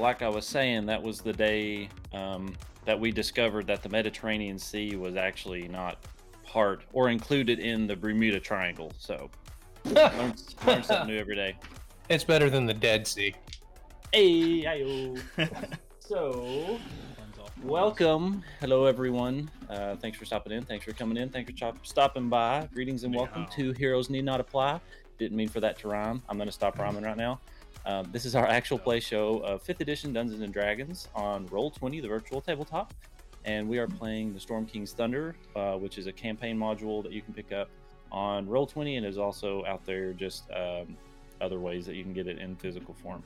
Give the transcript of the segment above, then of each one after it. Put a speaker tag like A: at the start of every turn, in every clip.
A: like I was saying, that was the day um, that we discovered that the Mediterranean Sea was actually not part or included in the Bermuda Triangle. So, learn, learn something new every day.
B: It's better than the Dead Sea.
A: Hey, ayo. so, welcome. Hello, everyone. Uh, thanks for stopping in. Thanks for coming in. Thanks for chop- stopping by. Greetings and welcome to Heroes Need Not Apply. Didn't mean for that to rhyme. I'm going to stop rhyming right now. Um, this is our actual play show of 5th edition Dungeons and Dragons on Roll20, the virtual tabletop. And we are playing the Storm King's Thunder, uh, which is a campaign module that you can pick up on Roll20 and is also out there just um, other ways that you can get it in physical form.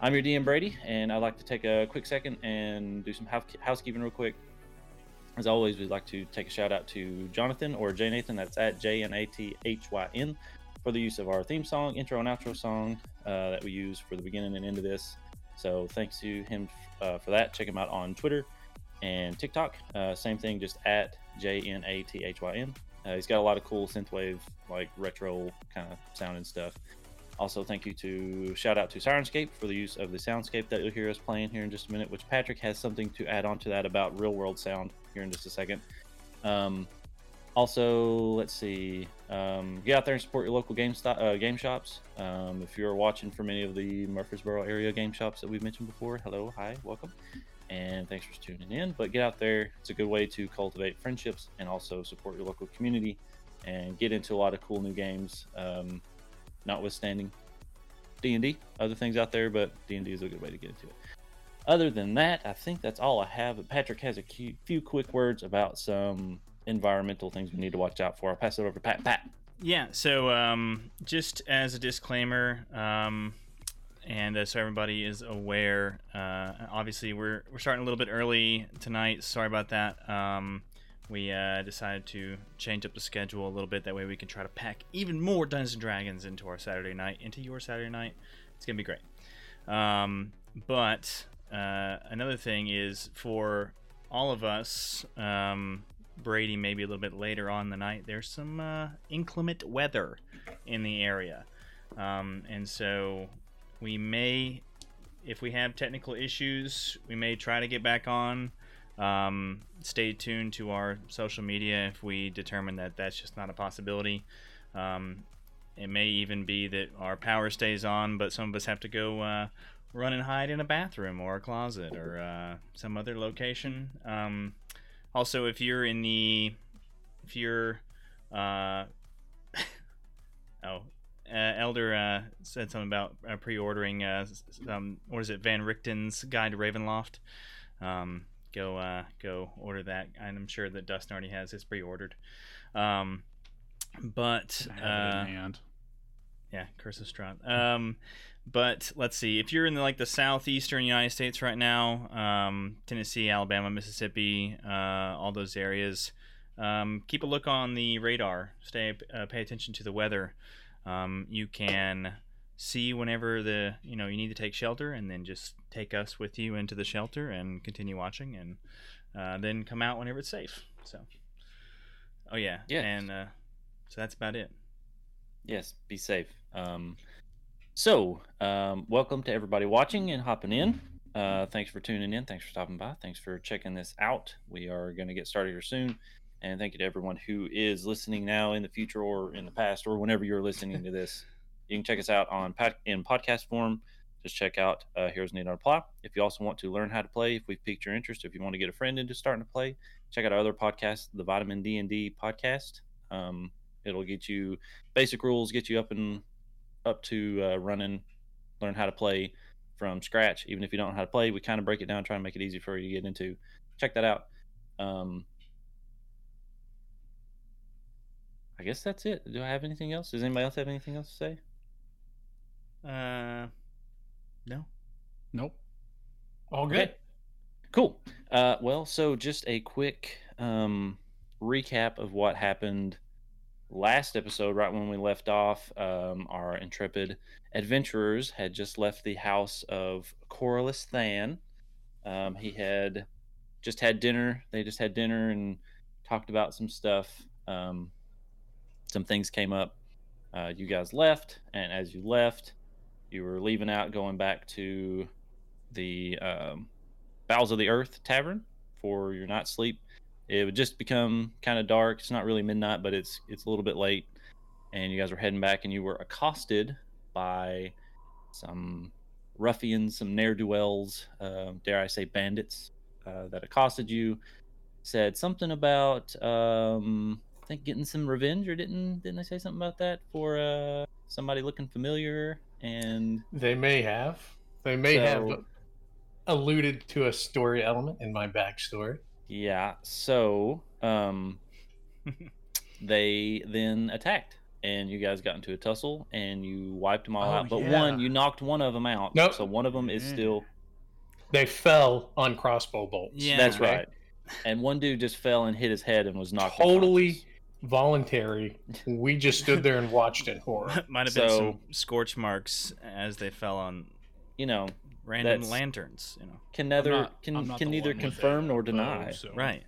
A: I'm your DM Brady, and I'd like to take a quick second and do some housekeeping real quick. As always, we'd like to take a shout out to Jonathan or J Nathan, that's at J N A T H Y N, for the use of our theme song, intro and outro song uh, that we use for the beginning and end of this. So thanks to him uh, for that. Check him out on Twitter and TikTok. Uh, same thing, just at J N A T H Y N. Uh, he's got a lot of cool synthwave, like retro kind of sound and stuff. Also, thank you to shout out to Syrinscape for the use of the soundscape that you'll hear us playing here in just a minute, which Patrick has something to add on to that about real world sound here in just a second. Um, also, let's see, um, get out there and support your local game, uh, game shops. Um, if you're watching from any of the Murfreesboro area game shops that we've mentioned before, hello, hi, welcome, and thanks for tuning in. But get out there, it's a good way to cultivate friendships and also support your local community and get into a lot of cool new games. Um, notwithstanding D&D, other things out there, but D&D is a good way to get into it. Other than that, I think that's all I have. Patrick has a few quick words about some environmental things we need to watch out for. I'll pass it over to Pat. Pat.
C: Yeah, so um, just as a disclaimer, um, and uh, so everybody is aware, uh, obviously we're, we're starting a little bit early tonight. Sorry about that. Um, we uh, decided to change up the schedule a little bit. That way we can try to pack even more Dungeons and Dragons into our Saturday night, into your Saturday night. It's gonna be great. Um, but uh, another thing is for all of us, um, Brady maybe a little bit later on the night. There's some uh, inclement weather in the area, um, and so we may, if we have technical issues, we may try to get back on. Um, stay tuned to our social media if we determine that that's just not a possibility. Um, it may even be that our power stays on, but some of us have to go uh, run and hide in a bathroom or a closet or uh, some other location. Um, also, if you're in the, if you're, uh, oh, uh, Elder uh, said something about uh, pre-ordering. Uh, um, what is it? Van Richten's Guide to Ravenloft. Um, go uh, go order that. And I'm sure that Dustin already has his pre-ordered. Um, but
D: I have it
C: uh, yeah, Curse of Strahd. But let's see. If you're in the, like the southeastern United States right now, um, Tennessee, Alabama, Mississippi, uh, all those areas, um, keep a look on the radar. Stay, uh, pay attention to the weather. Um, you can see whenever the you know you need to take shelter, and then just take us with you into the shelter and continue watching, and uh, then come out whenever it's safe. So, oh yeah,
A: Yeah.
C: and uh, so that's about it.
A: Yes, be safe. Um, so, um, welcome to everybody watching and hopping in. Uh, thanks for tuning in. Thanks for stopping by. Thanks for checking this out. We are going to get started here soon. And thank you to everyone who is listening now, in the future, or in the past, or whenever you're listening to this. You can check us out on in podcast form. Just check out uh, Heroes Need Not Apply. If you also want to learn how to play, if we've piqued your interest, if you want to get a friend into starting to play, check out our other podcast, the Vitamin D and D podcast. Um, it'll get you basic rules, get you up and up to uh, running, learn how to play from scratch. Even if you don't know how to play, we kind of break it down, try and make it easy for you to get into. Check that out. Um, I guess that's it. Do I have anything else? Does anybody else have anything else to say?
C: Uh, no.
D: Nope.
B: All good.
A: Okay. Cool. Uh, well, so just a quick um, recap of what happened last episode, right when we left off. Um, our intrepid adventurers had just left the house of Corliss Than. Um, he had just had dinner. They just had dinner and talked about some stuff. Um, some things came up. Uh, you guys left, and as you left, you were leaving out, going back to the um, Bowels of the Earth Tavern for your night sleep. It would just become kind of dark. It's not really midnight, but it's it's a little bit late, and you guys were heading back, and you were accosted by some ruffians, some ne'er do wells, uh, dare I say, bandits uh, that accosted you. Said something about um, I think getting some revenge, or didn't didn't they say something about that for uh, somebody looking familiar? And
B: They may have. They may have alluded to a story element in my backstory.
A: Yeah, so um they then attacked and you guys got into a tussle and you wiped them all
D: Oh,
A: out. But
D: yeah.
A: one, you knocked one of them out.
B: Nope.
A: So one of them is
D: Yeah.
A: still
B: They fell on crossbow bolts.
C: Yeah.
A: That's
B: okay?
A: right. And one dude just fell and hit his head and was knocked
B: Totally voluntary. We just stood there and watched in horror.
C: Might have been some scorch marks as they fell on
A: You know,
C: random
A: That's-
C: lanterns. You know,
A: can neither
D: not-
A: can can neither confirm
D: a
A: nor
D: bow,
A: deny.
D: so
C: right?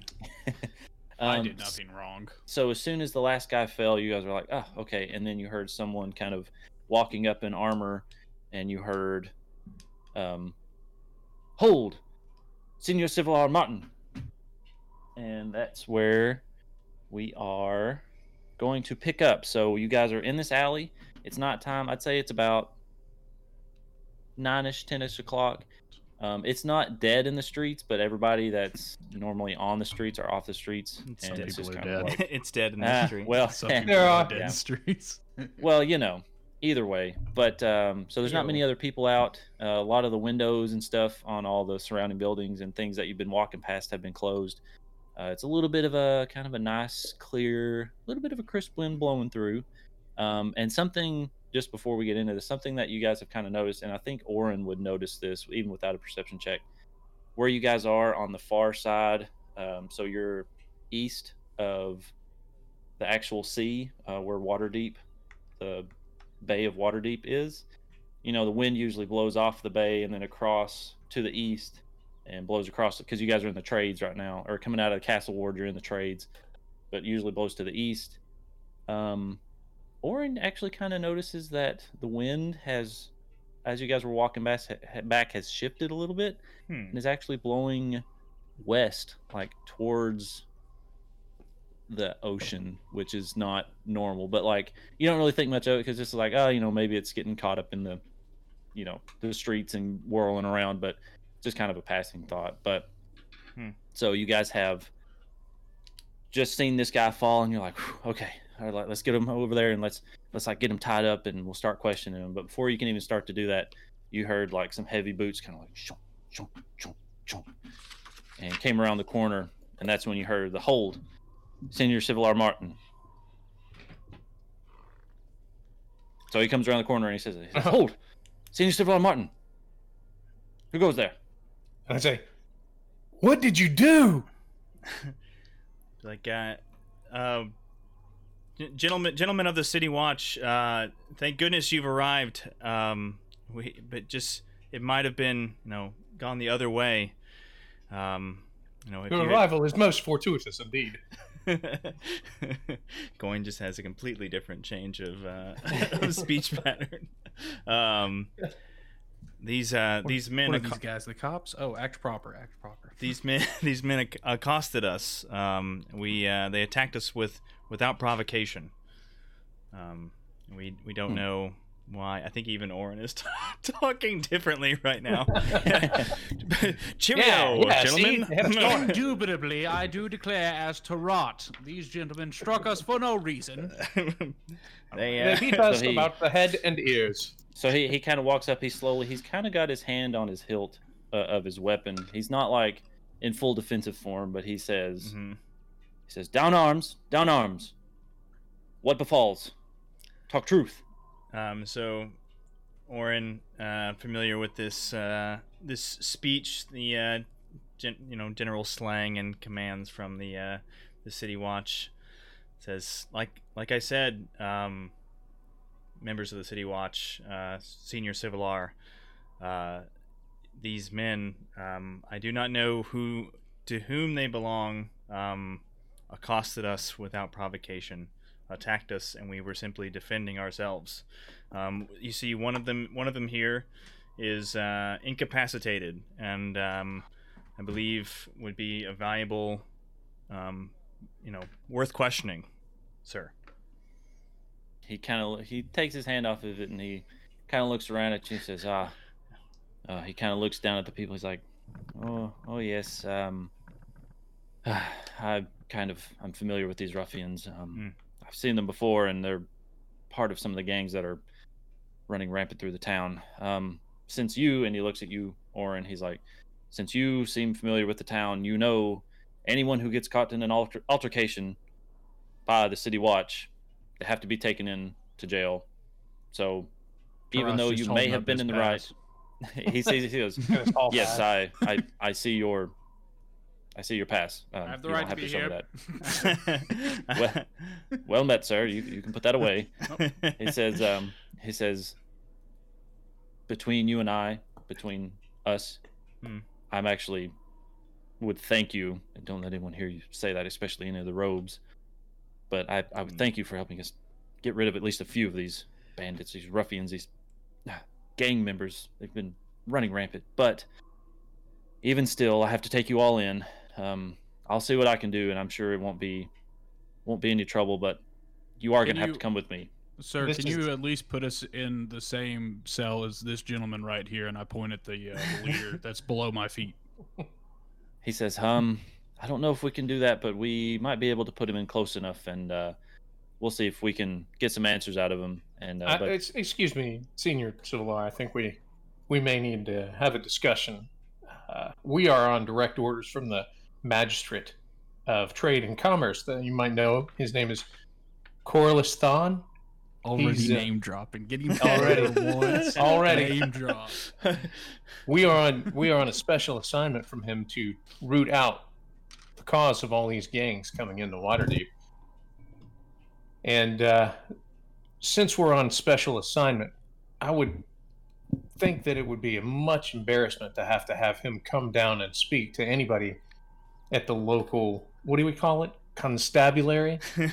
D: I
A: Um,
D: did nothing wrong.
A: so as soon as the last guy fell, you guys were like, "Oh, okay." And then you heard someone kind of walking up in armor, and you heard, um, "Hold, Senior Civilar Martin." And that's where we are going to pick up. So you guys are in this alley. It's not time. I'd say it's about nine-ish, ten-ish o'clock. Um, it's not dead in the streets, but everybody that's normally on the streets are off the streets,
C: It's
A: and
C: dead.
A: it's just
D: People are
A: kind of
D: dead.
A: like
C: it's dead in the
A: Ah,
C: street.
A: well,
D: Some people
B: There
D: are
B: are-
D: dead
A: yeah.
D: streets.
A: well, you know, either way. But um, so there's not many other people out. Uh, a lot of the windows and stuff on all the surrounding buildings and things that you've been walking past have been closed. Uh, it's a little bit of a kind of a nice, clear, a little bit of a crisp wind blowing through. Um, and something just before we get into this, something that you guys have kind of noticed, and I think Oren would notice this even without a perception check, where you guys are on the far side. Um, so you're east of the actual sea, uh, where Waterdeep, the Bay of Waterdeep is. You know, the wind usually blows off the bay and then across to the east and blows across because you guys are in the trades right now, or coming out of the Castle Ward, you're in the trades, but usually blows to the east. Um, Orin actually kind of notices that the wind has, as you guys were walking back, back has shifted a little bit
C: Hmm.
A: and is actually blowing west, like towards the ocean, which is not normal. But like you don't really think much of it because it's like, oh, you know, maybe it's getting caught up in the, you know, the streets and whirling around. But just kind of a passing thought. But
C: Hmm.
A: so you guys have just seen this guy fall, and you're like, okay, all right, let's get him over there and let's let's like get him tied up and we'll start questioning him. But before you can even start to do that, you heard like some heavy boots, kind of like shunk, shunk, shunk, shunk, and came around the corner, and that's when you heard the hold, Senior Civilar Martin. So he comes around the corner and he says, he says "Hold, Senior Civilar Martin. Who goes there?"
B: And I say, What did you do?
C: Like, uh, uh, g- gentlemen, gentlemen of the City Watch, uh, thank goodness you've arrived. Um, we, but just it might have been, you know, gone the other way. Um, you know, if
B: Your
C: you
B: arrival is most fortuitous indeed.
C: Goin just has a completely different change of, uh, of speech pattern. Um, these uh, these men
D: What are
C: acco-
D: these guys? The cops? Oh, act proper, act proper.
C: these men these men acc- accosted us. Um, we uh, they attacked us with without provocation. Um, we we don't
A: Hmm.
C: know why. I think even Oren is talking differently right now. Cheerio,
B: Yeah, yeah,
C: gentlemen.
B: They had a storm.
D: Indubitably, I do declare as to rot. These gentlemen struck us for no reason.
C: they,
B: They
C: uh,
B: beat us
A: So he-
B: about the head and ears.
A: So he, he kind of walks up. He slowly. He's kind of got his hand on his hilt uh, of his weapon. He's not like in full defensive form, but he says
C: mhm.
A: He says down arms, down arms. What befalls? Talk truth.
C: Um, so, Oren, uh, familiar with this uh, this speech, the uh, gen- you know general slang and commands from the uh, the City Watch, says like like I said, um, members of the City Watch, uh, senior civilar, uh, these men, um, I do not know who to whom they belong, um, accosted us without provocation attacked us and we were simply defending ourselves um, you see one of them one of them here is uh, incapacitated and um, I believe would be a valuable, um, you know, worth questioning, sir.
A: He kind of he takes his hand off of it and he kind of looks around at you and says, "Ah." Uh, he kind of looks down at the people. He's like, "Oh, oh yes. Um, I kind of I'm familiar with these ruffians. Um, I've seen them before, and they're part of some of the gangs that are running rampant through the town. Um, since you and he looks at you, Orin, he's like, since you seem familiar with the town, you know anyone who gets caught in an alter- altercation by the city watch, they have to be taken in to jail. So even though you may have been in the
D: pass.
A: right, he sees he goes, yes. I, I I see your I see your pass. Um,
D: I have the right to be
A: show
D: here.
A: that. Well, well met, sir. You you can put that away. He says um he says between you and I, between us,
C: Hmm.
A: I'm actually would thank you and don't let anyone hear you say that, especially any of the robes. But I, I would
C: Hmm.
A: thank you for helping us get rid of at least a few of these bandits, these ruffians, these ah, gang members. They've been running rampant. But even still, I have to take you all in. Um, I'll see what I can do, and I'm sure it won't be won't be any trouble. But you are gonna have to come with me.
D: Sir,
B: This
D: can
B: is-
D: you at least put us in the same cell as this gentleman right here? And I point at the, uh, the leader that's below my feet.
A: He says, "Um, I don't know if we can do that, but we might be able to put him in close enough, and uh, we'll see if we can get some answers out of him." And uh,
B: Uh,
A: but
B: it's, excuse me, Senior Civilar. I think we we may need to have a discussion. Uh, we are on direct orders from the Magistrate of Trade and Commerce. That you might know. His name is Corliss Thon.
D: Already
B: He's, uh,
D: name dropping. getting
B: Already.
D: once.
B: Already.
D: Name drop.
B: We are on we are on a special assignment from him to root out the cause of all these gangs coming into Waterdeep. And uh, since we're on special assignment, I would think that it would be a much embarrassment to have to have him come down and speak to anybody at the local what do we call it constabulary
C: yeah.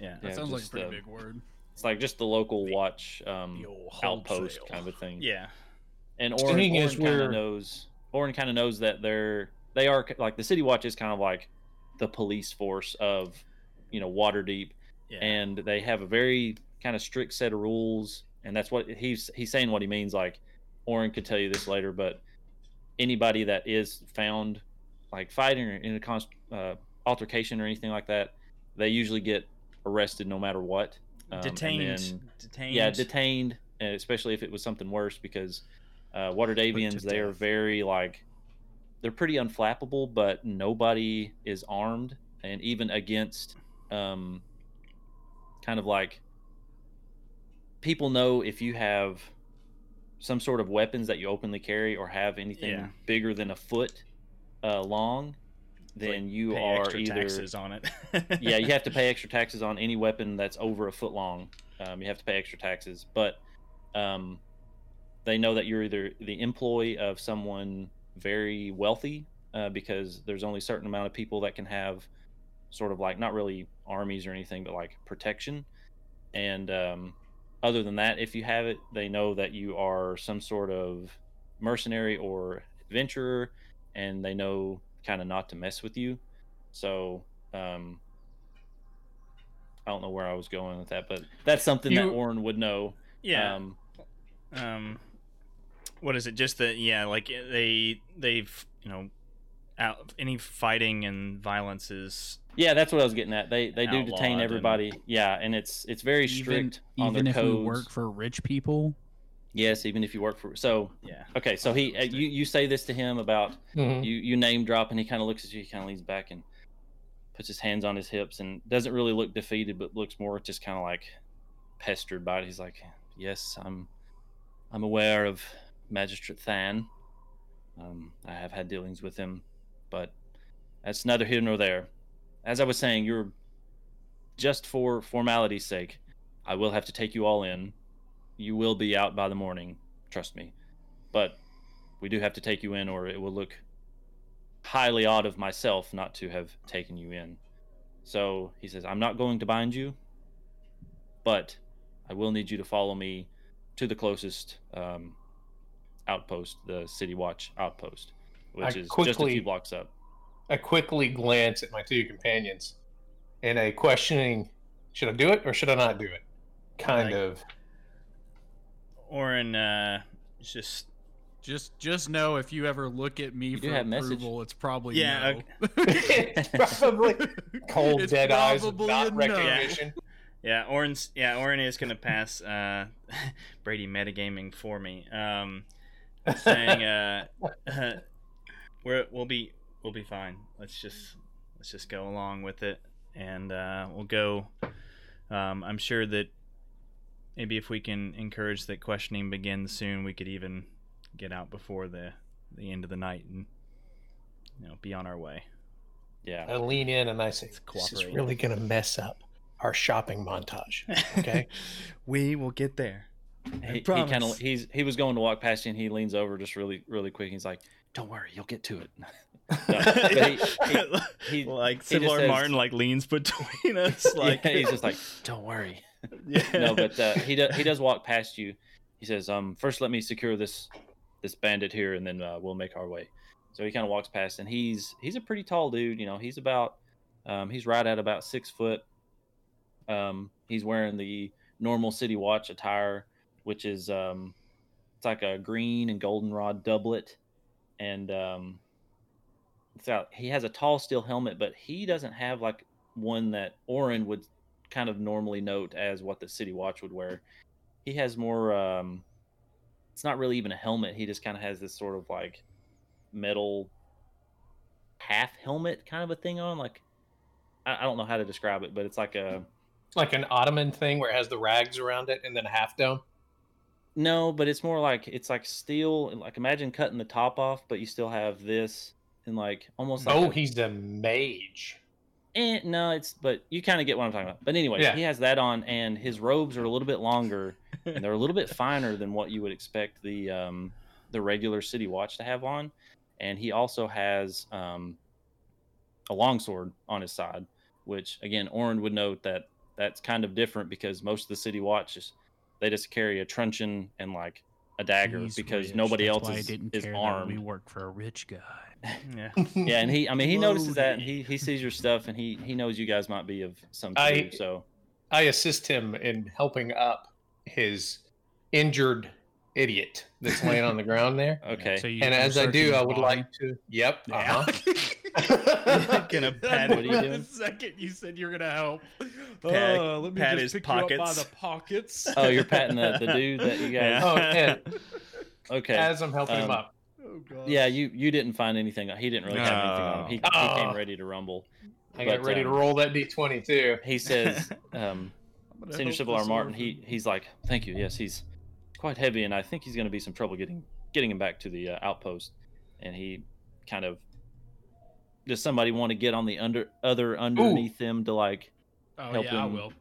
A: Yeah,
D: That sounds like a pretty
A: uh,
D: big word.
A: it's like just the local watch um,
D: The
A: outpost
D: wholesale.
A: kind of a thing.
C: Yeah.
A: And
B: Seeing
A: Orin, Orin kind of knows. Orin kind of knows that they're they are like the city watch is kind of like the police force of you know Waterdeep,
C: Yeah.
A: and they have a very kind of strict set of rules, and that's what he's he's saying. What he means, like Orin could tell you this later, but anybody that is found like fighting or in a const, uh, altercation or anything like that, they usually get arrested no matter what. Um,
C: detained.
A: then-
C: detained.
A: yeah, detained, especially if it was something worse, because uh, Waterdhavians
C: to
A: they are very like they're pretty unflappable, but nobody is armed, and even against um, kind of like people know if you have some sort of weapons that you openly carry or have anything
C: Yeah.
A: bigger than a foot uh, long, then
C: like
A: you are
C: extra
A: either
C: taxes on it.
A: yeah, you have to pay extra taxes on any weapon that's over a foot long. Um, you have to pay extra taxes, but um, they know that you're either the employee of someone very wealthy uh, because there's only a certain amount of people that can have sort of like not really armies or anything, but like protection. And um, other than that, if you have it, they know that you are some sort of mercenary or adventurer, and they know kind of not to mess with you. So um, I don't know where I was going with that, but that's something that
B: You-
A: Orin would know.
C: yeah.
A: Um,
C: um what is it just that yeah like they they've you know out any fighting and violence is
A: yeah, that's what I was getting at. They they do
C: Outlawed
A: detain
C: and-
A: everybody. Yeah, and it's it's very strict on
D: even
A: their
D: if
A: codes.
D: we work for rich people.
A: Yes, even if you work for so
C: yeah
A: okay. So he uh, you you say this to him about
B: Mhm.
A: you you name drop and he kind of looks at you. He kind of leans back and puts his hands on his hips and doesn't really look defeated, but looks more just kind of like pestered by it. He's like, "Yes, I'm I'm aware of Magistrate Than. Um, I have had dealings with him, but that's neither here nor there. As I was saying, you're just for formality's sake. I will have to take you all in. You will be out by the morning, trust me. But we do have to take you in, or it will look highly odd of myself not to have taken you in. So he says, I'm not going to bind you, but I will need you to follow me to the closest um, outpost, the City Watch outpost, which
B: I
A: is just a
B: quickly-
A: few blocks up.
B: I quickly glance at my two companions in a questioning should I do it or should I not do it? Kind
C: Like-
B: of.
C: Orin uh, just
D: Just just know if you ever look at me
A: do
D: for
A: have message.
D: approval, it's probably
C: Yeah,
D: no.
B: Probably cold,
D: It's
B: dead eyes not
D: a no.
B: recognition.
C: yeah. Orin's yeah. Orin is gonna pass uh, Brady metagaming for me. Um, saying uh, we're we'll be we'll be fine. Let's just let's just go along with it, and uh, we'll go. Um, I'm sure that maybe if we can encourage that questioning begins soon, we could even get out before the the end of the night and you know be on our way.
A: Yeah.
B: I lean in and I say,
C: Let's
B: "This is really going to mess up our shopping montage." Okay.
C: we will get there. I
A: he, he kind of he's he was going to walk past you and he leans over just really really quick. He's like, "Don't worry, you'll get to it." No, he, he, he,
C: like
A: he just says-
C: Martin like leans between us like
A: yeah, he's just like, "Don't worry." no, but uh, he does he does walk past you. He says, "Um, first let me secure this this bandit here, and then uh, we'll make our way." So he kind of walks past, and he's he's a pretty tall dude. You know, he's about um, he's right at about six foot. Um, he's wearing the normal City Watch attire, which is um, it's like a green and goldenrod doublet, and um, it's out. He has a tall steel helmet, but he doesn't have like one that Oren would kind of normally note as what the City Watch would wear. He has more. Um, it's not really even a helmet. He just kind of has this sort of like metal half helmet kind of a thing on. Like I, I don't know how to describe it, but it's like a
B: like an ottoman thing where it has the rags around it and then a half dome.
A: no, but it's more like it's like steel. Like imagine cutting the top off, but you still have this and like almost. Like
B: oh,
A: a-
B: he's the mage.
A: Eh, no, it's but you kind of get what I'm talking about. But anyway,
B: Yeah.
A: he has that on, and his robes are a little bit longer, and they're a little bit finer than what you would expect the um, the regular City Watch to have on. And he also has um, a longsword on his side, which again, Orin would note that that's kind of different because most of the City Watches they just carry a truncheon and like a dagger
D: He's
A: because
D: rich,
A: nobody
D: that's
A: else
D: why I
A: is,
D: didn't
A: is
D: care
A: armed.
D: We work for a rich guy.
C: Yeah.
A: Yeah, and he, I mean, he notices that, and he he sees your stuff, and he he knows you guys might be of some
B: I-
A: too. So
B: I assist him in helping up his injured idiot that's laying on the ground there.
A: okay,
D: So
B: And as I do, I would
D: body?
B: like to. Yep.
D: Yeah.
B: Uh-huh.
C: Gonna pat
A: What are you doing?
D: The second you said you're gonna help,
C: Pat-
D: uh, let me
C: pat
D: just
C: his
D: pick you up by the pockets.
A: oh, you're patting the, the dude that you guys.
C: Yeah.
B: oh, and
A: Okay,
B: as I'm helping him
A: Um,
B: up,
D: Oh, God.
A: yeah, you you didn't find anything. He didn't really have anything on him. He, he came
B: Oh.
A: ready to rumble.
B: I got
A: but,
B: ready to
A: um,
B: roll that d20 too.
A: He says, um, Senior Civil
D: this
A: R. Martin. He he's like, thank you. Yes, he's quite heavy, and I think he's going to be some trouble getting getting him back to the uh, outpost. And he kind of does somebody want to get on the under other underneath him to like
D: Oh
A: help
D: yeah, I
A: him.
D: will.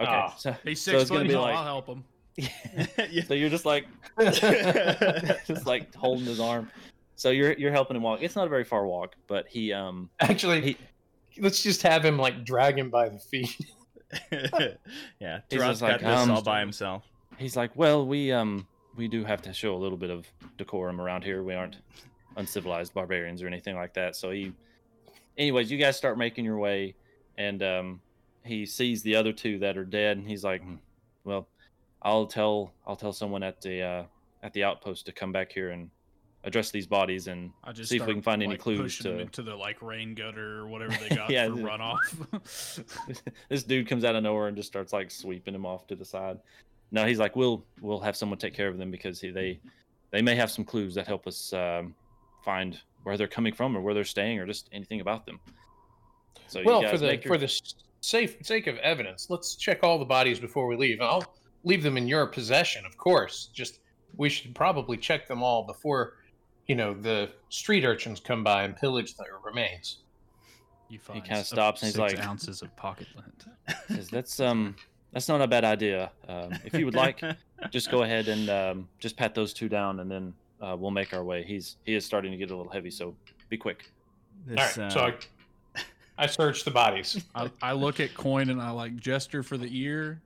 A: okay
B: Ah.
A: so
D: He's
A: so
D: six
A: it's
D: foot
A: be
D: tall.
A: like
D: I'll help him.
C: yeah.
A: so you're just like just like holding his arm so you're you're helping him walk it's not a very far walk but he um
B: Actually,
A: he
B: let's just have him like drag him by the feet.
C: yeah.
A: He's
C: Durant's
A: just like,
C: this
A: um,
C: all by himself.
A: he's like well we um we do have to show a little bit of decorum around here we aren't uncivilized barbarians or anything like that so he anyways you guys start making your way and um he sees the other two that are dead and he's like "Hmm, well i'll tell i'll tell someone at the uh at the outpost to come back here and address these bodies and
D: I just
A: See if we can find any clues
D: pushing
A: to-
D: him into the like rain gutter or whatever they got
A: Yeah,
D: for runoff.
A: this dude comes out of nowhere and just starts like sweeping him off to the side. No, he's like, we'll we'll have someone take care of them because he, they they may have some clues that help us um, find where they're coming from or where they're staying or just anything about them. So
B: well,
A: you guys
B: for the
A: your,
B: for the s- safe sake of evidence, let's check all the bodies before we leave. I'll leave them in your possession, of course. Just we should probably check them all before, you know, the street urchins come by and pillage their remains.
D: you find
A: kinda stops and he's like-
D: ounces of pocket lint.
A: says, that's um that's not a bad idea. Um, if you would like, just go ahead and um, just pat those two down and then uh, we'll make our way. He's he is starting to get a little heavy, so be quick.
C: This,
B: all right,
C: uh,
B: so I, I search the bodies.
D: I, I look at coin and I like gesture for the ear,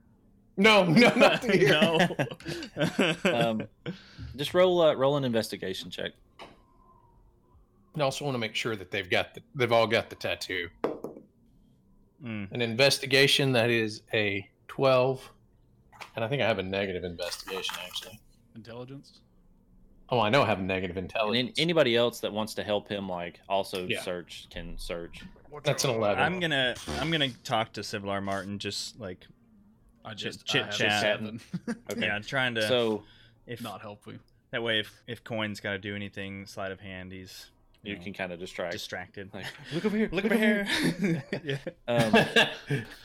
B: No, no, not the ear.
C: no.
A: Um, just roll uh, roll an investigation check.
B: I also want to make sure that they've got the, they've all got the tattoo.
C: Mm.
B: An investigation that is a twelve, and I think I have a negative investigation actually.
D: Intelligence.
B: Oh, I know I have negative
A: negative
B: intelligence.
A: an- anybody else that wants to help him, like also
B: Yeah.
A: search, can search.
B: That's an eleven.
C: I'm gonna I'm gonna talk to Civilar Martin just like
D: I
C: Chit-
D: just
C: chit
D: I have a
C: chat.
A: Okay.
C: yeah trying to
A: So
C: if
D: Not helpful.
C: that way if if Coin's got to do anything sleight of hand he's you,
A: you
C: know,
A: can kind of distract.
C: distracted.
A: Like, look over here.
C: Look over here. yeah.
A: Um,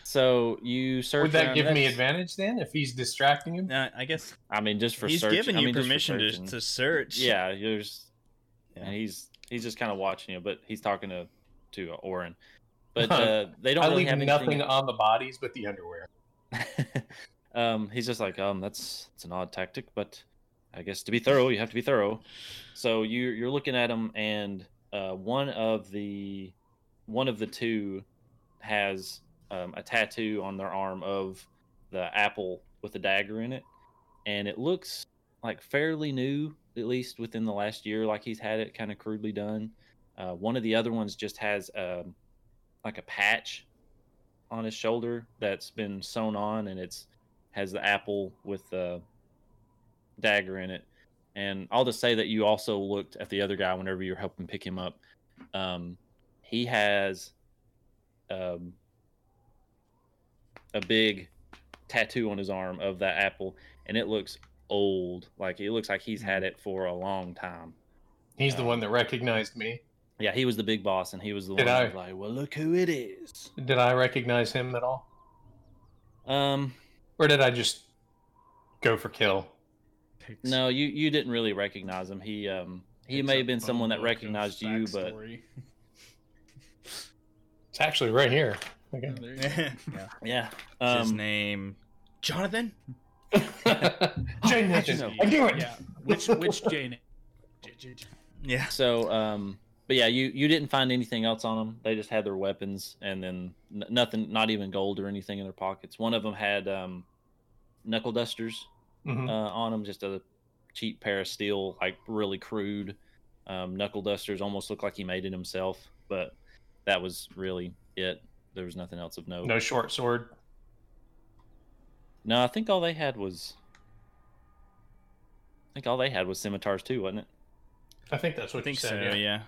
A: so you search.
B: Would that
A: around.
B: give me advantage then if he's distracting him?
C: Uh, I guess
A: I mean, just for
C: he's
A: search.
C: given
A: I
C: you
A: mean, just
C: permission to, to search.
A: Yeah, you're
C: Yeah.
A: and he's he's just kind of watching you, but he's talking to to Oren. But uh, they don't
B: I
A: really
B: leave
A: have
B: nothing on the bodies but the underwear.
A: um, he's just like, um, that's it's an odd tactic, but I guess to be thorough, you have to be thorough. So you you're looking at him, and uh, one of the one of the two has um, a tattoo on their arm of the apple with a dagger in it, and it looks like fairly new, at least within the last year. Like he's had it kind of crudely done. Uh, one of the other ones just has um, like a patch on his shoulder that's been sewn on, and it's has the apple with the dagger in it. And I'll just say that you also looked at the other guy whenever you were helping pick him up. Um, he has um, a big tattoo on his arm of that apple, and it looks old. Like it looks like he's had it for a long time.
B: He's the
A: Uh,
B: one that recognized me.
A: Yeah, he was the big boss, and he was the
B: Did
A: one that
B: I-
A: was like, "Well, look who it is."
B: Did I recognize him at all?
A: Um,
B: Or did I just go for kill?
D: Picks-
A: no, you you didn't really recognize him. He um he
D: picks
A: may have been someone that recognized you, but.
B: It's actually right here. Okay.
D: There you go.
C: yeah.
A: yeah.
C: Is his
A: Um,
C: name Jonathan?
B: Jane Nathan. I knew it.
D: Yeah. Which which Jane?
C: Yeah.
A: So, um, but yeah, you you didn't find anything else on them. They just had their weapons, and then n- nothing, not even gold or anything in their pockets. One of them had um, knuckle dusters
B: Mhm.
A: uh, on them, just a cheap pair of steel, like really crude um, knuckle dusters. Almost looked like he made it himself, but that was really it. There was nothing else of note.
B: No short sword.
A: No, I think all they had was. I think all they had was scimitars too, wasn't it?
B: I think that's what
C: I
B: what
C: think
B: you
C: so,
B: said.
C: yeah.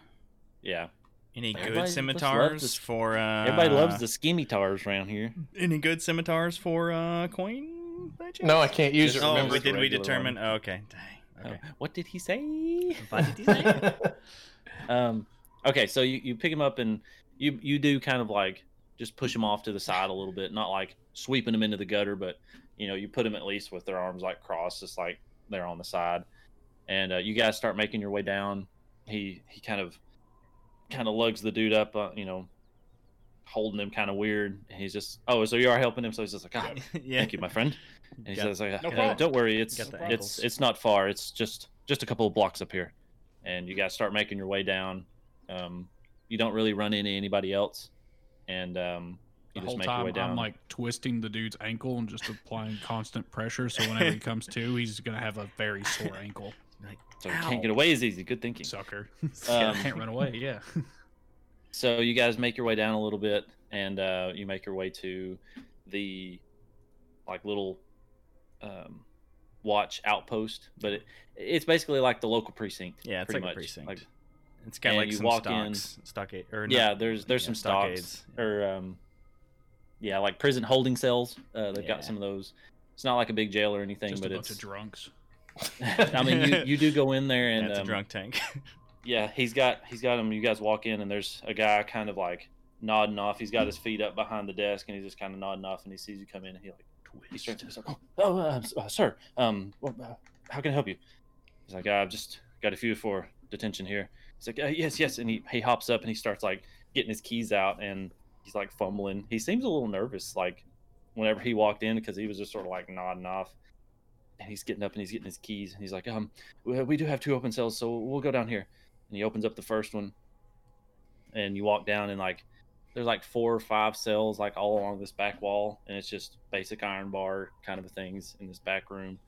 A: Yeah.
C: Any
A: Everybody
C: good scimitars
A: this-
C: for uh
A: Everybody loves the scimitars around here.
C: Any good scimitars for uh coin? by?
B: No, I can't use
A: Just
B: it.
C: Oh,
B: Remember?
C: we did we determine?
A: one.
C: Oh, okay. Dang. Okay.
A: Uh, what did he say?
C: What did he say?
A: um, okay, so you, you pick him up and you you do kind of like just push him off to the side a little bit, not like sweeping him into the gutter, but you know you put him at least with their arms like crossed, just like they're on the side, and uh, you guys start making your way down. He he kind of kind of lugs the dude up, uh, you know, holding him kind of weird. And he's just oh, so you are helping him, so he's just like, ah,
C: yeah.
A: thank you, my friend. And he
C: Got-
A: says, like,
D: No
A: "Hey, "Don't worry, it's
C: Got the
A: it's it's not far. It's just just a couple of blocks up here." And you guys start making your way down. Um, you don't really run into anybody else, and um,
D: The
A: you just
D: whole
A: make your way
D: time
A: down.
D: I'm like twisting the dude's ankle and just applying constant pressure. So whenever he comes to, he's gonna have a very sore ankle.
C: Like,
A: so you
C: ow.
A: can't get away as easy. Good thinking.
D: Sucker.
A: Um,
D: Can't run away. Yeah.
A: So you guys make your way down a little bit, and uh, you make your way to the like little um, watch outpost, but it, it's basically like the local precinct.
C: Yeah, it's
A: pretty
C: like a precinct.
A: Like,
C: It's got like
A: you
C: some
A: walk in-
C: stocks, stockade, or
A: yeah, there's there's
C: yeah,
A: some
C: stockades.
A: stocks or um, yeah, like prison holding cells. Uh, they've
C: Yeah.
A: got some of those. It's not like a big jail or anything,
D: Just a
A: but
D: bunch
A: it's.
D: of drunks.
A: I mean, you, you do go in there and
C: That's a
A: um,
C: drunk tank.
A: yeah, he's got he's got him. You guys walk in and there's a guy kind of like nodding off. He's got his feet up behind the desk and he's just kind of nodding off. And he sees you come in and he like he turns to us like, oh, uh, uh, sir, um, well, uh, how can I help you? He's like, I've just got a few for detention here. He's like, uh, yes, yes, and he he hops up and he starts like getting his keys out and he's like fumbling. He seems a little nervous, like whenever he walked in because he was just sort of like nodding off. And he's getting up and he's getting his keys and he's like, um, we we do have two open cells, so we'll go down here. And he opens up the first one, and you walk down and like there's like four or five cells like all along this back wall, and it's just basic iron bar kind of things in this back room.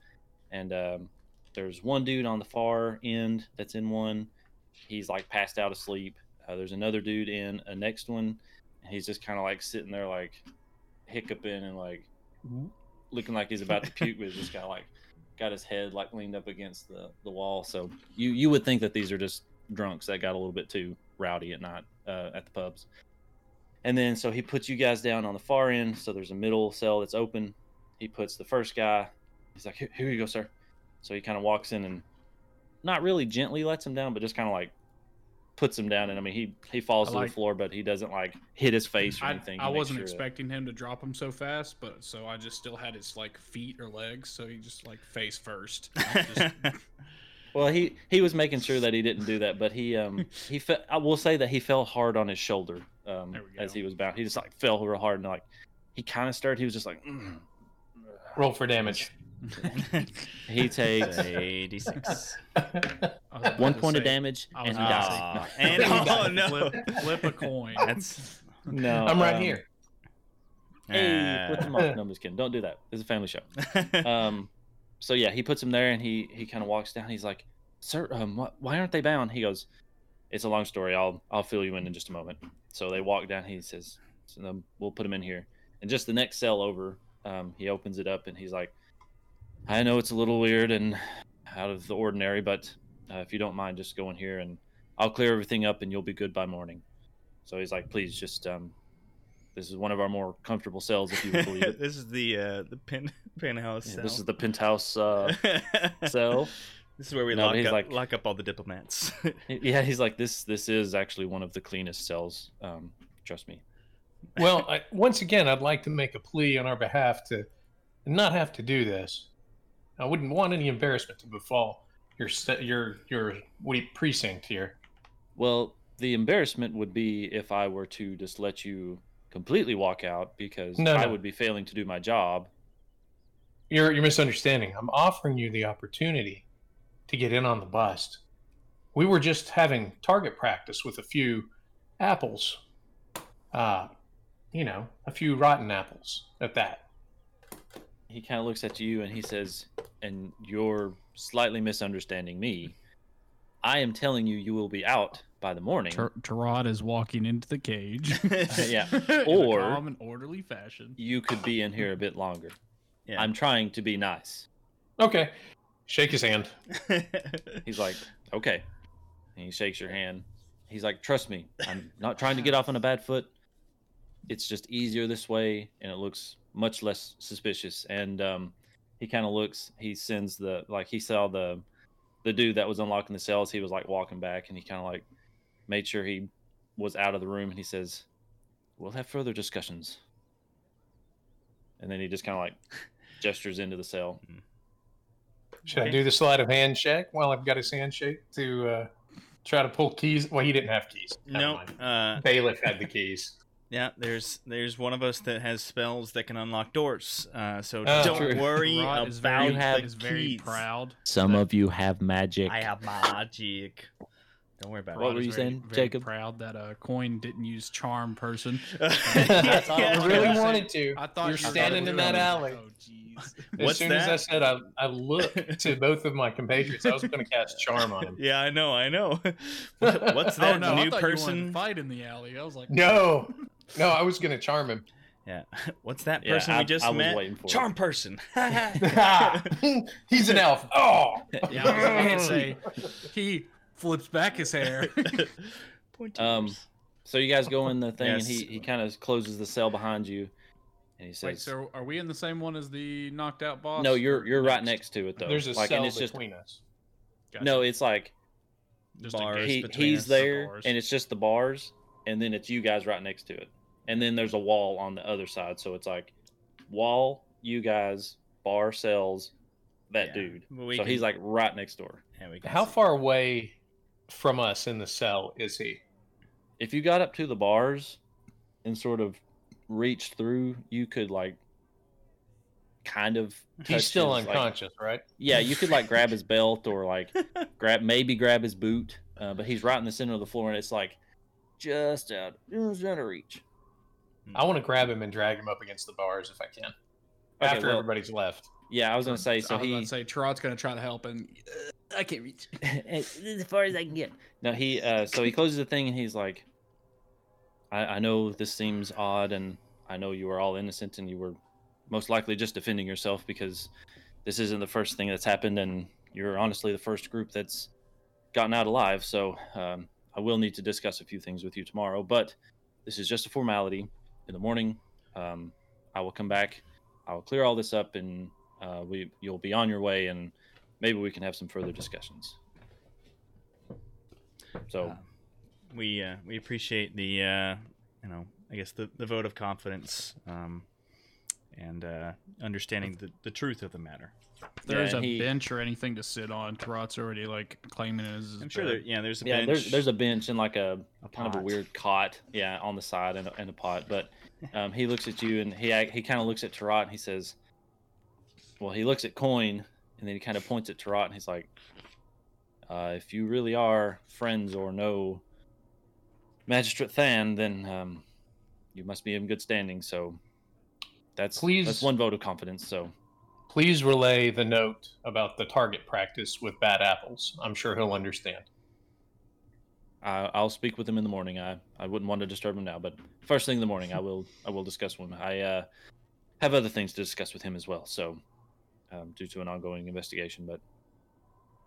A: And um, there's one dude on the far end that's in one. He's like passed out asleep. Uh, there's another dude in a next one. And he's just kind of like sitting there like hiccuping and like looking like he's about to puke, but he's just kind of like got his head like leaned up against the, the wall. So you you would think that these are just drunks that got a little bit too rowdy at night uh, at the pubs. And then so he puts you guys down on the far end. So there's a middle cell that's open. He puts the first guy. He's like, "Here you go, sir." So he kind of walks in and not really gently lets him down, but just kind of like puts him down. And I mean, he he falls
D: I
A: to
D: like-
A: the floor, but he doesn't like hit his face or
D: I,
A: anything. He
D: I wasn't
A: sure that-
D: expecting him to drop him so fast, but so I just still had his like feet or legs, so he just like face first. Just-
A: Well, he he was making sure that he didn't do that, but he um he fe- I will say that he fell hard on his shoulder um as he was bound. He just like fell real hard and like he kind of started. He was just like "Mm."
B: Roll for damage.
A: he takes
C: A d6.
D: I was about
A: one
D: to
A: point of damage and he dies. No.
C: and
B: He
C: oh
B: dies.
C: no,
D: flip, flip a coin.
C: that's
A: No,
B: I'm right
A: um,
B: here.
A: Hey, put
C: uh,
A: them off. No, I'm just kidding. Don't do that. It's a family show. Um, so yeah, he puts him there and he he kind of walks down. He's like, "Sir, um, wh- why aren't they bound?" He goes, "It's a long story. I'll I'll fill you in in just a moment." So they walk down. He says, so, "We'll put him in here." And just the next cell over, um, he opens it up and he's like, "I know it's a little weird and out of the ordinary, but uh, if you don't mind, just go in here and I'll clear everything up and you'll be good by morning." So he's like, "Please, just um, this is one of our more comfortable cells, if you would believe it."
C: this is the uh, the pin penthouse.
A: Yeah, this is the penthouse uh, cell.
C: This is where we
A: No,
C: lock up,
A: like-
C: lock up all the diplomats.
A: Yeah, he's like this. This is actually one of the cleanest cells. Um, trust me.
B: Well, I, once again, I'd like to make a plea on our behalf to not have to do this. I wouldn't want any embarrassment to befall your your your what you- precinct here.
A: Well, the embarrassment would be if I were to just let you completely walk out because
B: No,
A: I
B: no.
A: would be failing to do my job.
B: You're you're misunderstanding. I'm offering you the opportunity to get in on the bust. We were just having target practice with a few apples. Uh, you know, a few rotten apples at that.
A: He kind of looks at you and he says, "And you're slightly misunderstanding me. I am telling you, you will be out by the morning."
D: Ter- Tarad is walking into the cage.
A: Yeah.
D: in
A: Or-
D: a calm and orderly fashion.
A: You could be in here a bit longer.
C: yeah.
A: I'm trying to be nice.
B: Okay. Shake his hand.
A: He's like, okay. And he shakes your hand. He's like, trust me, I'm not trying to get off on a bad foot. It's just easier this way, and it looks much less suspicious. And um, he kind of looks. He sends the like he saw the the dude that was unlocking the cells. He was like walking back, and he kind of like made sure he was out of the room. And he says, "We'll have further discussions." And then he just kind of like gestures into the cell.
B: Should I do the sleight of hand check while I've got his handshake to uh, try to pull keys? Well, he didn't have keys.
C: No,
B: mind.
C: uh,
B: Bailiff had the keys.
C: Yeah. There's there's one of us that has spells that can unlock doors. Uh, so
B: Oh,
C: don't
A: true.
C: worry
D: Tarad
C: about
D: is very,
A: You have
C: the
D: is very proud.
A: Some of you have magic.
C: I have magic. Don't worry about
A: What
C: it.
A: were you
D: very-
A: saying,
D: very
A: Jacob?
D: Proud that uh, coin didn't use charm person.
C: Yeah.
A: thought
B: I really
A: gonna
B: wanted to.
D: I thought
B: You're
D: were
B: standing
D: gonna
B: in that alley.
D: Oh jeez.
B: As
C: What's
B: soon as I said I, I looked to both of my compatriots, I was going to cast charm on him.
C: Yeah, I know, I know. What's that
D: oh no, I
C: new
D: thought you wanted
C: person?
D: to fight in the alley. I was like,
B: No, no, I was going to charm him.
C: Yeah. What's that
A: Yeah,
C: person
A: I-
C: we just
A: I
C: met?
A: waiting for it.
C: Charm person.
B: He's an elf. Oh,
D: Yeah, I was gonna say he flips back his hair.
C: Pointy
A: Um,
C: ears.
A: So you guys go in the thing, and he, he kind of closes the cell behind you, and he
D: Wait,
A: says,
D: so are we in the same one as the knocked out boss?
A: "No, you're you're right next to it though.
B: there's a
A: like,
B: cell
A: and it's just
B: between us.
D: Gotcha.
A: no, it's like
D: Just a
C: Bars
D: gate
A: he,
C: between
A: he's
C: us.
A: there,
D: Bars.
A: and it's just the bars, and then it's you guys right next to it, and then there's a wall on the other side, so it's like wall, you guys, bar cells, that
C: Yeah,
A: dude.
C: we
A: so
C: can-
A: he's like right next door.
C: Yeah, we
B: How
C: see.
B: far away from us in the cell is he?
A: If you got up to the bars and sort of reached through, you could like kind of.
B: He's still
A: his, like-
B: unconscious, right?
A: Yeah, you could like grab his belt or like grab maybe grab his boot, uh, but he's right in the center of the floor, and it's like just out, just out of reach.
B: I want to grab him and drag him up against the bars if I can.
A: Okay,
B: After
A: well,
B: everybody's left.
A: yeah, I was gonna say. So
D: I was about
A: he
D: to say Trot's gonna try to help, and uh, I can't reach.
A: as far as I can get. No, he. Uh, so he closes the thing and he's like, I, "I know this seems odd, and I know you are all innocent, and you were most likely just defending yourself because this isn't the first thing that's happened, and you're honestly the first group that's gotten out alive. So um, I will need to discuss a few things with you tomorrow, but this is just a formality. In the morning, um, I will come back. I will clear all this up, and uh, we you'll be on your way, and maybe we can have some further discussions. So
C: Uh, we uh, we appreciate the uh, you know I guess the, the vote of confidence um, and uh, understanding the, the truth of the matter.
D: If there's
A: Yeah,
D: a
A: he-
D: bench or anything to sit on, Trot's already like claiming it as. his
C: I'm sure
D: bed.
C: there yeah there's a
A: yeah,
C: bench.
A: there's there's a bench and like a,
C: a
A: kind of a weird cot, yeah, on the side and a, and a pot. But um, he looks at you and he he kind of looks at Tarot and he says, "Well, he looks at Coin and then he kind of points at Tarot and he's like, uh, if you really are friends or know Magistrate Than, then um, you must be in good standing. So that's
B: Please-
A: that's one vote of confidence. So
B: Please relay the note about the target practice with bad apples. I'm sure he'll understand.
A: I, I'll speak with him in the morning. I, I wouldn't want to disturb him now, but first thing in the morning, I will I will discuss with him. I uh, have other things to discuss with him as well. So, um, due to an ongoing investigation, but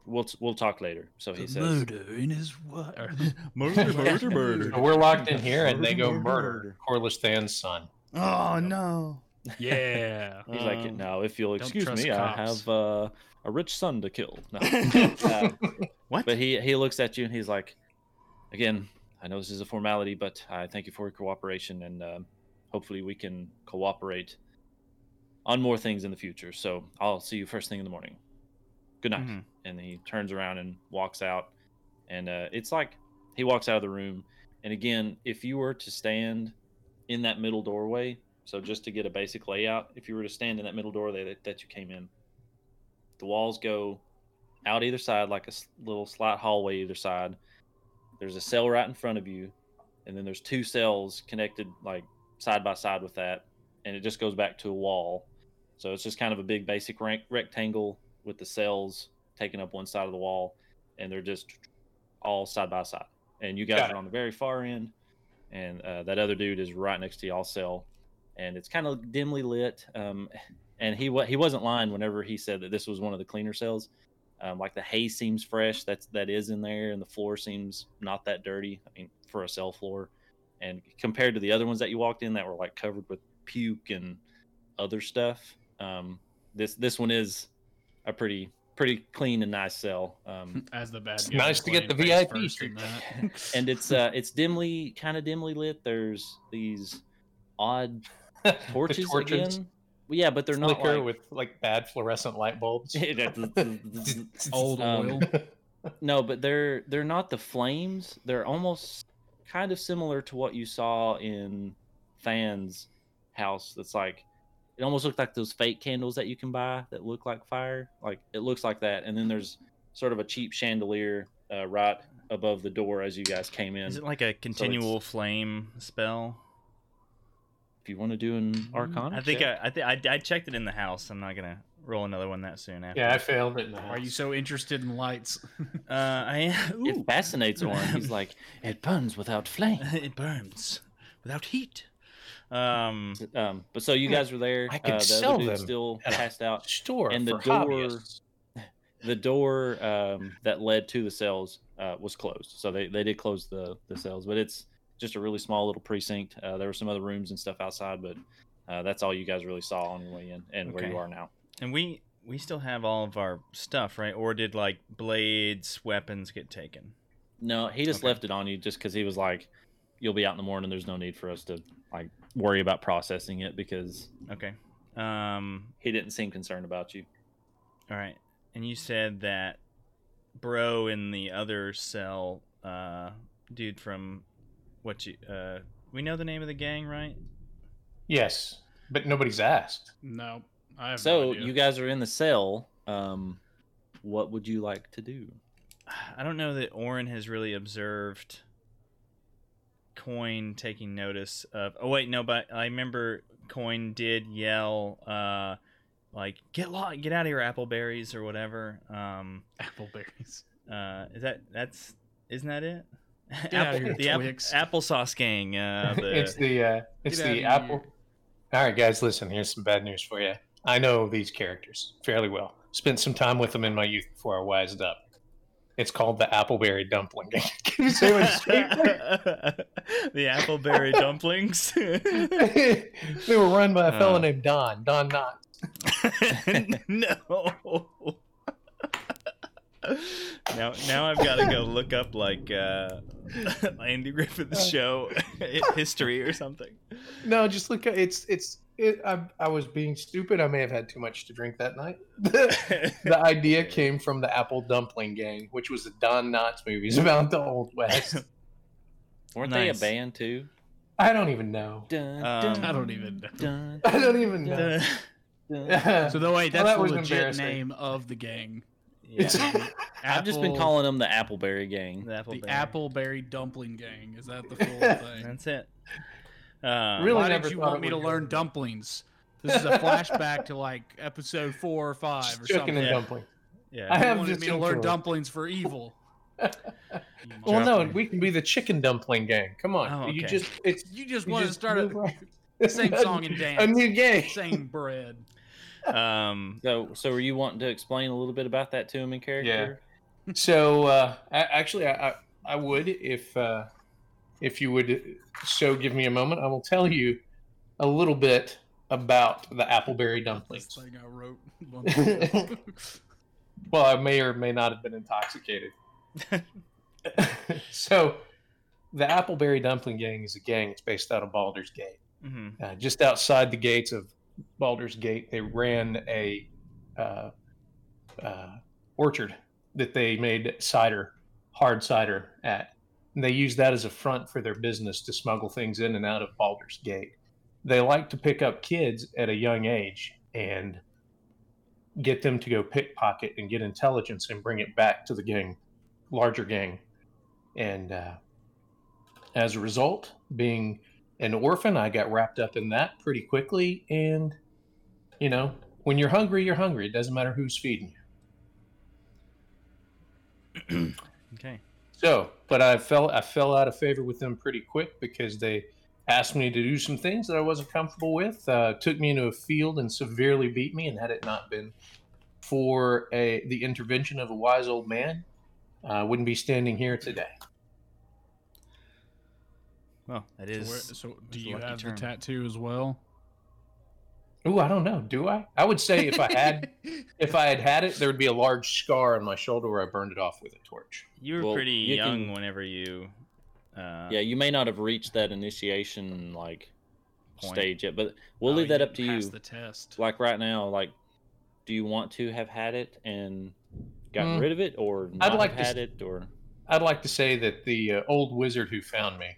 A: we'll we'll talk later. So he
D: The
A: says,
D: murder in his wife.
C: murder, murder, murder.
B: So we're locked in here, and they go
A: Murder,
B: murder
A: murder.
B: Corliss Than's son.
C: Oh no!
D: Yeah.
A: he's like,
C: Um,
A: now if you'll excuse
D: trust
A: me, I have uh, a rich son to kill. No. Uh,
C: What?
A: But he he looks at you and he's like, again, I know this is a formality, but I thank you for your cooperation, and um, hopefully we can cooperate on more things in the future. So I'll see you first thing in the morning. Good night.
C: Mhm.
A: And he turns around and walks out, and uh, it's like he walks out of the room. And again, if you were to stand in that middle doorway, so just to get a basic layout, if you were to stand in that middle doorway that, that you came in, the walls go out either side like a little slight hallway either side. There's a cell right in front of you, and then there's two cells connected like side by side with that, and it just goes back to a wall. So it's just kind of a big basic rec- rectangle with the cells taking up one side of the wall, and they're just all side by side. And you guys
B: Got
A: are
B: it.
A: on the very far end, and uh, that other dude is right next to y'all cell, and it's kind of dimly lit. Um, and he he wasn't lying whenever he said that this was one of the cleaner cells. Um, like the hay seems fresh. That's that is in there, and the floor seems not that dirty. I mean, for a cell floor, and compared to the other ones that you walked in that were like covered with puke and other stuff, um, this this one is a pretty pretty clean and nice cell. Um,
D: As the bad
B: It's
D: guy.
B: nice to get the
D: playing
B: VIP
D: first in
B: treatment.
D: that.
A: and it's uh it's dimly kind of dimly lit. There's these odd
B: The
A: torches,
B: torches
A: again. Well, yeah, but they're not like
B: with like bad fluorescent light bulbs.
D: Old
A: Um,
D: oil.
A: No, but they're they're not the flames. They're almost kind of similar to what you saw in Fan's house. That's like it almost looked like those fake candles that you can buy that look like fire. Like it looks like that. And then there's sort of a cheap chandelier uh, right above the door as you guys came in.
C: Is it like a continual flame spell?
A: If you want to do an Arcana,
C: I think
A: check.
C: I, I, th- I I checked it in the house. I'm not gonna roll another one that soon after.
B: yeah, I failed it in the house.
D: Are you so interested in lights?
C: Uh, I
A: it fascinates one. He's like, it burns without flame.
C: it burns without heat. Um,
A: Um, but so you guys were there.
B: I could
A: uh, the
B: sell them
A: still passed out.
B: store
A: and the
B: for
A: door-
B: hobbyists.
A: the door um, that led to the cells uh, was closed. So they, they did close the, the cells, but it's just a really small little precinct. Uh, there were some other rooms and stuff outside, but uh, that's all you guys really saw on your way in and where you are now.
C: and we we still have all of our stuff, right? Or did like blades, weapons get taken?
A: No, he just
C: Okay.
A: left it on you just because he was like, you'll be out in the morning. There's no need for us to like worry about processing it because
C: Okay. Um,
A: he didn't seem concerned about you.
C: all right. And you said that bro in the other cell, uh, dude from what you uh, we know the name of the gang, right?
B: Yes, but nobody's asked.
D: no, I have no
A: So
D: idea.
A: you guys are in the cell. Um, what would you like to do?
C: I don't know that Orin has really observed Coin taking notice of. Oh wait, no, but I remember Coin did yell, uh, like get lo- get out of here, appleberries or whatever. Um,
D: Appleberries.
C: uh, is that that's isn't that it?
D: Get outta here,
C: the app-
D: Twix.
C: applesauce gang. Uh, the,
B: it's the uh, it's
D: Get outta
B: the
D: here.
B: apple. All right, guys, listen. Here's some bad news for you. I know these characters fairly well. Spent some time with them in my youth before I wised up. It's called the Appleberry Dumpling Gang. Can you say what straight?
C: the appleberry dumplings.
B: they were run by a fellow
C: Uh.
B: named Don. Don Knott.
C: no. Now, now I've got to go look up like uh, Andy Griffith's show history or something.
B: No, just look. It's it's. It, I, I was being stupid. I may have had too much to drink that night. the idea came from the Apple Dumpling Gang, which was the Don Knotts movies about the Old West.
A: Weren't
C: Nice.
A: they a band too?
B: I don't even know.
A: Dun,
C: Um,
D: I don't even know.
A: dun,
B: I don't even know.
C: Uh,
A: dun.
D: So the wait,
B: Well,
D: that's
B: that
D: the legit name of the gang.
C: Yeah,
A: I've just been calling them the Appleberry Gang.
C: the appleberry.
D: the Appleberry Dumpling Gang. Is that the full thing?
C: That's it. Um,
B: Really
D: Why
B: never
D: did you want me to learn
B: go.
D: dumplings? This is a flashback to like episode four or five or
B: Chicken
D: something.
B: and
C: Yeah.
B: dumpling.
C: Yeah.
B: I
D: You
B: have
D: wanted me to learn
B: intro.
D: dumplings for evil.
B: Well, no, we can be the chicken dumpling gang. Come on,
C: Oh,
B: you just it's
D: you just
B: you
D: want to start
B: move
D: a
B: right-
D: same song and dance.
B: A new gang.
D: same bread.
C: Um,
A: So, so were you wanting to explain a little bit about that to him in character? Yeah.
B: So uh, a- actually, I, I I would if uh, if you would so give me a moment. I will tell you a little bit about the Appleberry
D: This
B: dumplings.
D: thing I wrote.
B: Well, I may or may not have been intoxicated. so, the Appleberry Dumpling Gang is a gang. It's based out of Baldur's Gate.
C: mhm.
B: Uh, just outside the gates of Baldur's Gate, they ran a uh, uh, orchard that they made cider, hard cider at. And they used that as a front for their business to smuggle things in and out of Baldur's Gate. They like to pick up kids at a young age and get them to go pickpocket and get intelligence and bring it back to the gang, larger gang. And uh, as a result, being an orphan, I got wrapped up in that pretty quickly. And, you know, when you're hungry, you're hungry. It doesn't matter who's feeding you.
C: Okay.
B: So, but I fell I fell out of favor with them pretty quick because they asked me to do some things that I wasn't comfortable with. Uh, took me into a field and severely beat me. And had it not been for a the intervention of a wise old man, I wouldn't be standing here today.
C: Well, that
D: So, where, so do you have
C: term.
D: the tattoo as well?
B: Ooh, I don't know. Do I? I would say if I had if I had had it, there would be a large scar on my shoulder where I burned it off with a torch.
C: You were
A: Well,
C: pretty
A: you
C: young
A: can-
C: whenever you. Uh,
A: Yeah, you may not have reached that initiation like
C: Point.
A: stage yet, but we'll
D: Oh,
A: leave that up to you.
D: pass the test.
A: Like right now, like, do you want to have had it and gotten
B: Mm.
A: rid of it, or not
B: like
A: have
B: to
A: had
B: s-
A: it, or
B: I'd like to say that the uh, old wizard who found me,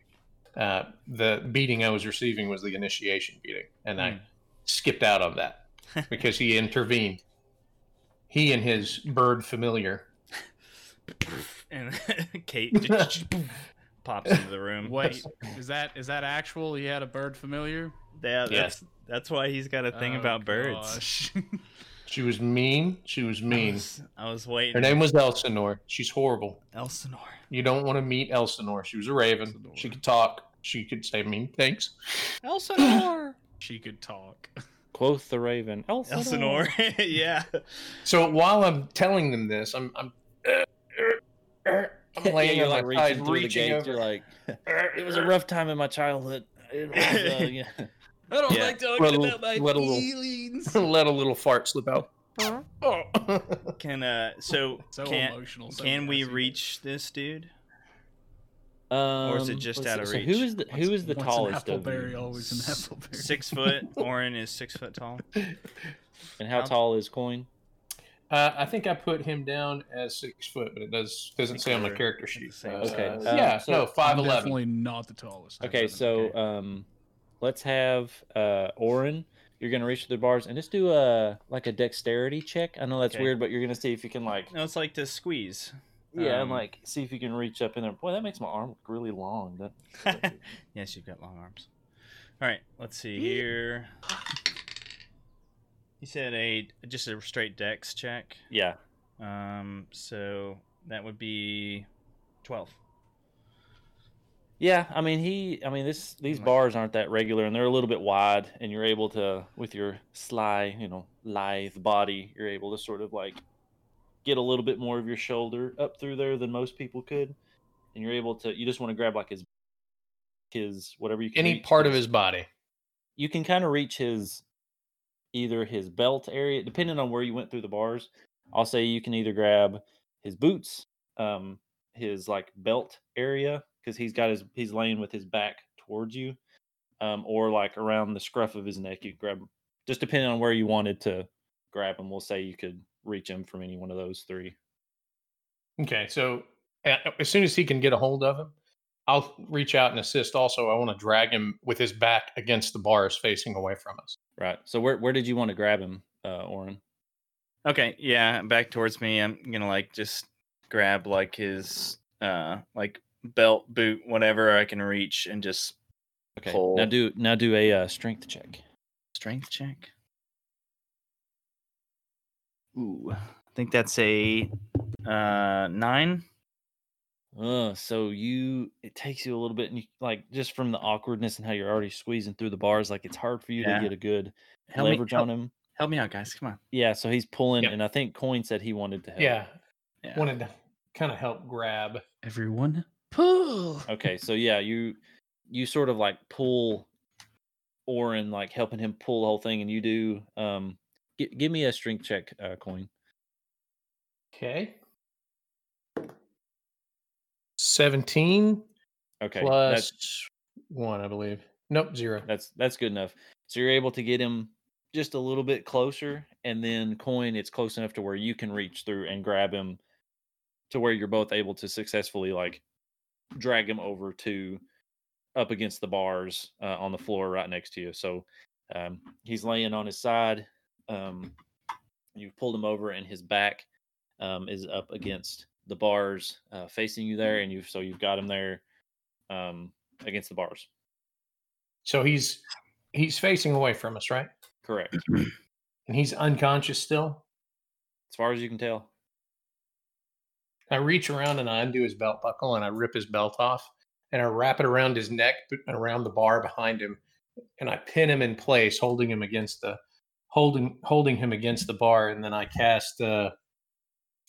B: uh, the beating I was receiving was the initiation beating, and I
C: Hmm.
B: skipped out of that because he intervened. He and his bird familiar.
C: And Kate just pops into the room.
D: Wait, is that is that actual? He had a bird familiar.
C: Yeah,
B: Yes.
C: that's that's why he's got a thing
D: Oh,
C: about birds.
B: She was mean. She was
C: I
B: mean.
C: was, I was waiting.
B: Her name was Elsinore. She's horrible.
C: Elsinore.
B: You don't want to meet Elsinore. She was a raven.
D: Elsinore.
B: She could talk. She could say mean things.
C: Elsinore.
D: she could talk.
A: quoth the raven, Elsinore.
C: Elsinore. yeah.
B: So while I'm telling them this, I'm I'm, I'm
A: Yeah,
B: laying
A: you're
B: on
A: like
B: my
A: reaching
B: side,
A: through the
B: reaching
A: gates.
B: over.
A: You're like, it was a rough time in my childhood. It was, uh, yeah.
D: I don't
C: Yeah.
D: like talking
B: Let a-
D: about my
B: let a little-
D: feelings.
B: let a little fart slip out. Oh.
C: Can uh so,
D: So
C: can
D: emotional. so
C: can we reach this dude?
A: Um,
C: is it just
A: let's
C: out of
A: see, so
C: reach?
A: Who is the who is the
D: Once
A: tallest
D: an
A: of
D: appleberry,
A: you?
D: always an appleberry.
C: Six foot. Orin is six foot tall.
A: And how
C: How-
A: tall is Coin?
B: Uh, I think I put him down as six foot, but it does doesn't say on my
C: we're
B: character
C: at the
B: sheet. Uh.
A: Okay,
B: uh,
A: um,
B: yeah,
A: so
B: no, five eleven.
D: definitely not the tallest.
A: Okay, so
C: Okay.
A: um, let's have uh Orin. You're gonna reach through the bars and just do a like a dexterity check. I know that's
C: Okay.
A: weird, but you're gonna see if you can like.
C: No, it's like to squeeze.
A: Yeah, and
C: Um,
A: like see if you can reach up in there. Boy, that makes my arm look really long. That
C: yes, you've got long arms. All right, let's see here. You said a just a straight dex check.
A: yeah.
C: Um, so that would be twelve.
A: Yeah, I mean he I mean this these bars aren't that regular and they're a little bit wide and you're able to with your sly, you know, lithe body, you're able to sort of like get a little bit more of your shoulder up through there than most people could. And you're able to you just want to grab like his his whatever you can
B: Any
A: reach,
B: part of his body.
A: you can kind of reach his either his belt area depending on where you went through the bars i'll say you can either grab his boots um his like belt area because he's got his he's laying with his back towards you um or like around the scruff of his neck you grab just depending on where you wanted to grab him we'll say you could reach him from any one of those three
B: Okay, so as soon as he can get a hold of him, I'll reach out and assist. Also, I want to drag him with his back against the bars facing away from us.
A: right so where, where did you want to grab him uh oren
C: Okay, yeah, back towards me. I'm gonna like just grab like his uh like belt, boot, whatever I can reach, and just
A: okay
C: Pull.
A: now do now do a uh, strength check
C: strength check. Ooh, I think that's a uh nine.
A: Uh, so you it takes you a little bit, and you like just from the awkwardness and how you're already squeezing through the bars, like it's hard for you
C: Yeah.
A: to get a good
C: Help me-
A: leverage on him.
C: Help me out, guys. Come on.
A: Yeah, so he's pulling,
B: Yep.
A: and I think Coin said he wanted to help.
B: Yeah,
C: Yeah.
B: wanted to kind of help grab.
D: Everyone, pull.
A: Okay, so yeah, you you sort of like pull Orin, like helping him pull the whole thing, and you do um gi- give me a strength check, uh, Coin.
B: Okay. 17
A: Okay,
B: plus
A: that's
B: one, I believe. Nope, zero.
A: That's that's good enough. So you're able to get him just a little bit closer, and then coin it's close enough to where you can reach through and grab him to where you're both able to successfully like drag him over to up against the bars uh, on the floor right next to you. So um, he's laying on his side. Um, you've pulled him over, and his back um, is up against the bars uh, facing you there, and you've so you've got him there um, against the bars.
B: So he's he's facing away from us, right?
A: Correct.
B: And he's unconscious still.
A: As far as you can tell.
B: I reach around and I undo his belt buckle and I rip his belt off and I wrap it around his neck around the bar behind him and I pin him in place, holding him against the holding holding him against the bar, and then I cast uh,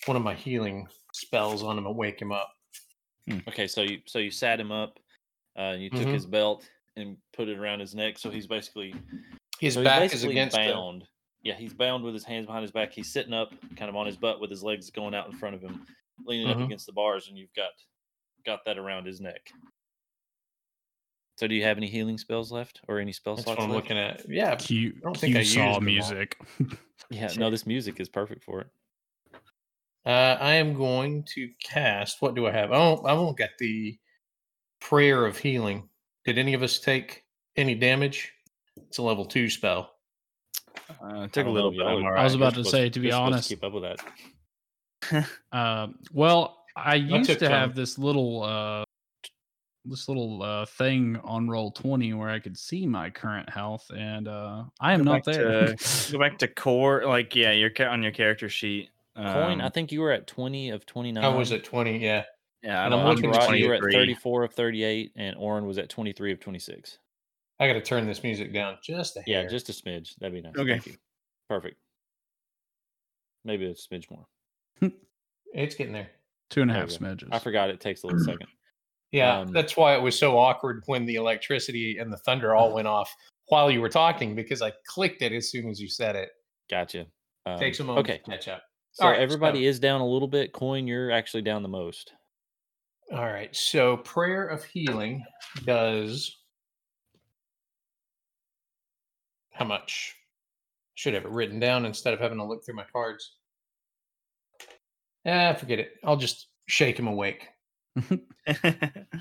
B: one of my healing spells on him and wake him up.
A: Okay, so you so you sat him up, uh, you took
B: Mhm.
A: his belt and put it around his neck, so he's basically
B: His
A: so he's
B: back is
A: basically
B: against the,
A: bound. Yeah, he's bound with his hands behind his back. He's sitting up, kind of on his butt, with his legs going out in front of him, leaning
B: Mhm.
A: up against the bars, and you've got got that around his neck. So, do you have any healing spells left, or any spell
B: That's
A: slots
B: what I'm
A: left?
B: looking at. Yeah,
D: Cue,
B: don't think I
D: saw
B: used them all.
D: music.
A: Yeah, no, this music is perfect for it.
B: Uh, I am going to cast. What do I have? Oh, I won't get the prayer of healing. Did any of us take any damage? It's a level two spell.
C: Uh,
A: I
C: took a little bit. I'm all
D: I was
C: right.
D: about
A: you're
D: to
A: supposed-
D: say, to be
A: you're supposed
D: honest-
A: keep up with that.
D: Um, well, I used
B: took
D: to have this little uh, this little uh, thing on Roll20 where I could see my current health, and uh, I am
C: Go
D: not there.
C: to- go back to core. Like, yeah, you're on your character sheet.
A: Coin, I
C: um,
A: think you were at twenty of twenty nine.
B: I was at 20, yeah.
C: Yeah,
B: and
C: I'm,
B: I'm
C: I'm
B: looking
A: Rod, you were at 34 of 38, and Oren was at 23 of 26.
B: I got to turn this music down just a
A: Yeah,
B: hair.
A: just a smidge. That'd be nice.
C: Okay.
A: Thank you. Perfect. Maybe a smidge more.
B: it's getting there.
D: Two and a
A: There
D: half
A: we go.
D: smidges.
A: I forgot it takes a little second.
B: Yeah,
A: Um,
B: that's why it was so awkward when the electricity and the thunder all went off while you were talking because I clicked it as soon as you said it.
A: Gotcha. Um,
B: Takes a moment
A: Okay.
B: to catch up.
A: So
B: right,
A: everybody
B: so-
A: is down a little bit. Coin, you're actually down the most.
B: All right. So prayer of healing does how much? Should have it written down instead of having to look through my cards. Ah, forget it. I'll just shake him awake.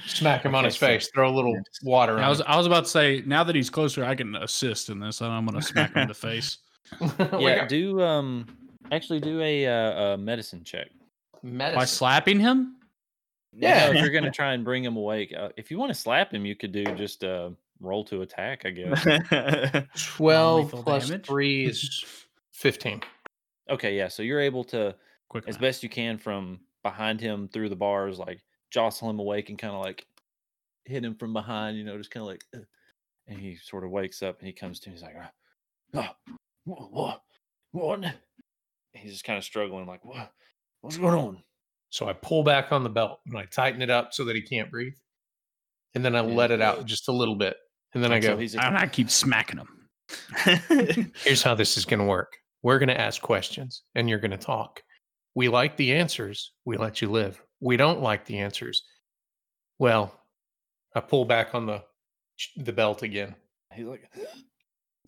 B: Smack him on his
A: so-
B: face. Throw a little water
D: I was
B: him.
D: I was about to say now that he's closer, I can assist in this, and I'm gonna smack him in the face.
A: Yeah, do um actually do a, uh, a medicine check.
B: Medicine.
D: By slapping him?
B: Yeah.
A: No, if you're gonna try and bring him awake, uh, if you want to slap him, you could do just uh, roll to attack, I guess.
B: 12 plus
D: damage?
B: 3 is 15.
A: okay, yeah. So you're able to,
D: Quick
A: as
D: math.
A: best you can, from behind him through the bars, like jostle him awake and kind of like hit him from behind. You know, just kind of like, "Ugh." and he sort of wakes up and he comes to. me. He's like, "Ah, what, what, what?" He's just kind of struggling, like, "What, what's going on?"
B: So I pull back on the belt and I tighten it up so that he can't breathe. And then I
A: Yeah.
B: let it out just a little bit. And then I
A: And so
B: go,
A: he's just,
D: And I keep smacking him.
B: here's how this is going to work. We're going to ask questions and you're going to talk. We like the answers. We let you live. We don't like the answers. Well, I pull back on the the belt again.
A: he's like,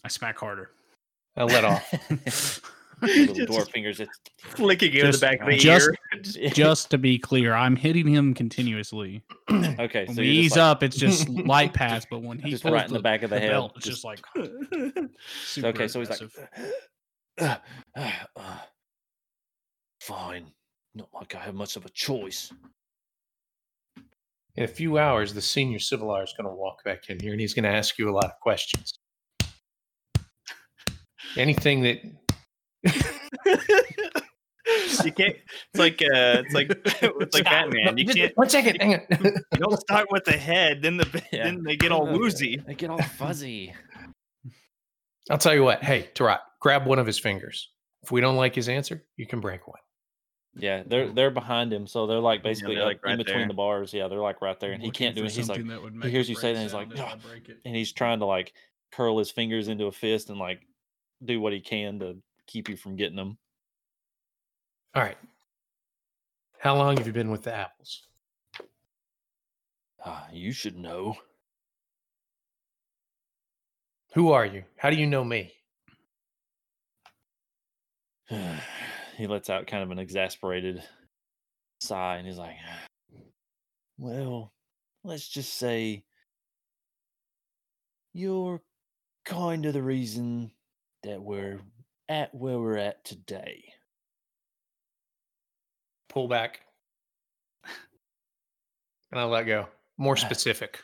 D: I smack harder.
B: I let off.
A: little
C: Just
A: dwarf fingers. It's
C: Flicking you in the
D: Just-
C: back of the
D: just-
C: ear.
D: Just to be clear, I'm hitting him continuously.
A: okay.
D: When
A: So
D: we
A: you're
D: ease
A: just like,
D: up, it's just light pass. But when he's
A: just
D: pulls
A: right in the back of the, head.
D: belt, it's
A: just-
D: just like super
A: okay, so he's like,
D: aggressive.
A: uh, fine. Not like I have much of a choice.
B: In a few hours, the senior civilar is going to walk back in here and he's going to ask you a lot of questions. Anything that
C: you can't. It's like uh, it's like it's like Batman. You can't.
B: One second, hang on.
C: You don't start with the head, then the
A: Yeah.
C: then they get all woozy.
A: They get all fuzzy.
B: I'll tell you what. Hey, Tarot, grab one of his fingers. If we don't like his answer, you can break one.
A: Yeah, they're they're behind him, so they're like basically
C: they're,
A: up
C: like,
A: in between
C: there.
A: the bars. Yeah, they're like right there, and he can't do it. He's like,
D: something that would
A: he hears you say
D: break
A: that, he's like,
D: sound and I'll break it.
A: and he's trying to like curl his fingers into a fist and like do what he can to keep you from getting them.
B: All right. How long have you been with the apples?
A: Ah, you should know.
B: Who are you? How do you know me?
A: he lets out kind of an exasperated sigh and he's like, Well, let's just say you're kind of the reason that we're at where we're at today.
B: Pull back. And I let go. More specific.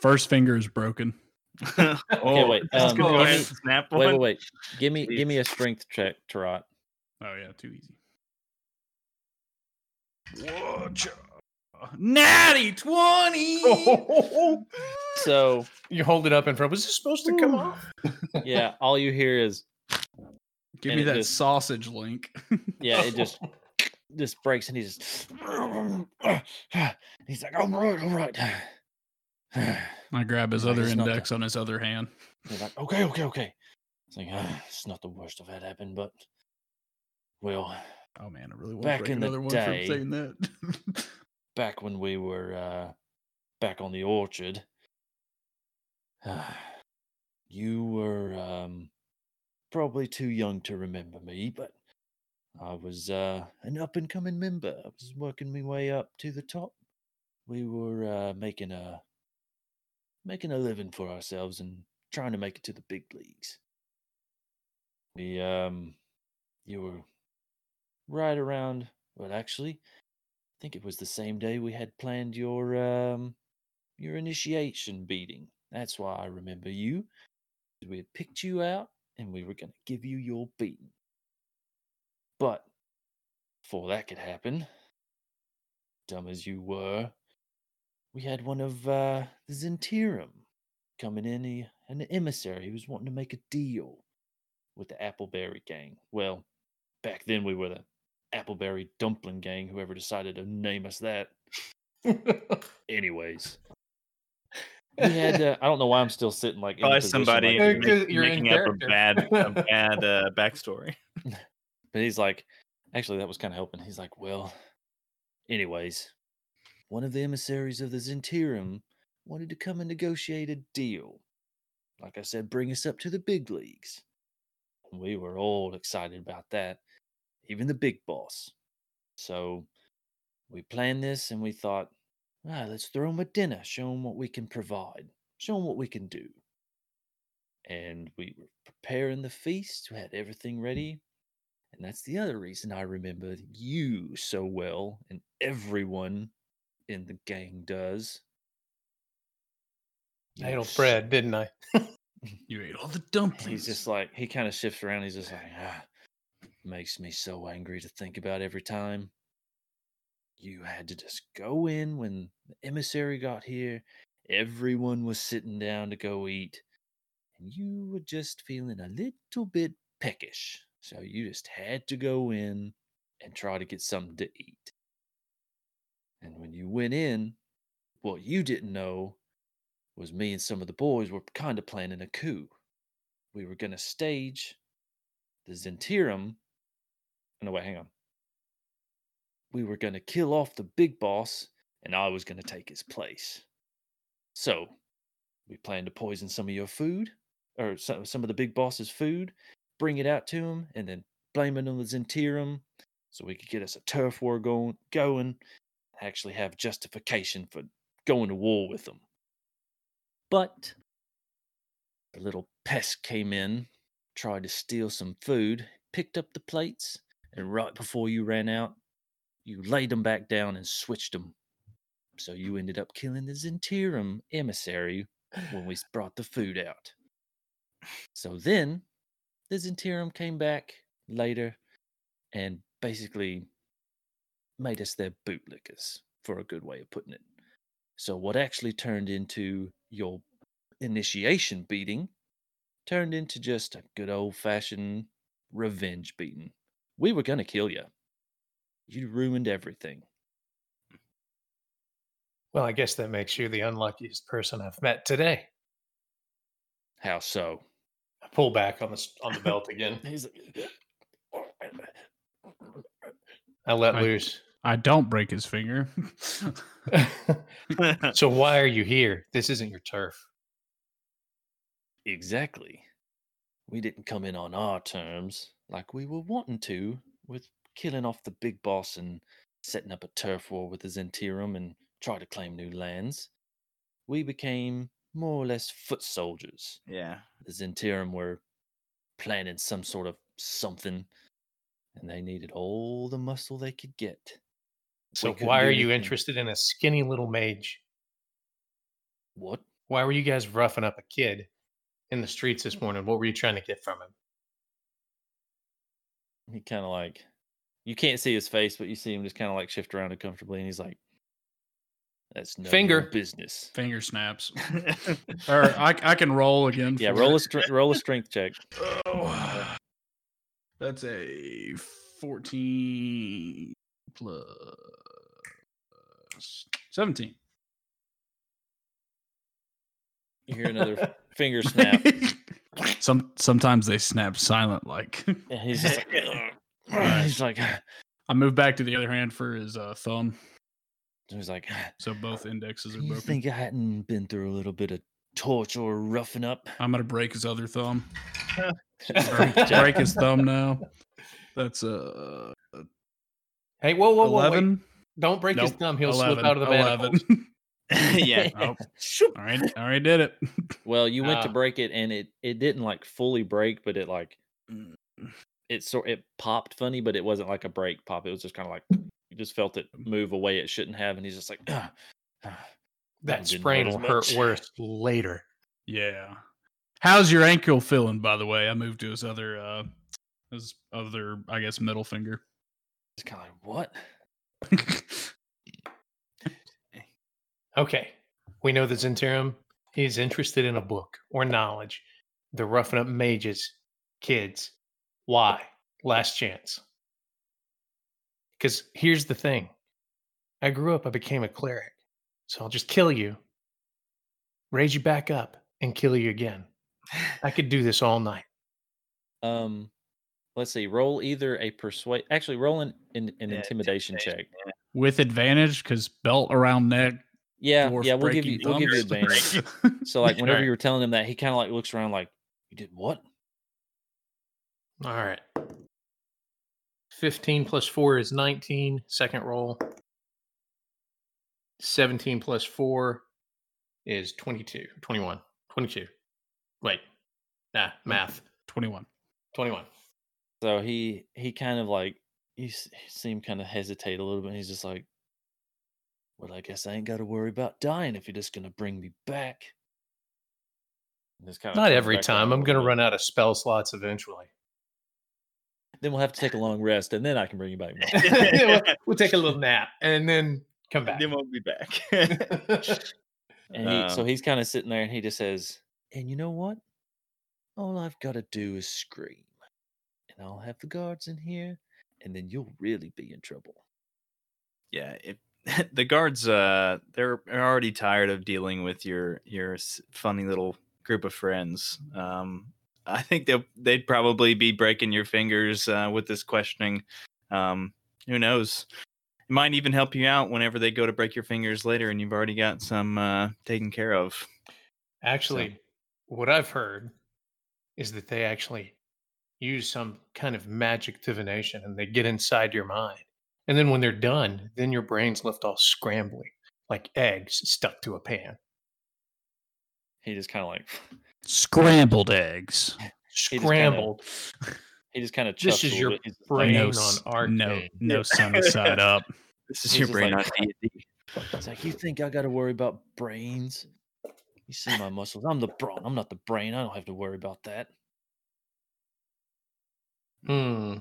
D: First finger is broken.
C: oh,
A: wait,
C: let's
A: um,
C: go ahead
A: me-
C: snap
A: Wait, wait, wait. Give me give me a strength check, Tarot.
D: Oh yeah, too easy. Natty twenty.
A: So
B: you hold it up in front. Was this supposed to come
D: Ooh.
B: off?
A: yeah, all you hear is
D: Give me that
A: just-
D: sausage link.
A: yeah, it just just breaks and he just he's like, all right, all right.
D: I grab his other
A: it's not
D: index on his other hand.
A: He's like, okay, okay, okay. It's like, ah, it's not the worst I've had happen, but well,
D: Oh man, I really want
A: Back
D: to break
A: in the
D: another one
A: day-
D: from saying that.
A: back when we were uh back on the orchard, you were um probably too young to remember me, but I was uh an up and coming member. I was working my way up to the top. We were uh making a making a living for ourselves and trying to make it to the big leagues. We um you were right around well actually I think it was the same day we had planned your um your initiation beating. That's why I remember you. We had picked you out and we were going to give you your beating. But before that could happen, dumb as you were, we had one of uh, the Zhentarim coming in, he, an emissary who was wanting to make a deal with the Appleberry gang. Well, back then we were the Appleberry Dumpling Gang, whoever decided to name us that. Anyways, we had. Uh, I don't know why I'm still sitting like in the
C: Probably somebody
A: like,
C: make-
B: you're in
C: making up a bad a bad uh, backstory.
A: But he's like, actually, that was kind of helping. He's like, well, anyways, one of the emissaries of the Zhentarim wanted to come and negotiate a deal. Like I said, bring us up to the big leagues. We were all excited about that, even the big boss. So we planned this and we thought, ah, let's throw him a dinner, show him what we can provide, show him what we can do. And we were preparing the feast, we had everything ready. And that's the other reason I remember you so well, and everyone in the gang does.
B: I ate
A: You
B: old bread, didn't I?
D: You ate all the dumplings.
A: He's just like he kind of shifts around. He's just like, ah, makes me so angry to think about every time. You had to just go in when the emissary got here. Everyone was sitting down to go eat, and you were just feeling a little bit peckish. So you just had to go in and try to get something to eat. And when you went in, what you didn't know was me and some of the boys were kind of planning a coup we were going to stage the Zhentarim. No, wait, hang on. We were going to kill off the big boss, and I was going to take his place. So, we planned to poison some of your food, or some, some of the big boss's food, bring it out to him, and then blame it on the Zhentarim so we could get us a turf war going, going actually have justification for going to war with them. But the little pest came in, tried to steal some food, picked up the plates, and right before you ran out, you laid them back down and switched them. So you ended up killing the Zhentarim emissary when we brought the food out. So then the Zhentarim came back later and basically made us their bootlickers, for a good way of putting it. So what actually turned into your initiation beating turned into just a good old fashioned revenge beating. We were going to kill you. You ruined everything.
B: Well, I guess that makes you the unluckiest person I've met today.
A: How so?
B: I pull back on the on the belt again.
A: He's
B: I let
D: I-
B: loose.
D: I don't break his finger.
B: so why are you here? This isn't your turf.
A: exactly. We didn't come in on our terms like we were wanting to with killing off the big boss and setting up a turf war with the Zhentarim and try to claim new lands. We became more or less foot soldiers.
C: Yeah.
A: the Zhentarim were planning some sort of something, and they needed all the muscle they could get.
B: So
A: couldn't
B: why are you
A: anything.
B: interested in a skinny little mage?
A: What?
B: Why were you guys roughing up a kid in the streets this morning? What were you trying to get from him?
A: He kind of like, you can't see his face, but you see him just kind of like shift around uncomfortably, and he's like, "That's no
B: Finger.
A: business."
D: finger snaps. or I, I can roll again.
A: Yeah,
D: for
A: roll a str- roll a strength check.
D: Oh, that's a 14 plus 17.
A: You hear another finger snap.
D: Some sometimes they snap silent like.
A: And he's just like, he's like,
D: I move back to the other hand for his uh, thumb,
A: he's like,
D: so both indexes are
A: you
D: broken.
A: think I hadn't been through a little bit of torture or roughing up?
D: I'm gonna break his other thumb.
A: Strength check.
D: break his thumb now. That's uh
B: Hey, whoa, whoa, whoa! wait.
D: eleven.
B: Don't break his thumb. He'll
D: 11,
B: slip out of the manacles.
C: yeah.
D: Oh, all right, all right, did it.
A: Well, you went to
B: Ah.
A: break it and it it didn't like fully break, but it like
D: Mm.
A: it sort it popped funny, but it wasn't like a break pop. It was just kind of like you just felt it move away it shouldn't have, and he's just like, "Ah, ah."
B: That sprain
A: hurt
B: will hurt
A: much.
B: worse later.
D: Yeah. How's your ankle feeling, by the way? I moved to his other uh his other, I guess, middle finger.
A: it's kind of like what?
B: Okay, we know that Zhentarim is interested in a book or knowledge. The roughing up mages, kids. Why? Last chance. Because here's the thing I grew up, I became a cleric. So I'll just kill you, raise you back up, and kill you again. I could do this all night.
A: Um, let's see. Roll either a persuade. Actually, roll an an, an
C: Yeah,
A: intimidation
C: intimidation,
A: check.
D: With advantage, because belt around neck.
A: Yeah,
D: dwarf
A: yeah. We'll give you we'll give you
D: thumbs.
A: advantage. So like whenever
B: Alright.
A: you were telling him that, he kind of like looks around like, "You did what?"
B: All right. 15 plus 4 is 19. Second roll. 17 plus 4 is 22. 21. 22. Wait. Nah, math.
D: 21.
B: 21.
A: So he he kind of like he, s- you kind of hesitate a little bit. He's just like, "Well, I guess I ain't got to worry about dying if you're just gonna bring me back." And kinda
B: Not every time. I'm going to run out of spell slots eventually.
A: Then we'll have to take a long rest, and then I can bring you back.
B: we'll, we'll take a little nap and then come back.
C: Then we'll be back.
A: And he, so
C: Um,
A: he's kind of sitting there, and he just says, "And you know what? All I've got to do is scream, and I'll have the guards in here, and then you'll really be in trouble."
C: yeah, if, the guards uh they're already tired of dealing with your your funny little group of friends. Um, I think they they'd probably be breaking your fingers uh, with this questioning. Um, who knows? It might even help you out whenever they go to break your fingers later, and you've already got some uh, taken care of.
B: Actually, what I've heard is that they actually use some kind of magic divination and they get inside your mind. And then when they're done, then your brain's left all scrambly, like eggs stuck to a pan.
A: He just kind of like
D: Scrambled eggs.
B: Scrambled.
A: he just kind of
B: This is your brain
D: no,
B: on
D: s-
B: arcade.
D: no, no sunny side up.
C: This is
A: He's
C: your brain
A: like-
C: on D&D.
A: It's like you think I got to worry about brains? You see my muscles? I'm the brawn. I'm not the brain. I don't have to worry about that.
B: Hmm.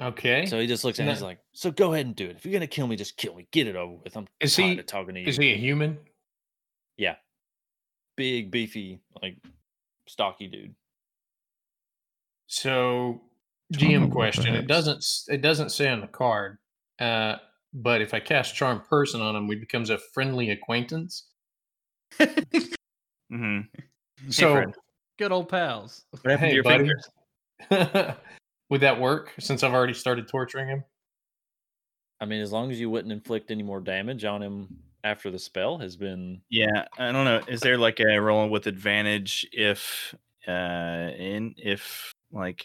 B: Okay.
A: So he just looks at me. He's
B: No.
A: like, "So go ahead and do it. If you're gonna kill me, just kill me. Get it over with. I'm
B: Is
A: tired
B: he-
A: of talking to you."
B: is he a human? Yeah.
A: Big, beefy, like stocky dude?
B: So,
D: Charm
B: GM question. It doesn't. It doesn't say on the card. Uh, but if I cast Charm Person on him, he becomes a friendly acquaintance.
C: Mm-hmm.
B: So,
C: friend.
D: Good old pals.
C: What happened
B: hey,
C: to your
B: buddy.
C: fingers?
B: would that work? Since I've already started torturing him.
A: I mean, as long as you wouldn't inflict any more damage on him after the spell has been.
C: Yeah, I don't know. Is there like a roll with advantage if uh in if like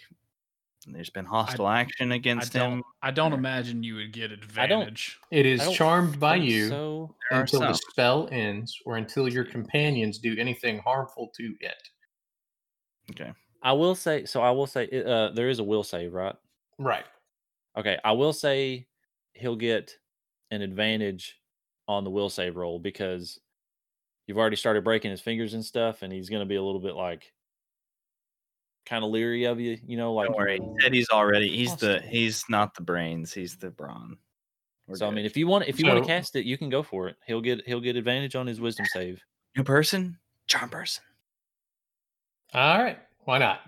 C: there's been hostile action against
D: don't.
C: him?
D: I don't imagine you would get advantage.
B: It
A: I
B: is
A: don't
B: charmed by you
A: So
B: until the spell ends, or until your companions do anything harmful to it.
C: Okay.
A: I will say. So I will say. Uh, there is a will save, right?
B: Right.
A: Okay, I will say he'll get an advantage on the will save roll because you've already started breaking his fingers and stuff, and he's going to be a little bit like kind of leery of you. You know, like
C: Don't worry. He said he's already he's the he's not the brains, he's the brawn. We're
A: So I mean, if you want, if you want to cast it, you can go for it. He'll get he'll get advantage on his wisdom save.
C: new person, charm person.
B: All right. Why not?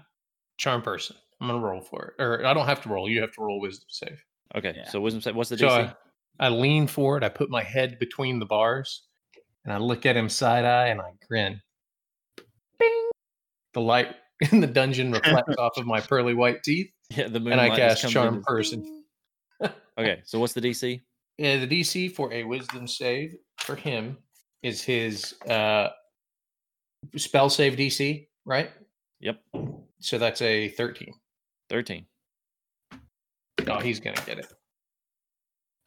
B: Charm person. I'm gonna roll for it, or I don't have to roll. You have to roll wisdom save.
A: Okay,
C: Yeah.
A: so wisdom save. What's the
B: So
A: DC?
B: I, I lean forward. I put my head between the bars, and I look at him side eye, and I grin. Bing. The light in the dungeon reflects off of my pearly white teeth,
A: yeah, the
B: and I cast charm
A: in.
B: person.
A: Okay, so what's the DC?
B: Yeah, the DC for a wisdom save for him is his uh, spell save DC, right?
A: Yep,
B: So that's a 13.
A: thirteen.
B: Oh, he's gonna get it.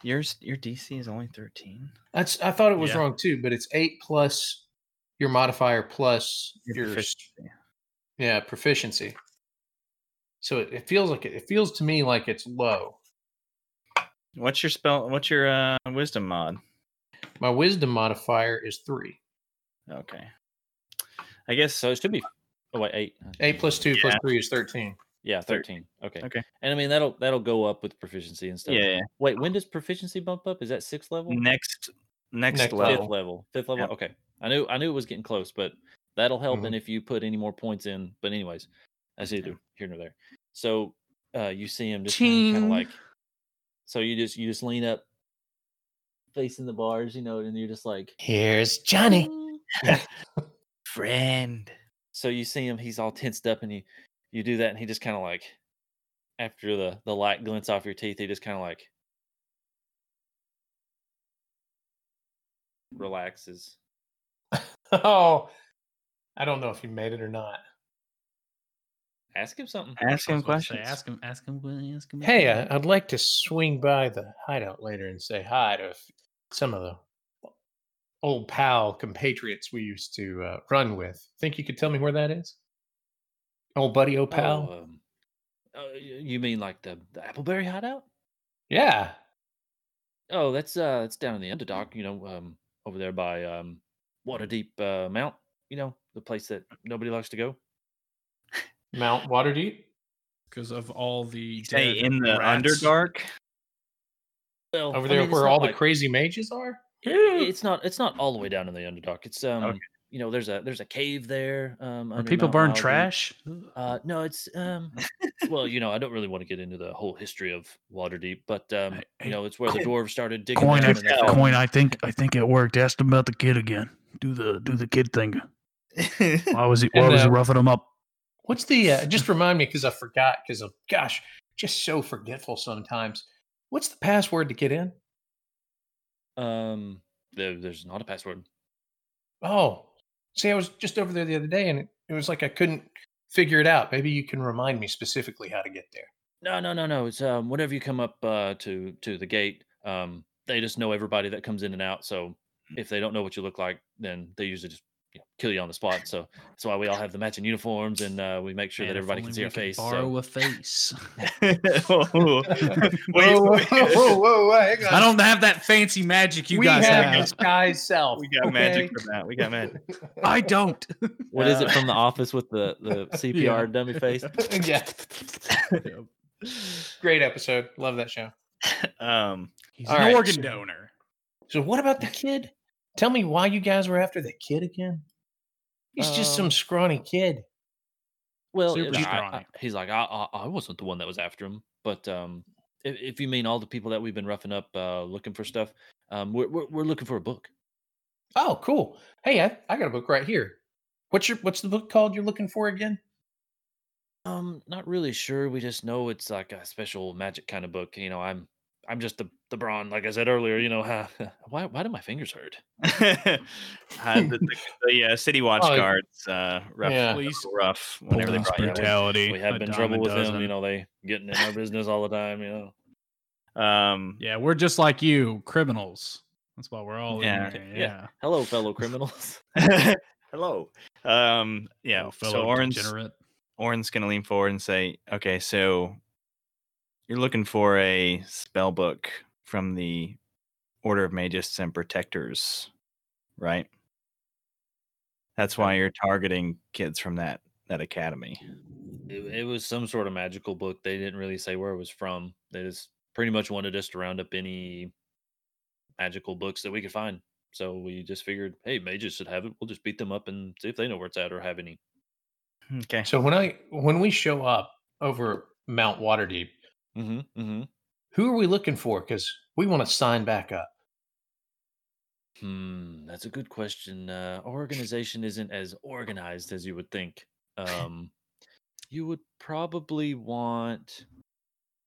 C: Yours your DC is only thirteen.
B: That's I thought it was
C: Yeah.
B: wrong too, but it's eight plus your modifier plus
C: Your
B: your,
C: proficiency.
B: yeah proficiency. So it, it feels like it, it feels to me like it's low.
C: What's your spell what's your uh wisdom mod?
B: My wisdom modifier is three.
C: Okay. I guess
A: So it should be. Oh wait, eight.
B: Eight plus two plus three is thirteen.
A: Yeah,
C: Thirteen.
A: thirteen. Okay.
C: Okay.
A: And I mean that'll that'll go up with proficiency and stuff.
C: yeah,
A: Wait, when does proficiency bump up? Is that sixth level?
C: next next,
B: Next
C: level.
A: Fifth level. Fifth level.
C: Yep.
A: Okay. I knew I knew it was getting close, but that'll help.
B: Mhm.
A: And if you put any more points in, but anyways, that's either here nor there. So uh you see him just kind of like so you just you just lean up facing the bars, you know, and you're just like
B: Here's Johnny.
C: Friend.
A: So you see him, he's all tensed up and you you do that and he just kind of like after the the light glints off your teeth, he just kind of like relaxes.
B: Oh, I don't know if you made it or not.
A: Ask him something.
C: Ask him
D: was about to say,
C: questions.
D: Ask him. Ask him. Ask him.
B: Hey, uh, I'd like to swing by the hideout later and say hi to some of the old pal compatriots we used to uh, run with. Think you could tell me where that is? Old buddy, old pal.
A: Oh, um, uh, you mean like the, the Appleberry hideout?
B: yeah.
A: Oh, that's uh, that's down in the Underdock. You know, um, over there by um, Waterdeep uh, Mount. You know, the place that nobody likes to go.
B: Mount Waterdeep.
D: because of all the
C: Say in the
D: rats.
C: Underdark.
A: Well,
B: Over
A: I
B: there
A: mean,
B: where
A: not
B: all the crazy mages are?
A: I- It's not. It's not all the way down in the Underdark. It's um,
C: Okay.
A: you know, there's a there's a cave there. Um,
D: Where
A: under
D: people
A: Mount
D: burn
A: Wilddeep.
D: trash.
A: Uh, no, it's um, well, you know, I don't really want to get into the whole history of Waterdeep, but um,
D: Hey,
A: you know, it's where the dwarves started digging.
D: Coin, I,
A: and
D: coin. I think I think it worked. Ask him about the kid again. Do the do the kid thing. Why was he? Why
B: And,
D: was he
B: uh,
D: roughing him up?
B: What's the uh, just remind me because I forgot because of gosh, just so forgetful sometimes. What's the password to get in?
A: Um, there, there's not a password.
B: Oh, see, I was just over there the other day and it, it was like I couldn't figure it out. Maybe you can remind me specifically how to get there.
A: No, no, no, no. It's um, whenever you come up uh, to to the gate, um, they just know everybody that comes in and out. So if they don't know what you look like, then they usually just you know, kill you on the spot. So that's why we all have the matching uniforms and uh, we make sure
D: Man,
A: that everybody can see our face.
D: Borrow
A: So.
D: a face.
B: Whoa, whoa, whoa, whoa, whoa, hang on.
D: I don't have that fancy magic you
B: we
D: guys
B: have
D: have.
B: this guy's self.
C: we got magic for that. We got magic.
D: I don't.
A: What is it
C: Uh,
A: from the office with the the CPR dummy face?
B: yeah, great episode. Love that show.
C: Um,
D: He's an
B: right,
D: organ
B: so-
D: donor.
B: So what about the kid? Tell me why you guys were after the kid again. He's just some
A: Um,
B: scrawny kid.
A: Well,
D: Super
A: I- I- I- he's like, I, I, I wasn't the one that was after him, but um, if, if you mean all the people that we've been roughing up, uh, looking for stuff, um, we're, we're we're looking for a book.
B: Oh, cool. Hey, I, I got a book right here. What's your what's the book called you're looking for again?
A: Um, not really sure. We just know it's like a special magic kind of book. You know, I'm I'm just the the brawn, like I said earlier. You know, why why do my fingers hurt?
C: uh, the, the, the uh, city watch
B: Oh,
C: guards, uh, rough,
B: yeah.
D: Police-
C: rough. Whenever
D: Police
C: brought you.
D: brutality.
A: We have been
D: dime
A: trouble
D: a
A: with them. You know, they getting in our business all the time. You know.
C: Um,
D: Yeah, we're just like you, criminals. That's why we're all
C: Yeah.
D: in here.
A: Yeah.
D: Yeah.
A: Hello, fellow criminals.
C: hello. Um, yeah.
D: Oh,
C: so
D: fellow
C: Orange,
D: degenerate.
C: Orin's gonna lean forward and say, "Okay, so you're looking for a spell book from the Order of Magists and Protectors, right? That's why you're targeting kids from that that academy."
A: it, it was some sort of magical book. They didn't really say where it was from. They just pretty much wanted us to round up any magical books that we could find. So we just figured, hey, mages should have it. We'll just beat them up and see if they know where it's at or have any.
C: Okay.
B: So when I when we show up over Mount Waterdeep,
A: Mm-hmm. Mm-hmm.
B: Who are we looking for? Because we want to sign back up.
A: Hmm, that's a good question. Uh, organization isn't as organized as you would think. Um, you would probably want.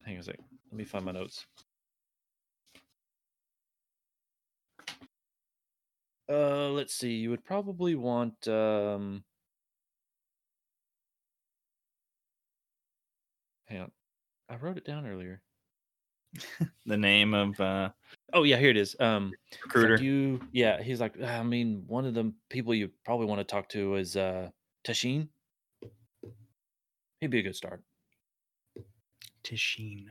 A: Hang on a sec. Let me find my notes. Uh, let's see. You would probably want. Um, hang on. I wrote it down earlier.
C: the name of uh,
A: Oh yeah, here it is. Um, It's like
C: recruiter.
A: you, yeah, he's like, I mean, one of the people you probably want to talk to is uh Tashin. He'd be a good start.
C: Tishine.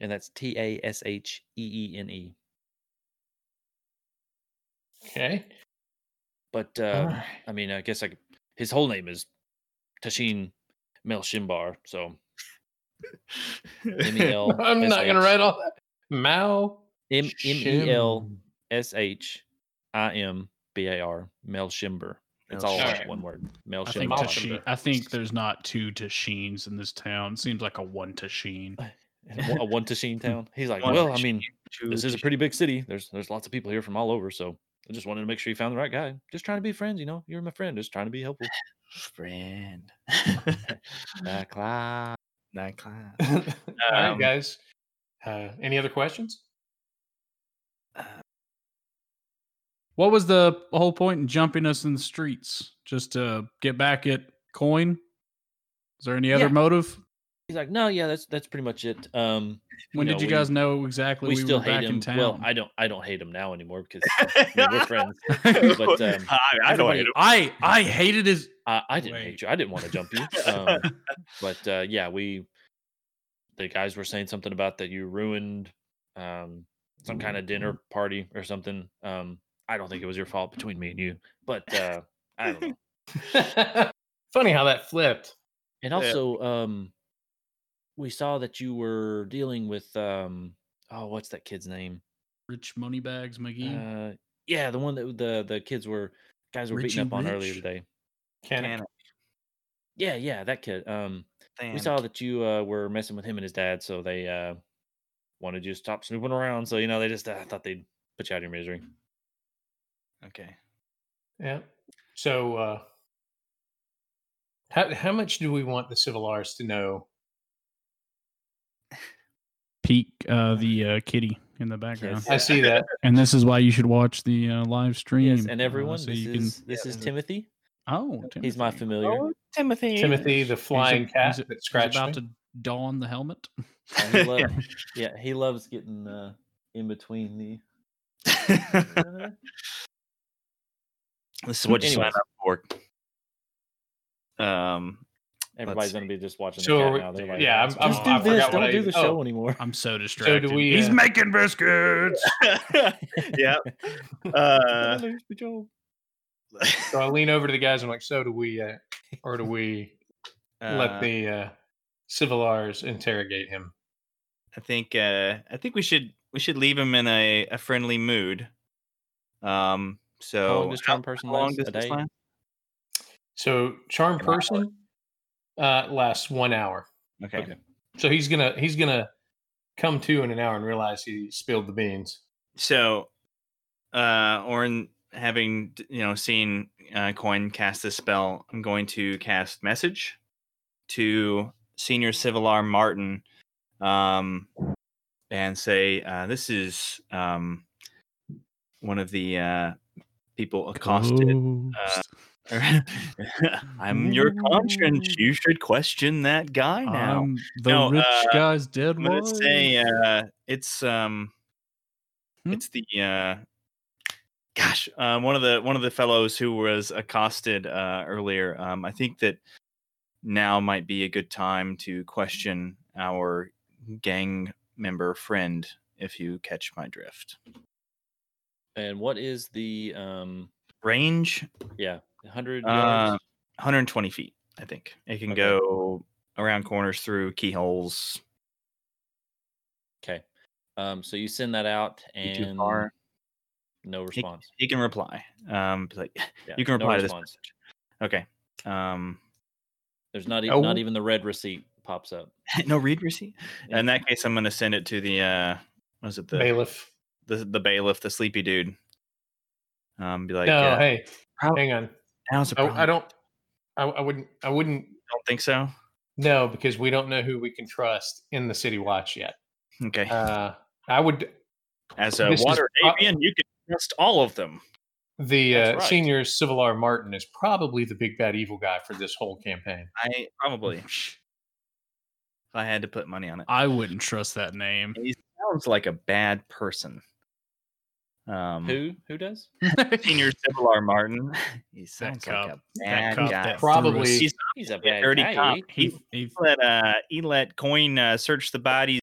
A: And that's T A S H E E N E.
B: Okay.
A: But uh,
B: Alright.
A: I mean, I guess like his whole name is Tashin Melshimbar. So M E L.
B: I'm not gonna write all that. Mao
A: M M E L
B: Shim.
A: S H I M B A R Melshimbar. It's all
B: Melshimbar.
A: like one word.
D: I think,
A: Melshimbar.
B: Tashin-
D: Tashin, I think there's not two Tashins in this town. Seems like a one Tashin.
A: Uh, a one Tashin town. He's like,
C: One
A: well, I mean, this is a pretty big city. There's there's lots of people here from all over. So I just wanted to make sure you found the right guy. Just trying to be friends, you know. You're my friend. Just trying to be helpful.
C: friend.
A: That class.
C: That class.
B: all right,
C: Um,
B: guys. Uh, any other questions?
D: What was the whole point in jumping us in the streets? Just to get back at coin? Is there any other
A: Yeah.
D: motive?
A: He's like, no, yeah, that's that's pretty much it. Um,
D: When
A: know,
D: did you
A: we-
D: guys know exactly
A: we,
D: we,
A: still
D: were
A: hate
D: back
A: him.
D: in town?
A: Well, I don't I don't hate him now anymore because I mean, we're friends. But, um,
C: I, I don't hate him.
D: I I hated his.
A: I, I didn't
D: Wait.
A: hate you. I didn't want to jump you. Um, but uh, yeah, we the guys were saying something about that you ruined um, some kind of dinner party or something. Um, I don't think it was your fault between me and you, but uh, I don't know.
B: Funny how that flipped.
A: And
C: Yeah.
A: also, um, we saw that you were dealing with um, oh, what's that kid's name?
D: Rich Moneybags McGee.
A: Uh, yeah, the one that the the kids were guys were
D: Richie
A: beating up on earlier today.
B: Can
C: Can
A: Yeah, yeah, that kid. Um, we saw that you uh, were messing with him and his dad, so they uh, wanted you to stop snooping around. So you know, they just uh, thought they'd put you out of your misery.
C: Okay.
B: Yeah. So, uh, how how much do we want the Civilars to know?
D: Peek uh, the uh, kitty in the background.
A: Yes.
B: I see that.
D: And this is why you should watch the uh, live stream.
A: Yes, and
D: uh,
A: everyone,
D: so
A: this
D: you
A: is this is Timothy.
D: Oh,
A: He's my
D: Timothy.
A: familiar.
C: Timothy.
B: Timothy, the
D: He's a-
B: flying cat
D: he's a-
B: that
D: He's
B: scratched
D: about
B: me.
D: to don the helmet.
A: Uh, he lo- yeah, he loves getting uh, in between the.
C: this is what you
A: Anyways.
C: signed up for. Um,
A: Everybody's gonna be just watching
B: So
A: the
B: are
A: cat
B: we-
A: now. They're like,
B: yeah, I'm-
A: just
B: I'm-
A: do
B: I
A: this.
B: forgot what
A: Don't
B: I-
A: do the
B: oh.
A: show anymore.
D: I'm so distracted.
B: So we,
D: He's
B: uh,
D: making biscuits.
C: yeah. Uh,
B: So I lean over to the guys. I'm like, so do we, uh, or do we
C: uh,
B: let the uh, Civilars interrogate him?
C: I think uh, I think we should we should leave him in a, a friendly mood. Um. So
A: How long does charm person
C: how long
A: last?
C: does
A: A
C: this
A: day?
C: last?
B: So charm
C: An hour.
B: person uh, lasts one hour.
C: Okay.
A: Okay.
B: So he's gonna he's gonna come to in an hour and realize he spilled the beans.
C: So, uh, Orin, having you know seen uh, Coin cast this spell, I'm going to cast message to Senior Civilar Martin, um, and say uh, this is um, one of the uh, people accosted.
D: Ghost.
C: I'm your conscience. You should question that guy now.
D: I'm the
C: No,
D: rich
C: uh,
D: guy's dead
C: I'm gonna
D: wife.
C: say uh, it's um,
D: Hmm?
C: it's the uh, gosh, um, one of the one of the fellows who was accosted uh, earlier. Um, I think that now might be a good time to question our gang member friend, if you catch my drift.
A: And what is the um?
C: Range,
A: Yeah, hundred
C: uh, 120 feet. I think it can
A: Okay.
C: go around corners through keyholes.
A: Okay. Um. So you send that out,
C: be Too
A: and
C: far.
A: no response.
C: He can reply. Um, like
A: Yeah,
C: you can
A: no
C: reply to this message. Okay. Um,
A: There's not even not
B: Oh.
A: even the red receipt pops up.
C: no read receipt.
A: Yeah.
C: In that case, I'm gonna send it to the uh, was it the
B: Bailiff.
C: the the bailiff, the sleepy dude. Um, be like,
B: no,
C: uh,
B: hey,
C: prob-
B: hang on.
C: Now's the
B: I,
C: problem.
B: I don't. I, I wouldn't. I wouldn't.
C: don't think so.
B: No, because we don't know who we can trust in the city watch yet.
C: Okay.
B: Uh, I would.
C: As a
B: this is
C: water avian, you can trust all of them.
B: The uh,
A: right.
B: senior Civilar Martin is probably the big bad evil guy for this whole campaign.
C: I probably. if I had to put money on it,
D: I wouldn't trust that name.
C: he sounds like a bad person. Um,
A: Who who does?
C: Senior Civilar Martin. He sounds like
D: cop.
C: a bad
D: cop
C: guy.
D: that
B: Probably-
C: He's
A: He's a
C: a
A: bad
C: dirty
A: guy.
C: cop.
A: eh?
C: He,
D: he-
C: let uh he let coin uh, search the bodies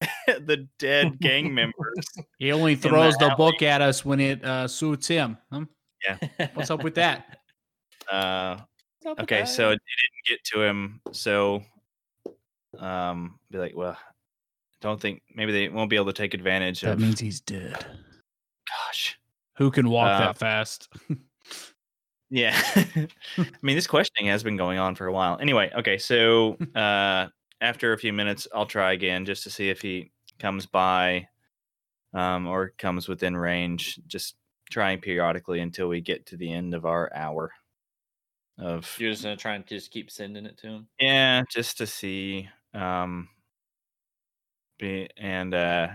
C: the dead gang members
D: He only throws the,
C: alley.
D: book at us when it uh, suits him. Yeah. What's up with that?
C: uh
A: What's up with
C: okay
A: that?
C: so it didn't get to him so um be like well don't think maybe they won't be able to take advantage of
D: That
C: of
D: means he's dead.
C: Gosh
D: Who can walk
C: Uh,
D: that fast?
C: yeah i mean this questioning has been going on for a while anyway okay so uh after a few minutes i'll try again just to see if he comes by um or comes within range just trying periodically until we get to the end of our hour of
A: You're just gonna try and just keep sending it to him.
C: yeah just to see um be and uh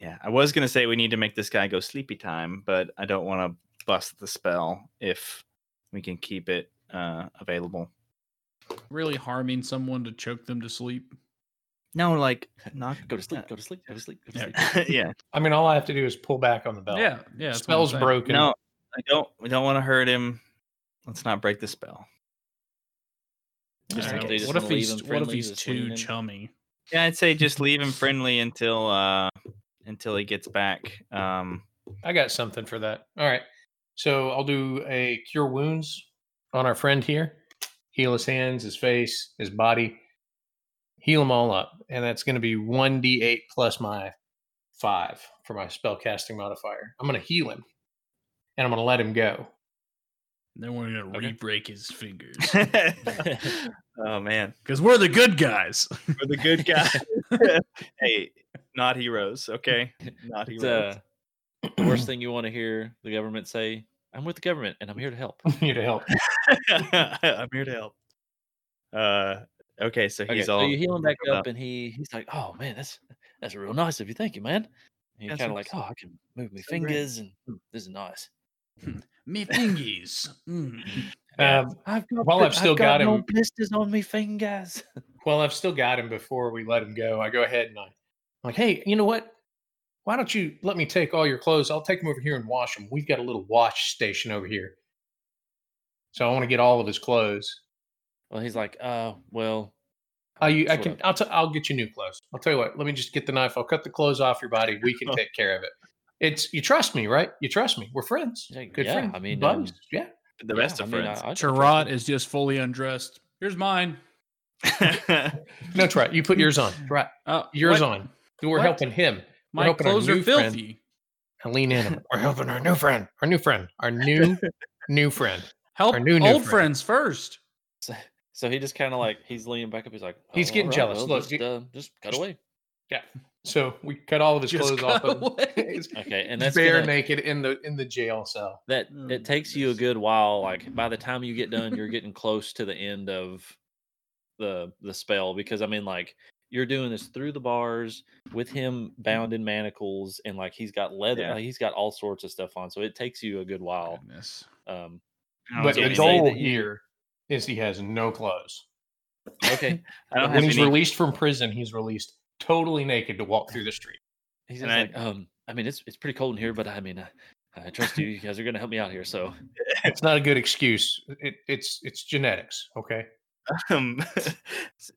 C: yeah i was gonna say we need to make this guy go sleepy time but i don't want to bust the spell if we can keep it uh available
D: really harming someone to choke them to sleep?
C: No, like not
A: Go to sleep. Go to sleep. Go to sleep. Go to
D: Yeah.
A: sleep.
C: yeah.
B: I mean, all I have to do is pull back on the belt.
D: Yeah, yeah. that's what I'm
B: spell's broken.
C: No, I don't. We don't want to hurt him. Let's not break the spell.
A: Just
D: I
A: in case
D: what if he's
A: leave him
D: what if he's too chummy?
C: Yeah, I'd say just leave him friendly until uh until he gets back. Um,
B: I got something for that. All right. So I'll do a cure wounds on our friend here. Heal his hands, his face, his body. Heal them all up. And that's going to be 1d8 plus my 5 for my spell casting modifier. I'm going to heal him. And I'm going to let him go.
D: Then we're gonna
A: Okay.
D: re-break his fingers
C: oh man,
D: because we're the good guys.
C: we're the good guys. hey, not heroes. Okay, not heroes.
A: uh, the worst thing you want to hear the government say. I'm with the government and I'm here to help.
B: I'm here to help.
C: I'm here to help. Uh, okay, so
A: Okay,
C: he's
A: so
C: all.
A: you heal him back
C: healed
A: up, and he he's like, "Oh man, that's that's real nice of you. Thank you, man." And he's
C: That's
A: kind of like, "Oh, I can move my
C: so great."
A: fingers, and mm, this is nice."
D: Me fingies. Mm.
B: Um,
A: I've got,
B: While I've still got
A: no
B: him-
A: blisters on me fingers.
B: well, I've still got him before we let him go. I go ahead and I, I'm like, hey, you know what? Why don't you let me take all your clothes? I'll take them over here and wash them. We've got a little wash station over here. So I want to get all of his clothes.
A: Well, he's like, "Uh, well,
B: Uh, you, I can.
A: of.
B: I'll. T- I'll get you new clothes. I'll tell you what. Let me just get the knife. I'll cut the clothes off your body. We can take care of it. It's you trust me, right? You trust me. We're friends.
A: He's like,
B: Good
A: yeah,
B: friends.
A: I mean,
B: buddies.
A: um,
B: yeah.
C: the
A: yeah,
C: best
A: I
C: of
A: mean,
C: friends.
A: I, I trust
D: is just fully undressed. Here's mine.
B: No, Trot. You put yours on. Right.
D: Oh,
B: Yours
D: what?
B: on. We're
D: What?
B: helping him.
D: My
B: helping
D: clothes are
B: new friend.
D: filthy.
B: I lean in. We're helping our new friend. Our new friend. Our new new friend.
D: Help
B: Our new new
D: old
B: friend.
D: friends first.
A: So, so he just kind of like he's leaning back up. He's like,
B: He's
A: "Oh,
B: getting
A: all right,
B: jealous.
A: well,
B: Look,
A: just, uh, just cut away."
B: Yeah. So we cut all of his
D: Just
B: clothes off.
D: cut
B: Him.
D: away.
B: He's
A: Okay, and that's
B: bare
A: gonna,
B: naked in the in the jail cell.
A: that
D: Oh,
A: it takes you a good while. Like by the time you get done, you're getting close to the end of the the spell because I mean, like you're doing this through the bars with him bound in manacles and like he's got leather.
C: Yeah.
A: like, he's got all sorts of stuff on, so it takes you a good while.
D: Goodness.
A: Um,
B: But
A: so
B: the goal
A: you-
B: here is he has no clothes.
A: okay,
C: I don't
B: when
C: have
B: he's
C: any.
B: released from prison, he's released totally naked to walk through the street.
A: he's
C: And
A: just
C: I-
A: like, um, I mean, it's it's pretty cold in here, but I mean, I, I trust you. You guys are gonna help me out here, so
B: It's not a good excuse. It, it's it's genetics. Okay.
C: Um,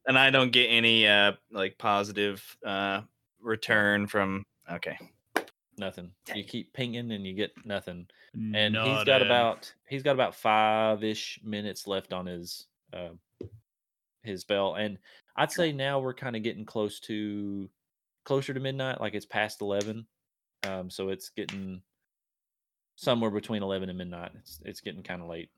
C: and I don't get any uh like positive uh return from. Okay,
A: nothing. You keep pinging and you get nothing. and he's got
D: in.
A: about he's got about five ish minutes left on his uh, his spell, and I'd say now we're kind of getting close to closer to midnight, like it's past eleven, um, so it's getting somewhere between eleven and midnight. It's it's getting kind of late.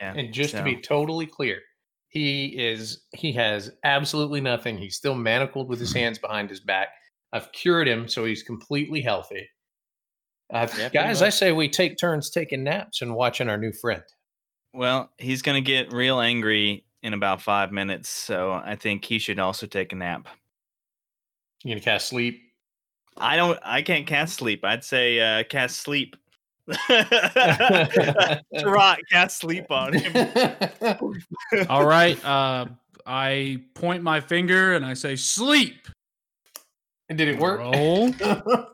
C: yeah.
B: And just to be totally clear, he is he has absolutely nothing. He's still manacled with his hands behind his back. I've cured him, so he's completely healthy. Uh,
A: Yeah,
B: guys, I say we take turns taking naps and watching our new friend.
C: Well, he's gonna get real angry in about five minutes, so I think he should also take a nap.
B: You gonna cast sleep?
C: I don't. I can't cast sleep. I'd say uh, cast sleep. Rot, cast sleep on him.
D: All right. Uh, I point my finger and I say sleep.
B: And did it work?
D: Roll.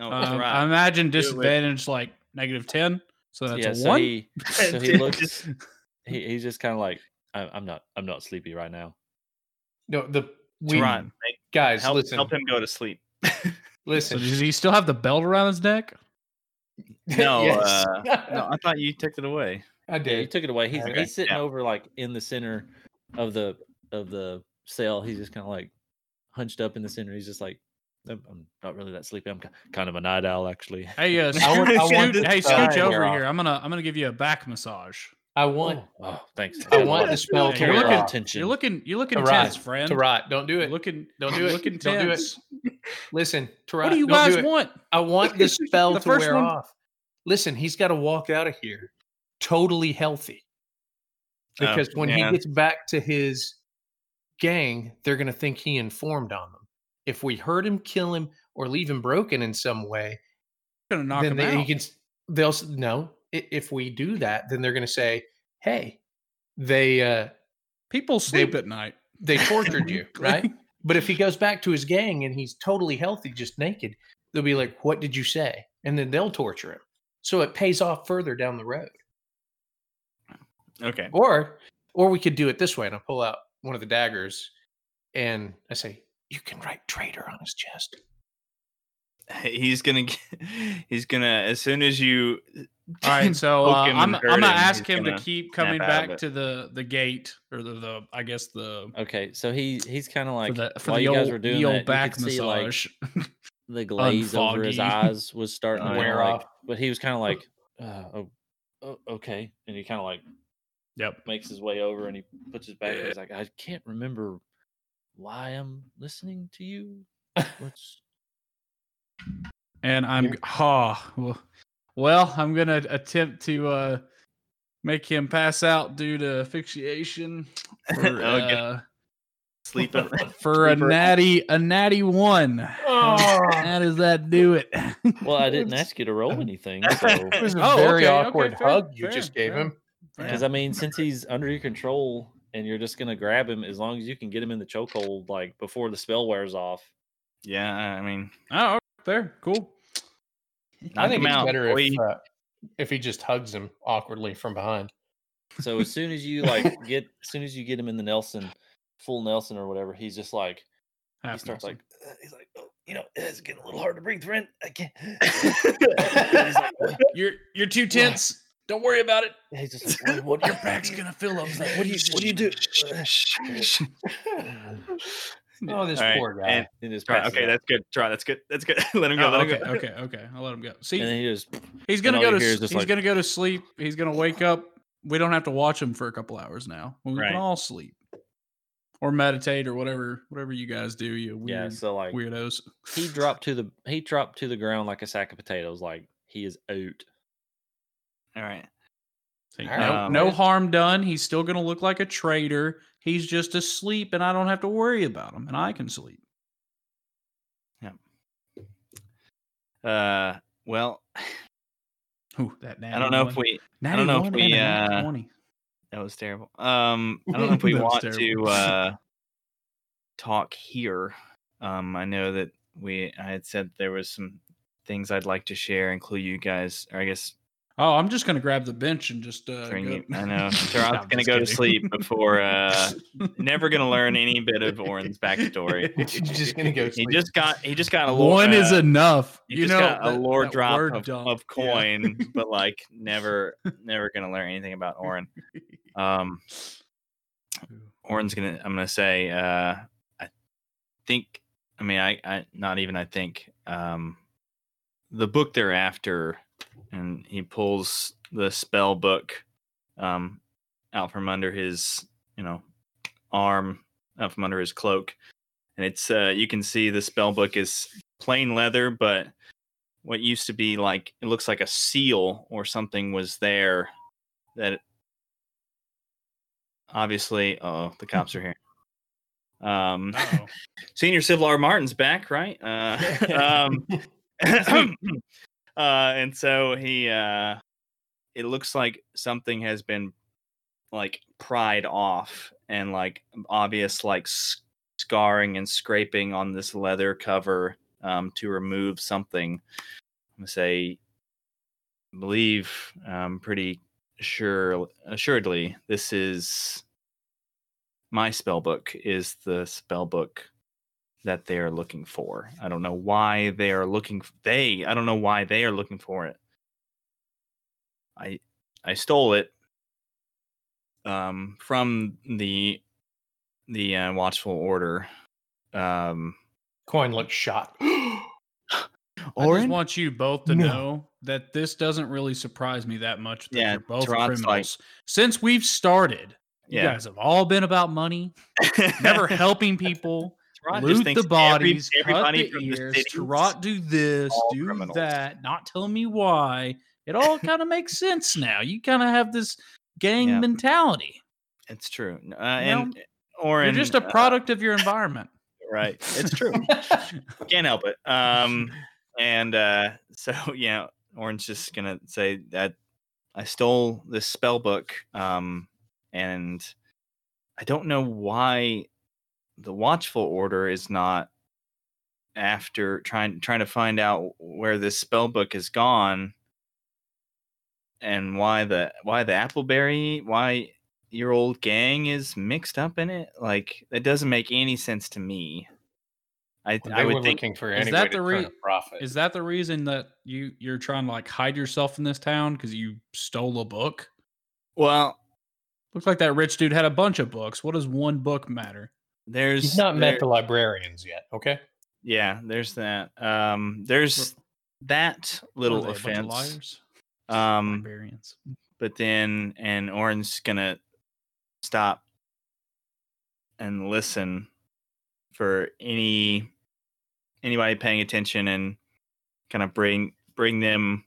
C: No,
D: Um, I imagine disadvantage like negative ten. So that's
A: yeah,
D: a
A: so
D: one.
A: he so he looks he, he's just kind of like I, I'm not I'm not sleepy right now.
B: no, the we
C: Rot, make-
B: guys
C: help,
B: listen.
C: help him go to sleep.
D: So
B: Listen.
D: does he still have the belt around his neck?
C: No,
B: Yes.
C: uh, no, I thought you took it away.
B: I
A: Yeah, you took it away. He's
C: Okay,
A: he's sitting
C: yeah.
A: over like in the center of the of the cell. He's just kind of like hunched up in the center. He's just like, I'm, I'm not really that sleepy. I'm kind of a night owl, actually.
D: Hey, uh,
B: I want- I want
D: hey,
B: spell
D: scooch over here. I'm gonna I'm gonna give you a back massage.
B: I want
A: Oh, thanks.
B: I
A: gotta
B: want the spell
D: to
A: carry
D: wear
A: a
D: off. You're looking you're looking
B: to
D: tense, friend.
B: To rot. Don't do
D: You're
B: it.
D: looking
B: Don't do it.
D: Looking
B: Don't do it.
D: tense.
B: Listen, to
D: What do you
B: Don't
D: guys
B: do
D: want?
B: I want the spell
D: The
B: to wear
D: one-
B: off. Listen, he's got to walk out of here totally healthy.
C: Oh,
B: Because when
C: yeah.
B: he gets back to his gang, they're going to think he informed on them. If we hurt him, kill him, or leave him broken in some way,
D: gonna knock
B: then
D: him
B: they, he
D: out.
B: can. They'll s- no. If we do that, then they're going to say, "Hey, they uh,
D: People sleep at night.
B: They tortured you, right? But if he goes back to his gang and he's totally healthy, just naked, they'll be like, "What did you say?" And then they'll torture him. So it pays off further down the road.
C: Okay.
B: Or, or we could do it this way, and I pull out one of the daggers, and I say, "You can write traitor on his chest."
C: He's gonna. Get, he's gonna as soon as you.
D: All right, so uh, I'm I'm gonna ask him to
C: gonna
D: keep coming back to the the gate or the, the I guess the
A: Okay, so he he's kind of like
D: for the for
A: while
D: the
A: you
D: old,
A: guys were doing
D: the old
A: that,
D: back
A: you could see like the glaze over his eyes was starting to wear
B: yeah.
A: off, but he was kind of like, uh, oh, oh, okay, and he kind of like
D: yep.
A: makes his way over and he puts his back. He's like, I can't remember why I'm listening to you. What's
D: And I'm oh, well, well, I'm gonna attempt to uh make him pass out due to asphyxiation for, uh,
C: Sleeping.
D: for a natty a natty one. How does that do it?
A: well, I didn't ask you to roll anything, so
B: It was a
D: Oh,
B: very
D: okay, okay,
B: awkward
D: fair,
B: hug you
D: fair,
B: just gave
D: fair.
B: him.
A: because I mean, since he's under your control and you're just gonna grab him, as long as you can get him in the chokehold like before the spell wears off.
C: yeah, I mean,
D: Oh, fair, cool.
C: knock
B: I think it's
C: out.
B: better
C: boy.
B: if uh, if he just hugs him awkwardly from behind.
A: So as soon as you like get, as soon as you get him in the Nelson, full Nelson or whatever, he's just like he starts
D: Nelson.
A: like uh, he's like, oh, you know, it's getting a little hard to breathe, friend. I can't. Like,
D: you're you're too tense. Don't worry about it.
A: he's just like, what, what
D: Your back's gonna fill up.
A: Like, what do you, what do you do?
B: Oh, this
C: All right,
B: poor guy.
C: and-
A: And just
C: Try, okay, that's good. Try, that's good. That's good. let him go.
D: Oh,
C: let him
D: okay,
C: go.
D: okay, okay. I'll let him go. See,
A: and then he just
D: he's gonna go to
A: hear
D: s-
A: is just
D: he's
A: like-
D: gonna go to sleep. He's gonna wake up. We don't have to watch him for a couple hours now. We
C: Right.
D: can all sleep or meditate or whatever whatever you guys do. You weird
A: yeah. So like
D: weirdos.
A: he dropped to the he dropped to the ground like a sack of potatoes. Like he is out.
C: All right.
D: See,
B: All
D: no,
C: right.
D: no harm done. He's still gonna look like a traitor. He's just asleep, and I don't have to worry about him, and I can sleep. Yeah.
C: Uh, well,
D: Ooh, that
C: I don't know if we.
D: Natty
C: don't know if
D: one
C: we,
D: and
C: uh,
D: 20.
C: That was terrible. Um, I don't know if we
D: That was
C: want to uh talk here. Um, I know that we. I had said there was some things I'd like to share, include you guys. Or I guess
D: Oh, I'm just gonna grab the bench and just uh, go-
C: I know.
D: No,
C: Gerard's
D: I'm
C: gonna
D: just
C: go to sleep before. uh Never gonna learn any bit of Oren's backstory.
B: You're just gonna go.
C: He just got. He just got a lore,
D: One is
C: uh,
D: enough. You
C: just
D: know,
C: got a
D: that-
C: lore
D: that
C: drop
D: word
C: of,
D: dump.
C: of
D: Yeah.
C: coin, but like never, never gonna learn anything about Oren. Um, Oren's gonna. I'm gonna say. Uh, I think. I mean, I. I not even. I think. Um, the book they're after, and he pulls the spell book, um, out from under his, you know, arm, out from under his cloak, and it's. Uh, you can see the spell book is plain leather, but what used to be like it looks like a seal or something was there that obviously oh the cops are here um
D: Uh-oh.
C: senior civilar martin's back right uh um uh and so he uh it looks like something has been like pried off and like obvious like scarring and scraping on this leather cover um to remove something. I'm gonna say I believe um pretty sure assuredly this is my spell book is the spell book that they are looking for. I don't know why they are looking f- they I don't know why they are looking for it. I I stole it um from the the uh, watchful order. Um
B: Coin looks shot.
D: I just want you both to
B: No.
D: know that this doesn't really surprise me that much. That
C: Yeah,
D: you're both
C: Tarot's like-
D: criminals. Since we've started, you
C: yeah.
D: guys have all been about money, never helping people,
C: Just
D: loot the
C: every-
D: bodies,
C: everybody
D: cut the
C: the
D: ears, Tarot do this, do
C: criminals.
D: that, not tell me why. It all kind of makes sense now. You kind of have this gang
C: Yeah.
D: mentality.
C: It's true. Uh, and
D: You're
C: Orin
D: just a
C: uh,
D: product of your environment.
C: right. It's true. Can't help it. Um, and uh, so yeah, Orin's just gonna say that I stole this spell book, um, and I don't know why the watchful order is not after trying trying to find out where this spell book has gone and why the why the appleberry why your old gang is mixed up in it like that doesn't make any sense to me i
B: They
C: i would think
B: looking for
D: Is that the
B: turn
D: re-
B: a profit.
D: Is that the reason that you you're trying to like hide yourself in this town because you stole a book?
C: well
D: Looks like that rich dude had a bunch of books. What does one book matter?
C: There's
B: He's not met
C: there-
B: the librarians yet. Okay.
C: yeah there's that um there's that little
D: they, a of
C: offense
D: liars.
C: um
D: Librarians.
C: but then and Orin's gonna stop and listen for any anybody paying attention and kind of bring bring them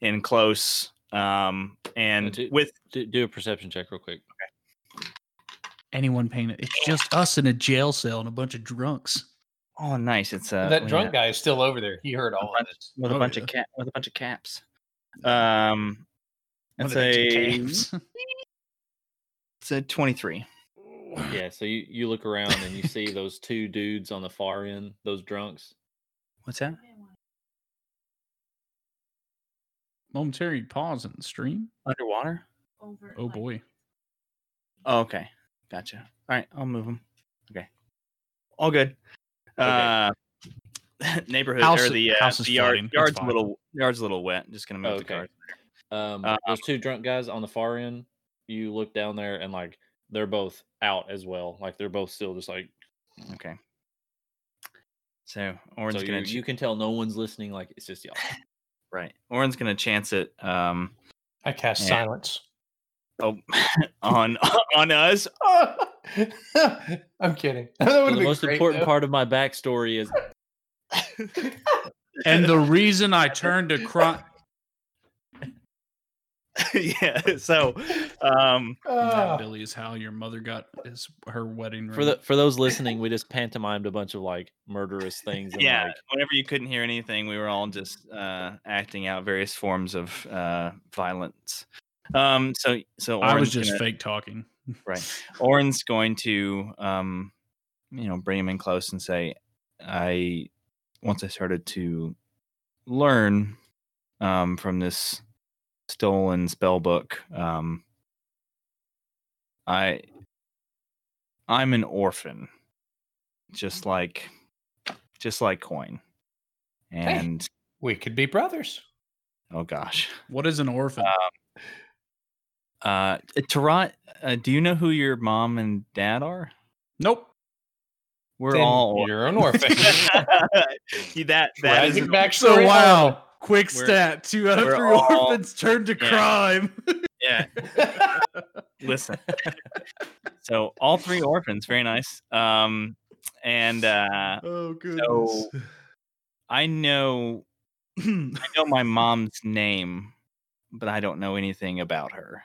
C: in close um and
A: do-
C: with
A: Do, do a perception check real quick.
D: Anyone paying it? It's just us in a jail cell and a bunch of drunks.
C: oh nice it's uh
B: that
C: yeah,
B: drunk guy is still over there. He heard all of this.
C: with a
D: Oh,
C: bunch
D: yeah.
C: of cat with a bunch of caps um
D: What
C: that's
D: are they,
C: a
D: camps?
C: it's a 23
A: Yeah, so you, you look around and you see those two dudes on the far end, those drunks.
C: what's that
D: Momentary pause in the stream.
C: underwater
E: Over.
D: Oh boy.
C: Oh, okay. Gotcha. All right, I'll move them. Okay. All good.
A: Okay.
C: Uh neighborhood
D: House-
C: or the uh,
D: house is
C: the yard,
D: flooding.
C: Yard's a little yard's a little wet. Just gonna move the
A: Okay.
C: car.
A: Um,
C: Uh,
A: those two drunk guys on the far end, you look down there and like they're both out as well. Like they're both still just like
C: Okay. So Orin's
A: so
C: gonna
A: you,
C: ch-
A: you can tell no one's listening. Like it's just y'all.
C: right. Orin's gonna chance it um
B: I cast
C: Yeah.
B: silence.
C: Oh, on on us.
B: I'm kidding. That
A: So the most
B: great,
A: important
B: though.
A: part of my backstory is
D: And the reason I turned to crime.
C: yeah. So um
B: Ah.
D: Billy is how your mother got his her wedding ring.
A: for the for those listening, we just pantomimed a bunch of like murderous things. And,
C: yeah
A: like,
C: whenever you couldn't hear anything we were all just uh acting out various forms of uh violence um so so
D: I was just
C: gonna-
D: fake talking.
C: right orin's going to um you know bring him in close and say i once i started to learn um from this stolen spell book um i i'm an orphan just like just like coin and
B: We could be brothers.
C: oh gosh
D: What is an orphan?
C: Uh tarot uh, do you know who your mom and dad are
D: nope.
C: we're
B: Then
C: all
B: You're an orphan.
C: that that is
B: Tragic
C: an-
B: backstory.
D: So wow, quick
C: We're-
D: stat: two out of three
C: all-
D: orphans turned to
C: yeah.
D: crime.
C: yeah listen so all three orphans very nice um and uh
D: oh
C: goodness. i know i know my mom's name but i don't know anything about her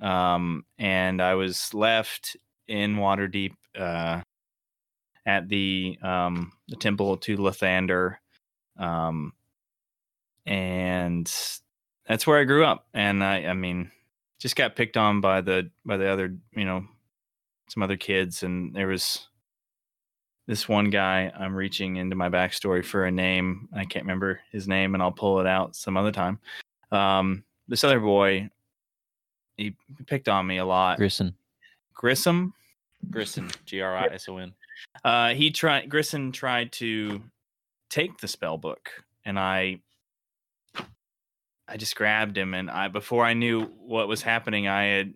C: um and i was left in waterdeep uh at the um the temple to lathander um and that's where i grew up and i i mean just got picked on by the by the other you know some other kids and there was this one guy i'm reaching into my backstory for a name i can't remember his name and i'll pull it out some other time. Um this other boy he picked on me a lot
A: Grissom.
C: grissom
A: Grissom. G R I S O N.
C: uh he tried grissom tried to take the spell book and i i just grabbed him and i before i knew what was happening i had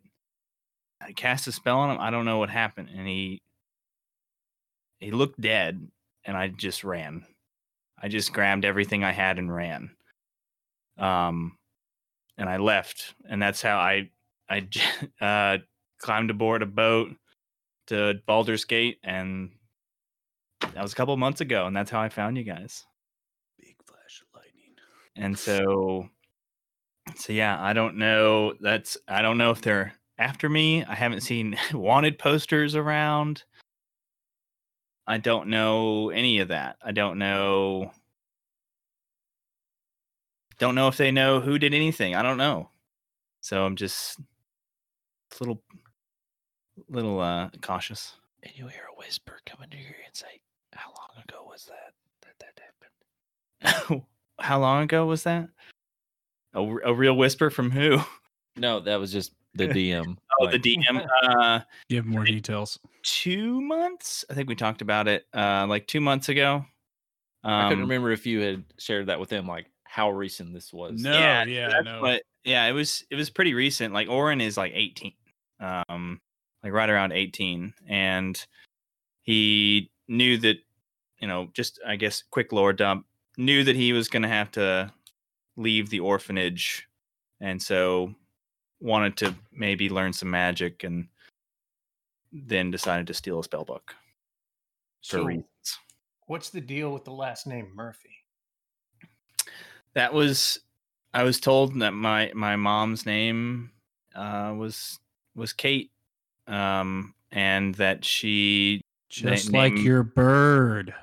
C: i cast a spell on him i don't know what happened and he he looked dead and i just ran i just grabbed everything i had and ran um and i left and that's how i i uh climbed aboard a boat to Baldur's Gate, and that was a couple months ago, and that's how I found you guys.
D: Big flash of lightning.
C: And so, so yeah, I don't know. That's I don't know if they're after me. I haven't seen wanted posters around. I don't know any of that. I don't know. Don't know if they know who did anything. I don't know. So I'm just a little, little uh cautious.
A: And you hear a whisper come into your ear and say, "How long ago was that that that happened?"
C: How long ago was that? A, a real whisper from who?
A: No, that was just the DM.
C: Oh,
A: Like,
C: the DM. Uh,
D: Give more details.
C: two months. I think we talked about it uh like two months ago. Um,
A: I couldn't remember if you had shared that with them, like how recent this was.
D: No,
C: Yeah,
D: yeah,
C: that's
D: no.
C: But yeah, it was it was pretty recent. Like Oren is like 18, um, like right around 18, and he knew that, you know, just I guess quick lore dump knew that he was going to have to leave the orphanage, and so wanted to maybe learn some magic, and then decided to steal a spell book for
B: So,
C: reasons.
B: what's the deal with the last name Murphy?
C: that was I was told that my my mom's name uh, was was Kate, um, and that she
D: Just
C: na-
D: like
C: name-
D: your bird.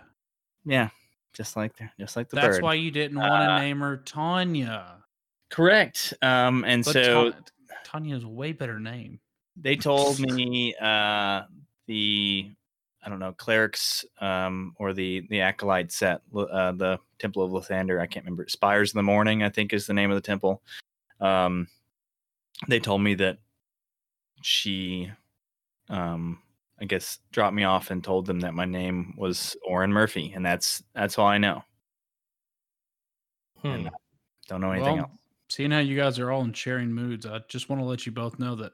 C: yeah, just like the just like the bird.
D: That's
C: bird.
D: why you didn't want to
C: Uh,
D: name her Tanya.
C: correct. Um, and
D: But
C: so
D: Ta- Tanya's a way better name.
C: they told me uh, the I don't know clerics um, or the the acolyte set uh, the Temple of Lathander. I can't remember. Spires in the Morning, I think, is the name of the temple. Um, they told me that she, um, I guess, dropped me off and told them that my name was Oren Murphy, and that's that's all I know.
B: Hmm.
C: And don't know anything
D: Well,
C: else.
D: Seeing how you guys are all in sharing moods, I just want to let you both know that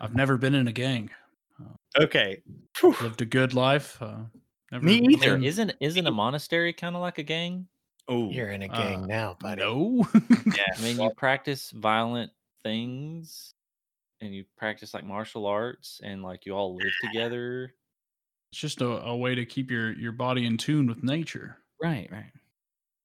D: I've never been in a gang.
C: Okay.
D: Lived a good life. Uh, never
C: Me either.
D: learned-
A: Isn't isn't a monastery kind of like a gang?
C: Oh,
B: You're in a gang
D: Uh,
B: now, buddy.
D: No.
C: yeah.
A: I mean, you practice violent things, and you practice like martial arts, and like you all live together.
D: it's just a, a way to keep your, your body in tune with nature
C: right, right.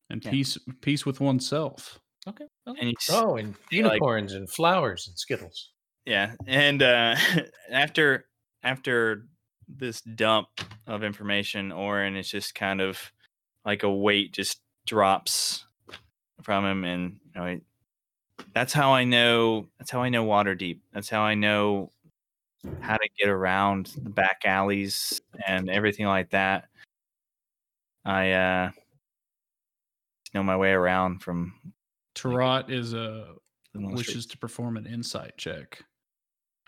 D: and
C: Yeah.
D: peace peace with oneself.
A: Okay. okay.
C: And
B: Oh, and
C: Yeah, like-
B: unicorns and flowers and skittles.
C: yeah and uh after after this dump of information orin is just kind of like a weight just drops from him and you know he- that's how i know that's how i know Waterdeep that's how i know how to get around the back alleys and everything like that i uh know my way around from
D: Tarot is a
C: the street.
D: wishes to perform an insight check.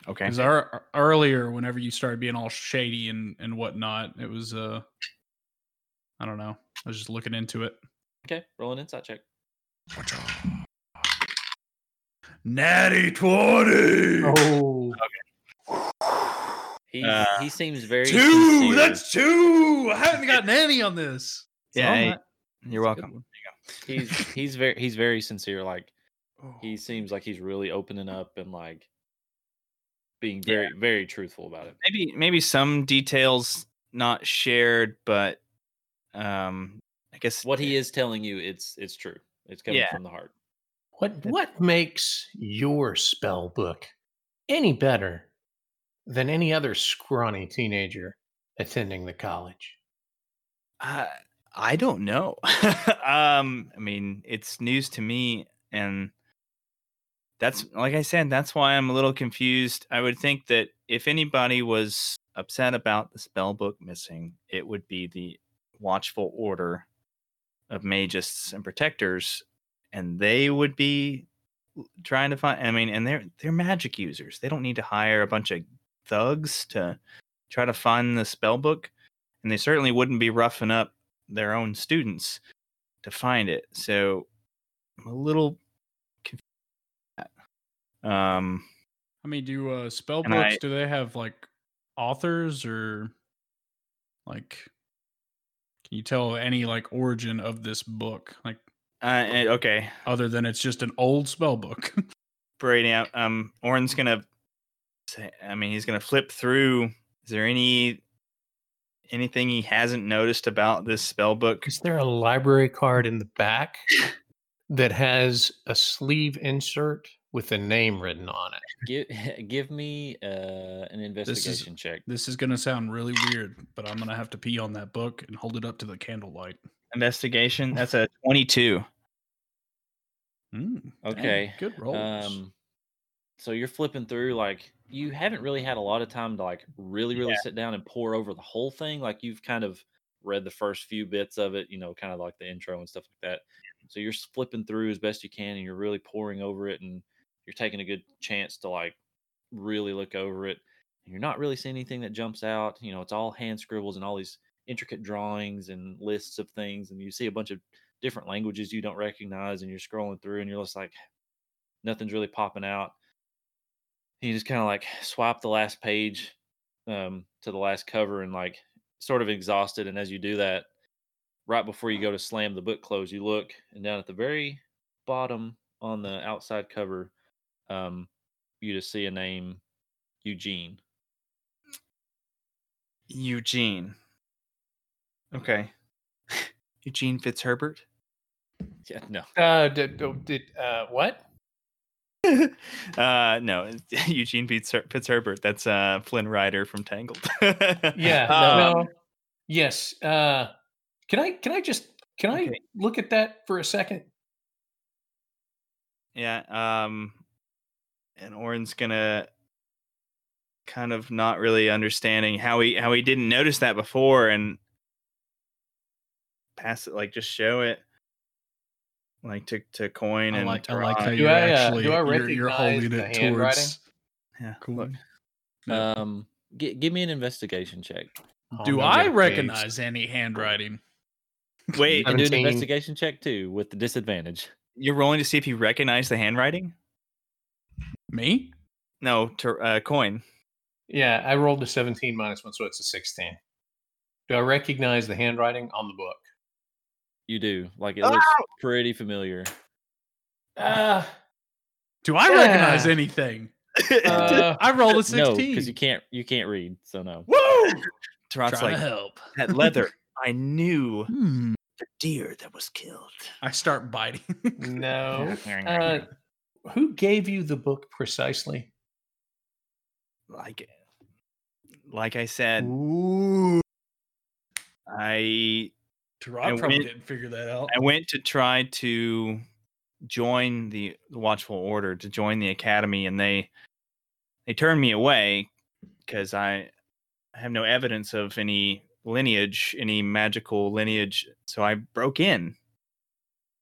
C: okay
D: Because our, earlier, whenever you started being all shady and, and whatnot, it was uh, I don't know. I was just looking into it.
A: Okay. Roll an insight check.
D: Natty twenty.
B: Oh,
A: He
C: Uh,
A: he seems very
D: two.
A: sincere.
D: That's two. I haven't got any on this. So
C: Yeah, hey,
D: not-
C: you're
D: that's a good
C: welcome
D: one.
A: he's he's very he's very sincere. Like
D: Oh.
A: he seems like he's really opening up and like being
C: Yeah.
A: very very truthful about it.
C: maybe maybe some details not shared but um i guess
A: What he is telling you, it's it's true. It's coming
C: Yeah.
A: from the heart.
B: What what makes your spell book any better than any other scrawny teenager attending the college?
C: uh, i don't know. Um i mean it's news to me and that's like i said that's why i'm a little confused. I would think that if anybody was upset about the spell book missing it would be the watchful order of magists and protectors and they would be trying to find i mean and they're they're magic users they don't need to hire a bunch of thugs to try to find the spell book and they certainly wouldn't be roughing up their own students to find it so i'm a little confused um
D: I mean, do uh, spell books?
C: I-
D: do they have like authors or like? Can you tell any like origin of this book, like
C: uh, eh, okay
D: other than it's just an old spell book?
C: Brady, um, Orin's gonna say, I mean, he's gonna flip through. Is there any anything he hasn't noticed about this spell book?
B: Is there a library card in the back that has a sleeve insert with a name written on it?
A: Give give me uh, an
D: is-
A: investigation check.
D: this is gonna sound really weird, but I'm gonna have to pee on that book and hold it up to the candlelight.
C: Investigation. That's a twenty-two.
D: Mm, dang,
A: Okay.
D: good rolls.
A: Um, so you're flipping through like you haven't really had a lot of time to like really really sit down and pour over the whole thing like you've kind of read the first few bits of it you know kind of like the intro and stuff like that so you're flipping through as best you can and you're really pouring over it and you're taking a good chance to like really look over it and you're not really seeing anything that jumps out you know it's all hand scribbles and all these intricate drawings and lists of things and you see a bunch of different languages you don't recognize and you're scrolling through and you're just like nothing's really popping out you just kind of like swipe the last page um, to the last cover and like sort of exhausted. And as you do that, right before you go to slam the book close, you look and down at the very bottom on the outside cover, um, you just see a name, Eugene.
C: Eugene. Okay. Eugene Fitzherbert.
A: Yeah, no,
B: Uh, did, did uh, what?
C: uh, no, it's Eugene Fitz- Fitzherbert. That's uh, Flynn Rider from Tangled.
B: Yeah.
C: Um,
B: no. Yes. Uh, can I can I just can I look at that for a second?
C: Yeah. Um, and Orin's gonna kind of not really understanding how he how he didn't notice that before and pass it like just show it like to to coin
D: I
C: and
D: like,
C: to
D: I like how you're
B: uh,
D: actually
B: do I
D: you're, you're holding it
B: handwriting?
D: towards.
C: yeah
D: Cool.
C: look.
A: Um, g- give me an investigation check.
B: Oh,
D: Do
B: no,
D: I
B: get a page.
D: recognize any handwriting?
C: wait
A: You can do an investigation check too with the disadvantage.
C: you're rolling to see if you recognize the handwriting
D: Me?
C: no to uh, coin
B: Yeah, I rolled a 17 minus one, so it's a 16. Do I recognize the handwriting on the book?
A: You do like it looks pretty familiar.
B: Uh,
D: Do I recognize anything?
B: uh,
D: I rolled a
A: No, because you can't you can't read. So no.
D: Woo!
C: Tarot's like
D: to help.
C: that leather i knew
D: Hmm.
C: the deer that was killed
D: I start biting.
B: no. Uh, who gave you the book precisely?
C: like like i said
D: Ooh.
C: i I
D: probably
C: went-
D: didn't figure that out.
C: i went to try to join the, the watchful order to join the academy and they they turned me away because i have no evidence of any lineage any magical lineage so i broke in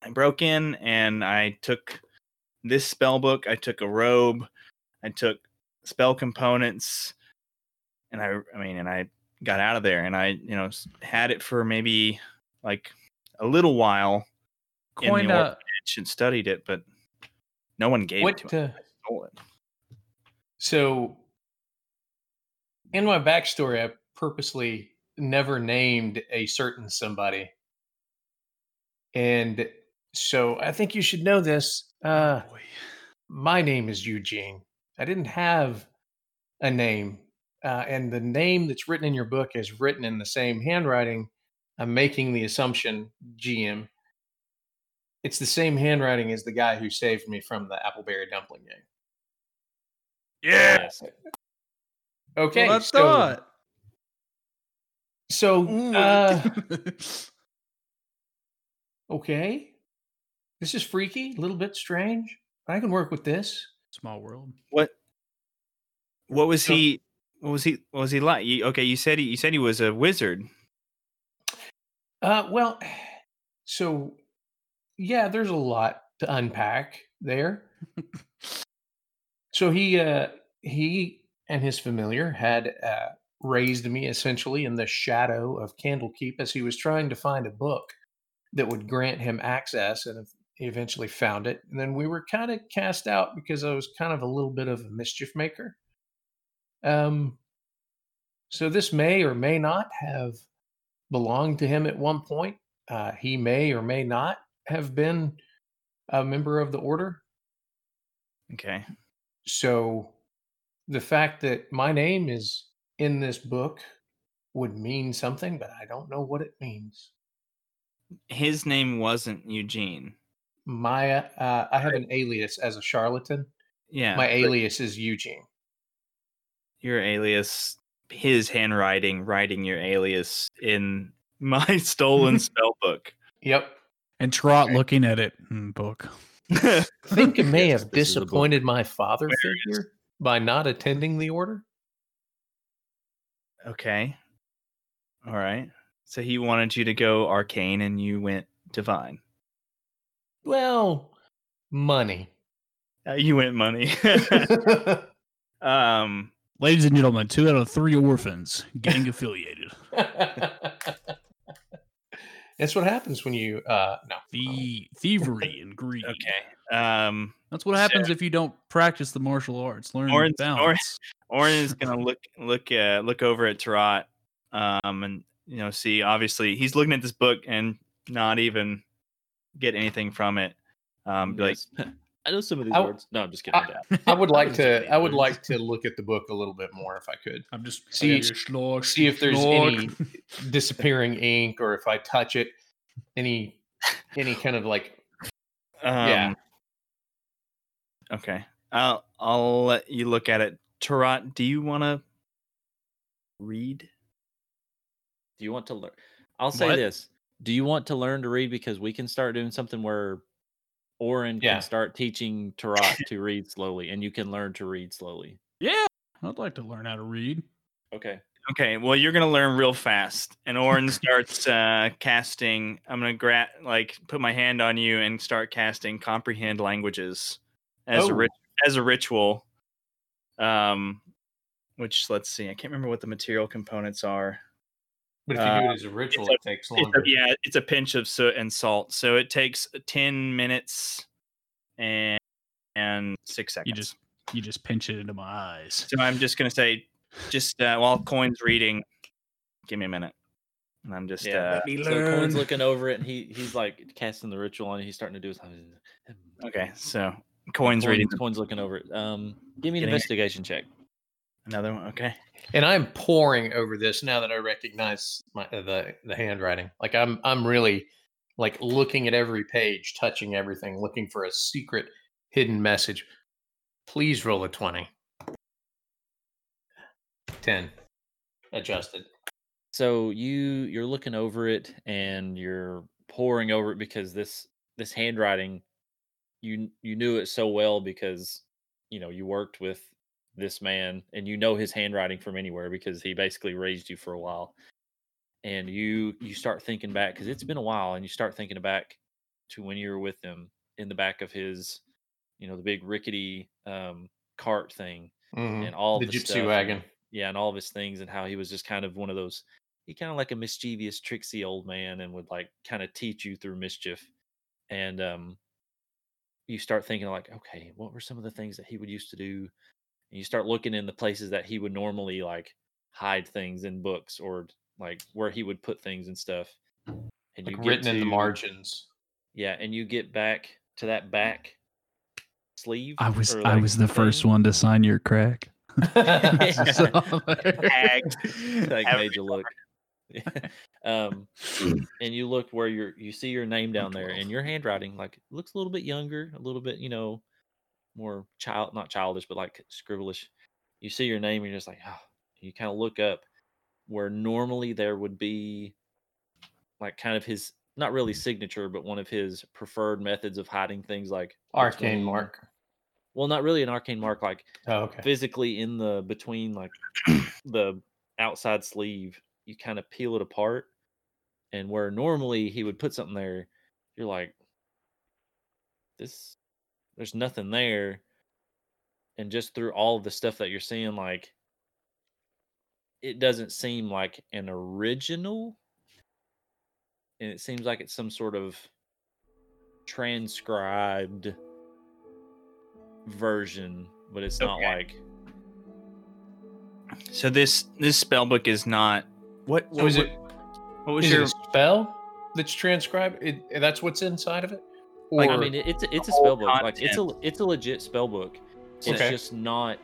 C: i broke in and i took this spell book i took a robe i took spell components and i i mean and i got out of there and i you know had it for maybe like a little while in the
D: uh,
C: and studied it but no one gave it to
B: Uh,
C: stole it.
B: so, in my backstory, I purposely never named a certain somebody. And so I think you should know this. Uh,
D: boy.
B: my name is Eugene. I didn't have a name. Uh, and the name that's written in your book is written in the same handwriting. I'm making the assumption, GM. It's the same handwriting as the guy who saved me from the Appleberry dumpling gang.
A: Yes.
B: Okay.
D: Well, I
B: so,
D: thought.
B: so uh, okay. This is freaky, a little bit strange. but I can work with this.
D: Small world.
C: What? What was
B: So-
C: he? What was he? What was he like? You, okay, you said he. You said he was a wizard.
B: Uh, well, so yeah, there's a lot to unpack there. so he, uh, he and his familiar had uh, raised me essentially in the shadow of Candlekeep as he was trying to find a book that would grant him access, and he eventually found it. And then we were kind of cast out because I was kind of a little bit of a mischief maker. Um, so this may or may not have belonged to him at one point. Uh, he may or may not have been a member of the order.
C: Okay.
B: So the fact that my name is in this book would mean something, but I don't know what it means.
C: His name wasn't Eugene.
B: My uh, I have an alias as a charlatan.
C: Yeah.
B: my alias is Eugene.
C: Your alias. His handwriting, writing your alias in my stolen spell book.
B: Yep.
D: And Tarot looking at it. Hmm, book.
B: think it may
A: Yes,
B: have
A: this is the book.
B: disappointed my father
C: Where is-
B: figure by not attending the order.
C: okay. All right. So he wanted you to go arcane and you went divine.
B: Well, money.
C: Uh, you went money. um
D: Ladies and gentlemen, two out of three orphans gang affiliated.
B: That's what happens when you uh no.
D: The thievery and greed.
C: okay. Um
D: That's what happens if you don't practice the martial arts. Learn
C: Orange-
D: balance.
C: Orin is gonna look look uh, look over at Tarot, um, and you know see. Obviously, he's looking at this book and not even get anything from it. Um, be like,
A: Yes. I know some of these
B: I-
A: words. No, I'm just kidding.
B: I-
A: Dad.
B: I would like to I would like to look at the book a little bit more if I could.
D: I'm just
B: See-
D: Yeah, schlock,
B: see if there's
D: schlock.
B: any disappearing ink or if I touch it any any kind of like
C: um,
B: Yeah.
C: Okay, I'll I'll let you look at it. Tarot, do you want to read?
A: Do you want to learn? I'll say
D: What?
A: this. Do you want to learn to read? Because we can start doing something where Orin
B: Yeah.
A: can start teaching Tarot to read slowly, and you can learn to read slowly.
D: Yeah, I'd like to learn how to read.
A: Okay.
C: Okay, well you're gonna learn real fast, and Orin starts uh, casting. I'm gonna gra- like put my hand on you and start casting comprehend languages as a
B: Oh.
C: rit- as a ritual. Um, which let's see, I can't remember what the material components are.
B: But if you do
C: Uh,
B: it as a ritual
C: a-
B: it takes
C: It's
B: longer.
C: a, yeah, it's a pinch of soot and salt, so it takes ten minutes and and six seconds.
D: You just you just pinch it into my eyes.
C: So I'm just gonna say, just uh, while Coin's reading, give me a minute, and I'm just
A: Yeah.
C: uh,
D: me
A: So Coin's looking over it, and he he's like casting the ritual on. He's starting to do his.
C: okay. So Coin's
A: Coin's,
C: reading
A: Coin's looking over it. Um, give me an
C: Getting it.
A: investigation check.
C: Another one. Okay.
B: And I'm pouring over this now that I recognize my uh, the the handwriting. Like I'm I'm really like looking at every page, touching everything, looking for a secret hidden message. Please roll a 20. 10. Adjusted.
A: So you you're looking over it, and you're poring over it because this this handwriting, you you knew it so well because you know you worked with this man and you know his handwriting from anywhere because he basically raised you for a while and you you start thinking back because it's been a while and you start thinking back to when you were with him in the back of his you know the big rickety um cart thing
B: Mhm.
A: and all
B: the
A: the
B: gypsy
A: stuff and-
B: wagon.
A: yeah and all of his things and how he was just kind of one of those he kind of like a mischievous tricksy old man and would like kind of teach you through mischief and um you start thinking like okay what were some of the things that he would used to do and you start looking in the places that he would normally like hide things in books or like where he would put things and stuff and
B: Like
A: get
B: written in the margins.
A: yeah and you get back to that back sleeve
D: I was
A: or,
D: I was the first one to sign your crack. So-
C: Tagged.
A: like made you look. um, and you look where you're, you see your name down there, and your handwriting like looks a little bit younger, a little bit, you know, more child, not childish, but like scribbleish. You see your name, and you're just like, oh. You kind of look up where normally there would be like kind of his not really signature, but one of his preferred methods of hiding things like
B: Arcane
A: between-
B: mark.
A: Well, not really an arcane mark, like
B: Oh, okay.
A: physically in the between like the outside sleeve you kind of peel it apart and where normally he would put something there you're like this there's nothing there and just through all of the stuff that you're seeing like it doesn't seem like an original and it seems like it's some sort of transcribed version but it's not
C: Okay.
A: like
C: So this this spell book is not what
B: So
C: what
B: is
C: what-
B: it
C: what was
B: is
C: your
B: it a spell that's transcribed? It, that's what's inside of it?
A: Like, I mean, it's a, it's a spell book. Like it's a it's a legit spell book. It's
B: Okay.
A: just not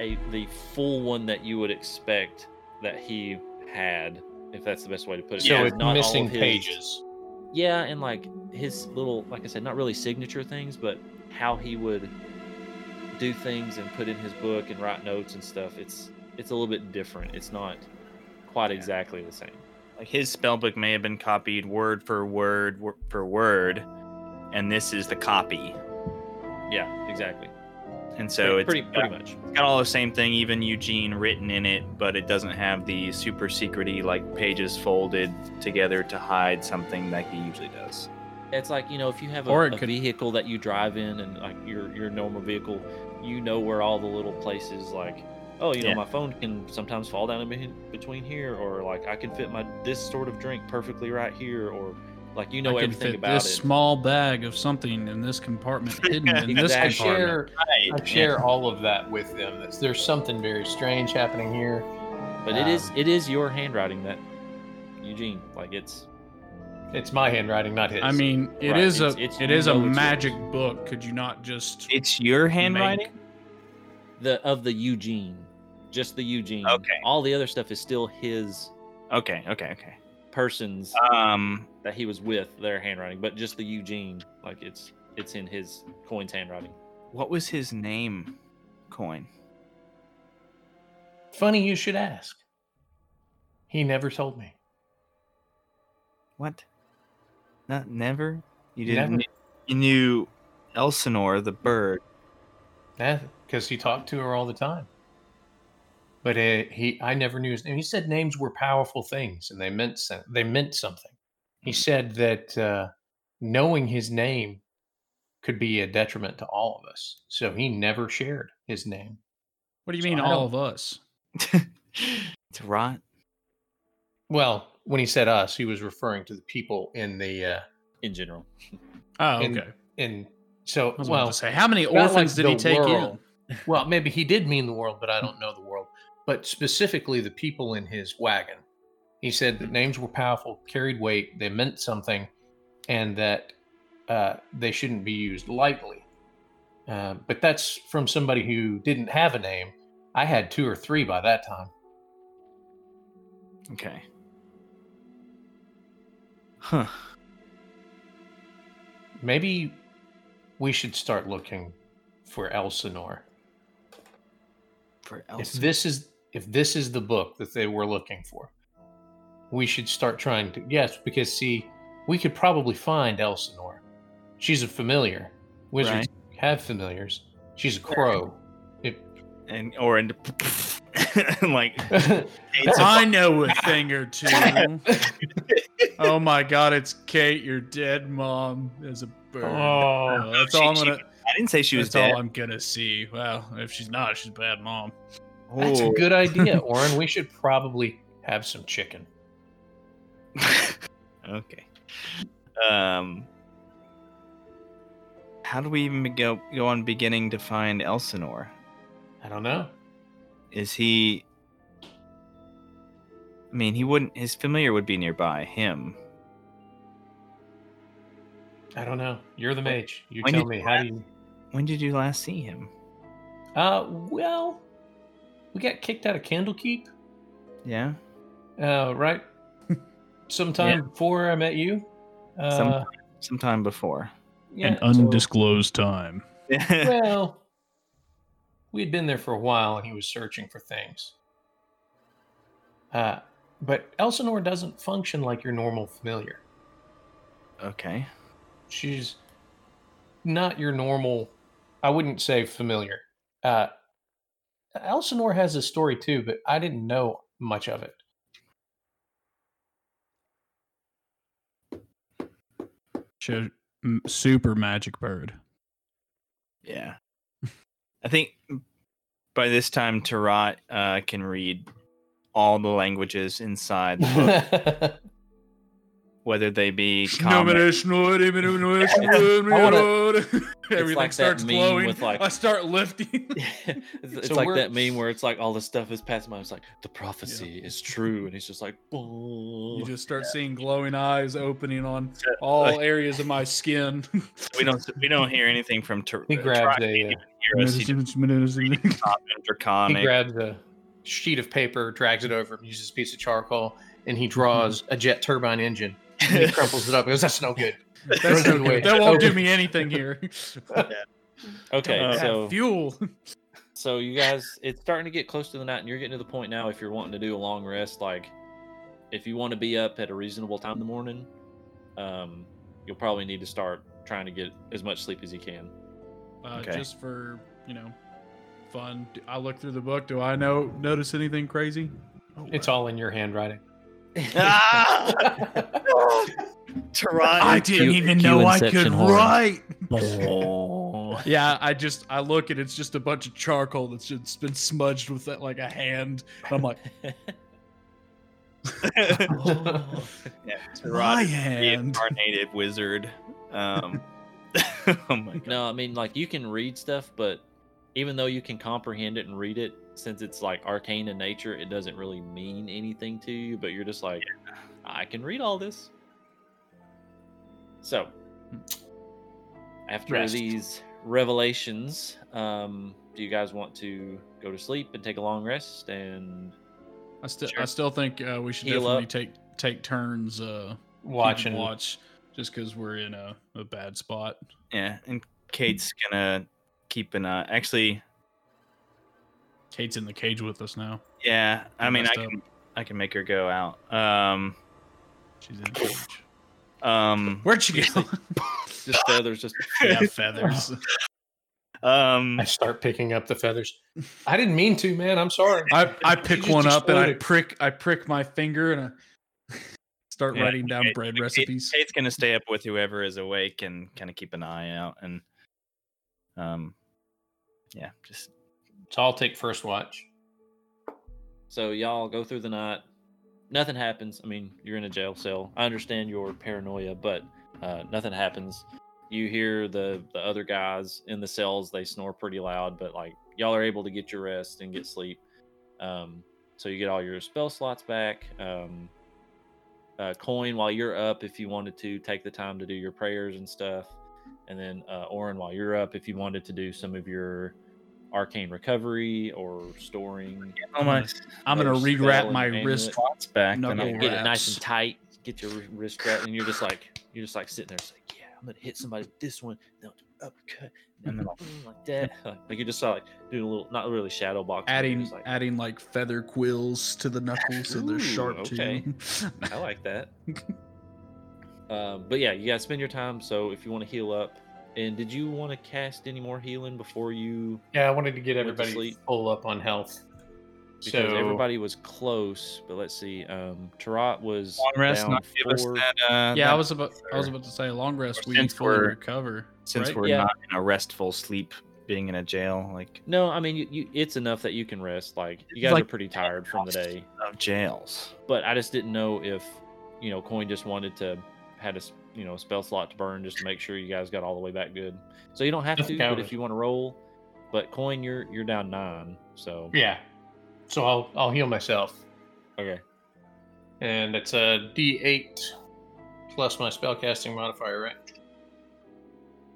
A: a the full one that you would expect that he had, if that's the best way to put it.
B: so
A: because
B: it's
A: not
B: missing
A: his-
B: pages.
A: Yeah, and like his little, like I said, not really signature things, but how he would do things and put in his book and write notes and stuff. It's it's a little bit different. It's not quite
C: Yeah.
A: exactly the same.
C: Like his spell book may have been copied word for word wor- for word and this is the copy.
A: Yeah, exactly.
C: And so it's
A: pretty
C: got,
A: pretty much.
C: it's got all the same thing, even Eugene written in it, but it doesn't have the super secrety like pages folded together to hide something like he usually does.
A: It's like you know, if you have a, a
D: could-
A: vehicle that you drive in, and like your your normal vehicle, you know where all the little places like, oh, you know,
C: Yeah.
A: my phone can sometimes fall down in between here, or like I can fit my this sort of drink perfectly right here, or like you know
D: I can
A: everything
D: fit
A: about
D: this
A: it.
D: small bag of something in this compartment hidden in this
A: Exactly.
B: I
D: compartment.
B: share I share all of that with them. There's- There's something very strange happening here.
A: But it is
B: Um,
A: it is your handwriting that Eugene like it's
B: It's my handwriting, not his.
D: I mean, it
A: Right,
D: is
A: it's-
D: a
A: it's-
D: it
A: you
D: a
A: know yours.
D: magic book. Could you not just
C: It's your handwriting?
A: the of the Eugene, just the Eugene.
C: Okay.
A: All the other stuff is still his
C: Okay, okay, okay.
A: person's
C: Um,
A: that he was with their handwriting, but just the Eugene, like it's it's in his coin's handwriting.
C: what was his name? Coin.
B: funny you should ask. He never told me.
C: What? Not never. You didn't.
B: Never.
C: You knew Elsinore the bird.
B: Yeah, because he talked to her all the time. But uh, he, I never knew his name. He said names were powerful things, and they meant they meant something. He said that uh, knowing his name could be a detriment to all of us, so he never shared his name.
D: What do you
B: So
D: mean all of us?
C: to rot.
B: Well, when he said us, he was referring to the people in the uh,
A: In general,
D: Oh, okay.
B: in. So
D: I was
B: well,
D: about to say, how many
B: not like
D: orphans did he take
B: world.
D: in?
B: well, maybe he did mean the world, but I don't know the world. But specifically, the people in his wagon. He said that names were powerful, carried weight, they meant something, and that uh, they shouldn't be used lightly. Uh, but that's from somebody who didn't have a name. I had two or three by that time.
C: Okay. Huh.
B: Maybe we should start looking for Elsinore.
C: For Elsinore.
B: If this is if this is the book that they were looking for, we should start trying to yes, because see, we could probably find Elsinore. She's a familiar. Wizards have familiars. She's a crow. If
C: and or and like
D: I know a thing or two. oh my god, it's Kate, your dead mom, as a bird.
B: Oh,
D: that's
C: she-
D: all I'm gonna.
C: I didn't say she was
D: that's
C: dead.
D: all I'm gonna see. Well, if she's not, she's a bad mom.
B: That's a good idea, Orin. We should probably have some chicken.
C: okay. Um. How do we even go go on beginning to find Elsinore?
B: I don't know.
C: Is he? I mean, he wouldn't. His familiar would be nearby him.
B: I don't know. You're the mage. You
C: When
B: tell me. How do you?
C: When did you last see him?
B: Uh, well, we got kicked out of Candlekeep.
C: Yeah.
B: Uh, right. Sometime before I met you. Uh,
C: Some- Sometime before.
B: yeah,
D: An
B: so-
D: undisclosed time.
B: well, we had been there for a while, and he was searching for things. Uh, but Elsinore doesn't function like your normal familiar.
C: okay.
B: She's not your normal. I wouldn't say familiar. Uh, Elsinore has a story too, but I didn't know much of it.
D: Show, super magic bird.
C: Yeah. I think by this time Tarot uh, can read all the languages inside, the book, whether they be common.
A: like
D: Everything
A: that
D: starts glowing.
A: with, like-
D: I start lifting.
A: it's, it's
B: So
A: like that meme where it's like all the stuff is passing by. It's like the prophecy is true, and he's just like,
D: You just start seeing glowing eyes opening on all areas of my skin.
C: we don't we don't hear anything from Tar-
B: he grabs
C: Tarot.
B: a. Uh,
C: he
B: he grabs a sheet of paper, drags it over, uses a piece of charcoal, and he draws a jet turbine engine. And he crumples it up. He goes, "That's no good."
D: That's no
B: it away.
D: good. That won't do me anything here.
A: Okay,
C: Uh,
A: so
D: fuel.
A: so you guys, it's starting to get close to the night, and you're getting to the point now. If you're wanting to do a long rest, like if you want to be up at a reasonable time in the morning, um, you'll probably need to start trying to get as much sleep as you can.
D: Uh,
C: Okay.
D: Just for you know, fun. Do I look through the book. Do I know notice anything crazy?
B: It's all in your handwriting.
C: ah! Tarot.
D: I didn't
A: Cue-
D: even
A: cue
D: know I could
A: horn.
D: write.
C: Oh.
D: Yeah, I just I look and it's just a bunch of charcoal that's just been smudged with that, like a hand. And I'm like,
C: yeah, Tarot
D: my
C: is the
D: hand.
C: Incarnated wizard. Um, oh my god.
A: no, I mean like you can read stuff, but even though you can comprehend it and read it, since it's like arcane in nature, it doesn't really mean anything to you. But you're just like, I can read all this. So, after
B: Rest.
A: these revelations, um, do you guys want to go to sleep and take a long rest? And
D: I still
C: Sure.
D: I still think uh, we should
A: Heal
D: definitely
A: up.
D: take take turns uh, keeping
B: Watching.
D: watch, just because we're in a, a bad spot.
C: Yeah, and Kate's gonna keep an uh, actually.
D: Kate's in the cage with us now.
C: Yeah, I mean, I
D: up.
C: can I can make her go out. Um,
D: She's in the cage.
C: um,
D: Where'd she go?
A: just feathers, just
D: yeah, feathers.
C: um.
B: I start picking up the feathers. I didn't mean to, man. I'm sorry.
D: I, I pick
B: just
D: one up and I prick I prick my finger and I start
C: Yeah,
D: writing down
C: Kate-
D: bread
C: Kate-
D: recipes.
C: Kate's gonna stay up with whoever is awake and kind of keep an eye out and, um, yeah, just
B: So I'll take first watch.
A: So y'all go through the night. Nothing happens. I mean, you're in a jail cell. I understand your paranoia, but uh, nothing happens. You hear the the other guys in the cells. They snore pretty loud, but like y'all are able to get your rest and get sleep. Um, so you get all your spell slots back. Um, uh, coin while you're up if you wanted to take the time to do your prayers and stuff, and then uh, Orin while you're up if you wanted to do some of your arcane recovery or storing
C: oh my
D: I'm gonna rewrap my wrist.
C: back.
D: No,
C: I'll-
A: get it nice and tight. Get your wrist wrapped, and you're just like you're just like sitting there, just like yeah, I'm gonna hit somebody with this one, then I'll do an uppercut, and then I'll like that. Like you just saw like doing a little, not really shadow box,
D: Adding
A: like,
D: adding like feather quills to the knuckles so they're sharp
A: okay.
D: too.
A: I like that. um, but yeah, you gotta spend your time. So if you want to heal up, and did you want to cast any more healing before you?
B: Yeah, I wanted to get
A: Went to
B: everybody
A: sleep.
B: full up on health.
A: Because
B: so
A: everybody was close, but let's see. Um, Tarot was
C: long rest,
A: down
C: not give us that. Uh,
D: yeah, I was about I was about to say long rest we
C: since
D: fully
C: we're-
D: recover.
C: since
D: right?
C: we're
A: Yeah.
C: not in a restful sleep, being in a jail like
A: No, I mean you, you, it's enough that you can rest. Like you guys
C: like-
A: are pretty tired from the day,
C: of jails.
A: but I just didn't know if you know Coin just wanted to had a s- you know spell slot to burn just to make sure you guys got all the way back good. So you don't have
B: I
A: to, but if you want to roll, but Coin you're you're down nine. So
B: yeah. So I'll I'll heal myself,
A: okay,
B: and it's a D8 plus my spellcasting modifier, right?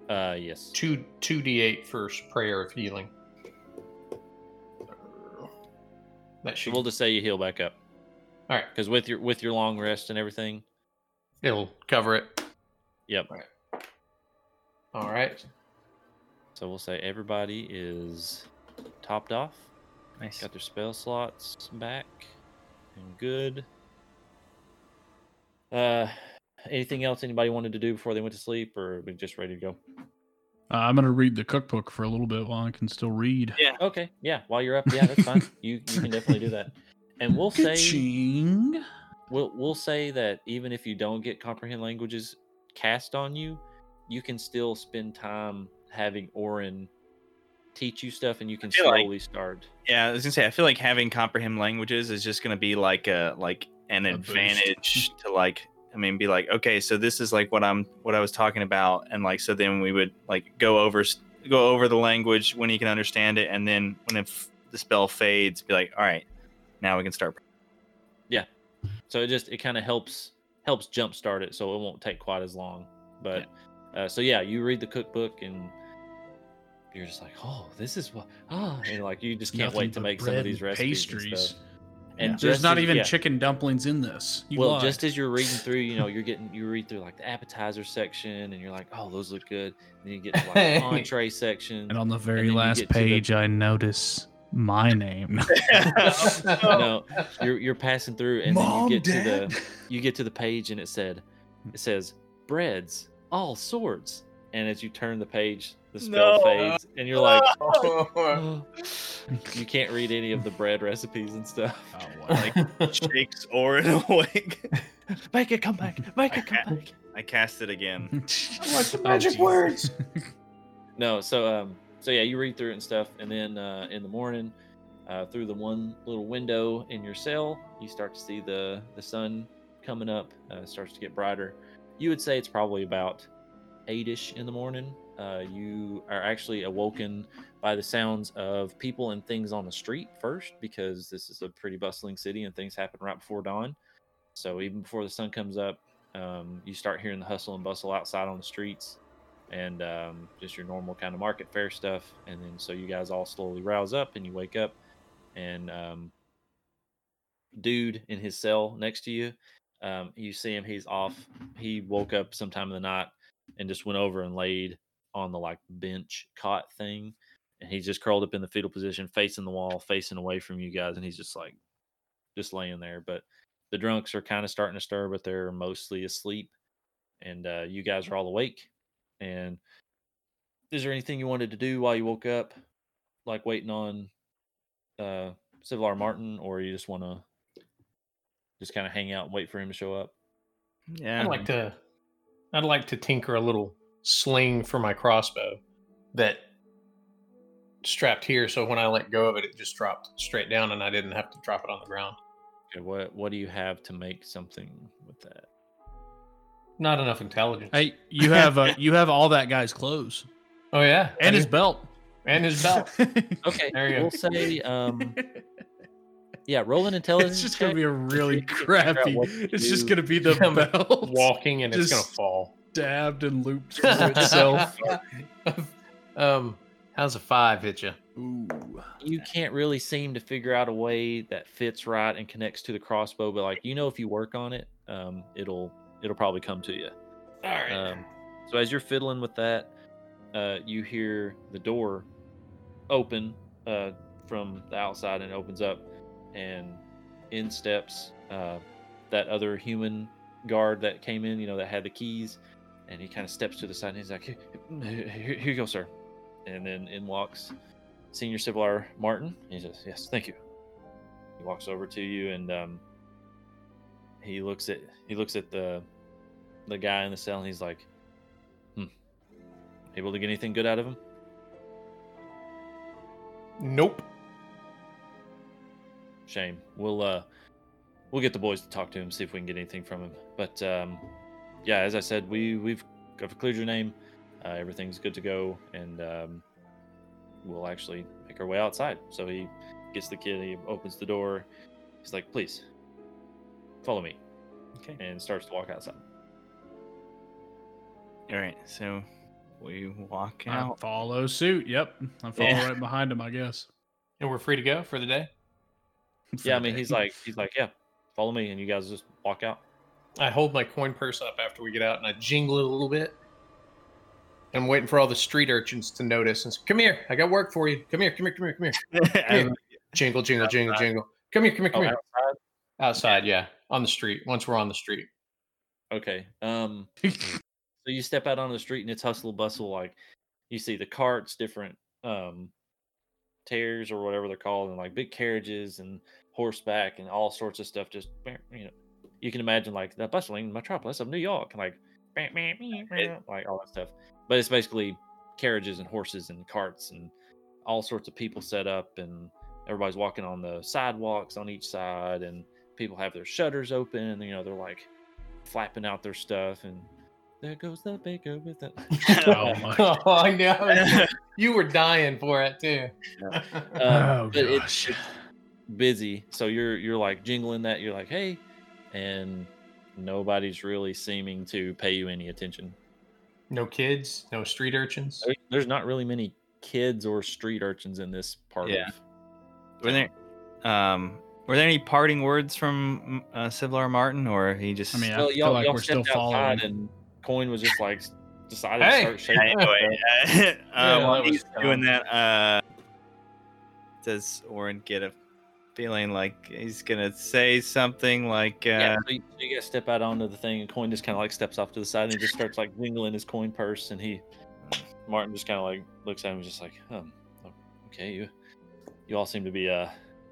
A: uh yes,
B: Two two D8 for prayer of healing. That should
A: we'll just say you heal back up
B: all right.
A: because with your with your long rest and everything.
B: It'll cover it.
A: Yep.
B: All right.
A: So we'll say everybody is topped off.
C: Nice.
A: Got their spell slots back and good. Uh, anything else anybody wanted to do before they went to sleep, or are we just ready to go?
D: Uh, I'm gonna read the cookbook for a little bit while I can still read.
C: Yeah.
A: Okay, yeah. While you're up, yeah, that's fine. you you can definitely do that. And we'll say
D: Ka-ching.
A: we'll we'll say that even if you don't get comprehend languages cast on you, you can still spend time having Orin teach you stuff, and you can
C: feel like-
A: slowly start.
C: Yeah, I was gonna say I feel like having comprehend languages is just gonna be like a like an
D: A boost.
C: advantage to like I mean be like okay so this is like what I'm what I was talking about and like so then we would like go over go over the language when he can understand it and then when if the spell fades be like all right now we can start Yeah.
A: so it just it kind of helps helps jumpstart it so it won't take quite as long but uh, so yeah you read the cookbook and you're just like oh this is what ah and like you just can't
D: Nothing
A: wait to make some of these recipes
D: pastries.
A: and and
C: Yeah.
D: There's not
A: as-
D: even
A: yeah.
D: chicken dumplings in this. You
A: well
D: lied.
A: just as you're reading through you know you're getting you read through like the appetizer section and you're like oh those look good and then you get to like the entree section
D: and on the very
A: you
D: last
A: to the-
D: page, I notice my name.
A: no you're you're passing through and
D: Mom,
A: then you get to the you get to the page and it said it says breads all sorts and as you turn the page, the spell
C: No.
A: fades, and you're like,
B: Oh,
A: you can't read any of the bread recipes and stuff.
C: Oh, wow. Like shakes Orin awake.
A: Make it come back. Make it come back.
C: I cast it again.
B: What's the
D: Oh,
B: magic
D: Jesus.
B: words?
A: No, so um, so yeah, you read through it and stuff, and then uh, in the morning, uh, through the one little window in your cell, you start to see the the sun coming up. Uh, starts to get brighter. You would say it's probably about eight-ish in the morning. Uh, you are actually awoken by the sounds of people and things on the street first, because this is a pretty bustling city and things happen right before dawn. So even before the sun comes up, um, you start hearing the hustle and bustle outside on the streets and um, just your normal kind of market fair stuff. And then so you guys all slowly rouse up and you wake up, and um, dude in his cell next to you, um, you see him. He's off. He woke up sometime in the night and just went over and laid on the like bench cot thing, and he's just curled up in the fetal position, facing the wall, facing away from you guys, and he's just like just laying there. But the drunks are kind of starting to stir, but they're mostly asleep. And uh, you guys are all awake. And is there anything you wanted to do while you woke up, like waiting on uh, Civilar Martin, or you just want to just kind of hang out and wait for him to show up?
C: Yeah.
B: I'd like to. I'd like to tinker a little sling for my crossbow that strapped here, so when I let go of it, it just dropped straight down, and I didn't have to drop it on the ground.
A: Okay, what what do you have to make something with that?
B: Not enough intelligence.
D: Hey, you have uh, you have all that guy's clothes
B: oh yeah,
D: and his belt.
B: and his belt.
A: Okay,
B: There you go.
A: we'll say um, yeah, roll an intelligence.
D: it's just gonna be a really
A: you can figure out
D: crappy.
A: what to
D: It's just gonna be the
B: I'm
D: belt
B: walking, and it's gonna fall.
D: stabbed and looped through itself.
B: um, how's a five hit you?
D: Ooh.
A: you can't really seem to figure out a way that fits right and connects to the crossbow but like you know if you work on it um it'll it'll probably come to you
B: All right.
A: um so as you're fiddling with that uh you hear the door open uh from the outside and it opens up and in steps uh that other human guard that came in you know that had the keys and he kind of steps to the side and he's like here, here, here you go sir and then in walks Senior Civilar Martin. He says, "Yes, thank you." He walks over to you and um, he looks at he looks at the the guy in the cell and he's like, "Hmm, able to get anything good out of him?"
B: nope.
A: Shame. We'll uh, we'll get the boys to talk to him, see if we can get anything from him. But um, yeah, as I said, we we've I've cleared your name. Uh, everything's good to go, and um, we'll actually make our way outside. So he gets the kid. He opens the door. He's like, "Please, follow me,"
C: Okay.
A: and starts to walk outside.
C: All right. So we walk
D: I
C: out.
D: follow suit. Yep, I follow
C: Yeah.
D: right behind him. I guess.
B: And we're free to go for the day.
A: Yeah, I mean, he's like, he's like, "Yeah, follow me," and you guys just walk out.
B: I hold my coin purse up after we get out, and I jingle it a little bit. I'm waiting for all the street urchins to notice and say, "Come here, I got work for you. Come here, come here, come here, come here."
C: As-
B: Jingle, jingle, jingle, jingle. Come here, come here, come
A: Oh,
B: here.
A: outside?
B: Outside, yeah, on the street. Once we're on the street.
A: Okay. Um. So you step out on the street and it's hustle bustle. Like you see the carts, different um tears or whatever they're called, and like big carriages and horseback and all sorts of stuff. Just you know, you can imagine like the bustling metropolis of New York, and like like all that stuff. But it's basically carriages and horses and carts and all sorts of people set up, and everybody's walking on the sidewalks on each side, and people have their shutters open, and you know they're like flapping out their stuff and there goes the baker with it.
D: Oh my.
B: oh, I know. you were dying for it too.
A: Um,
D: Oh,
A: but
D: gosh.
A: it's busy, so you're you're like jingling that. You're like, hey, and nobody's really seeming to pay you any attention.
B: no kids, no street urchins.
A: There's not really many kids or street urchins in this part
C: Yeah.
A: of.
C: were there, um, were there any parting words from uh, Civilar Martin, or he just?
D: I mean, I
A: Well,
D: feel
A: y'all,
D: like
A: y'all
D: we're still following.
A: and Coin was just like s- decided
B: Hey!
A: to start shaking.
C: anyway, uh,
A: Yeah,
C: um,
A: well,
C: while he's
A: was
C: doing that, uh, does Orin get a feeling like he's gonna say something like, uh,
A: yeah, so you, so you guys step out onto the thing, and Coin just kind of like steps off to the side, and he just starts like jingling his coin purse, and he Martin just kind of like looks at him, just like, um, okay, you, you all seem to be uh,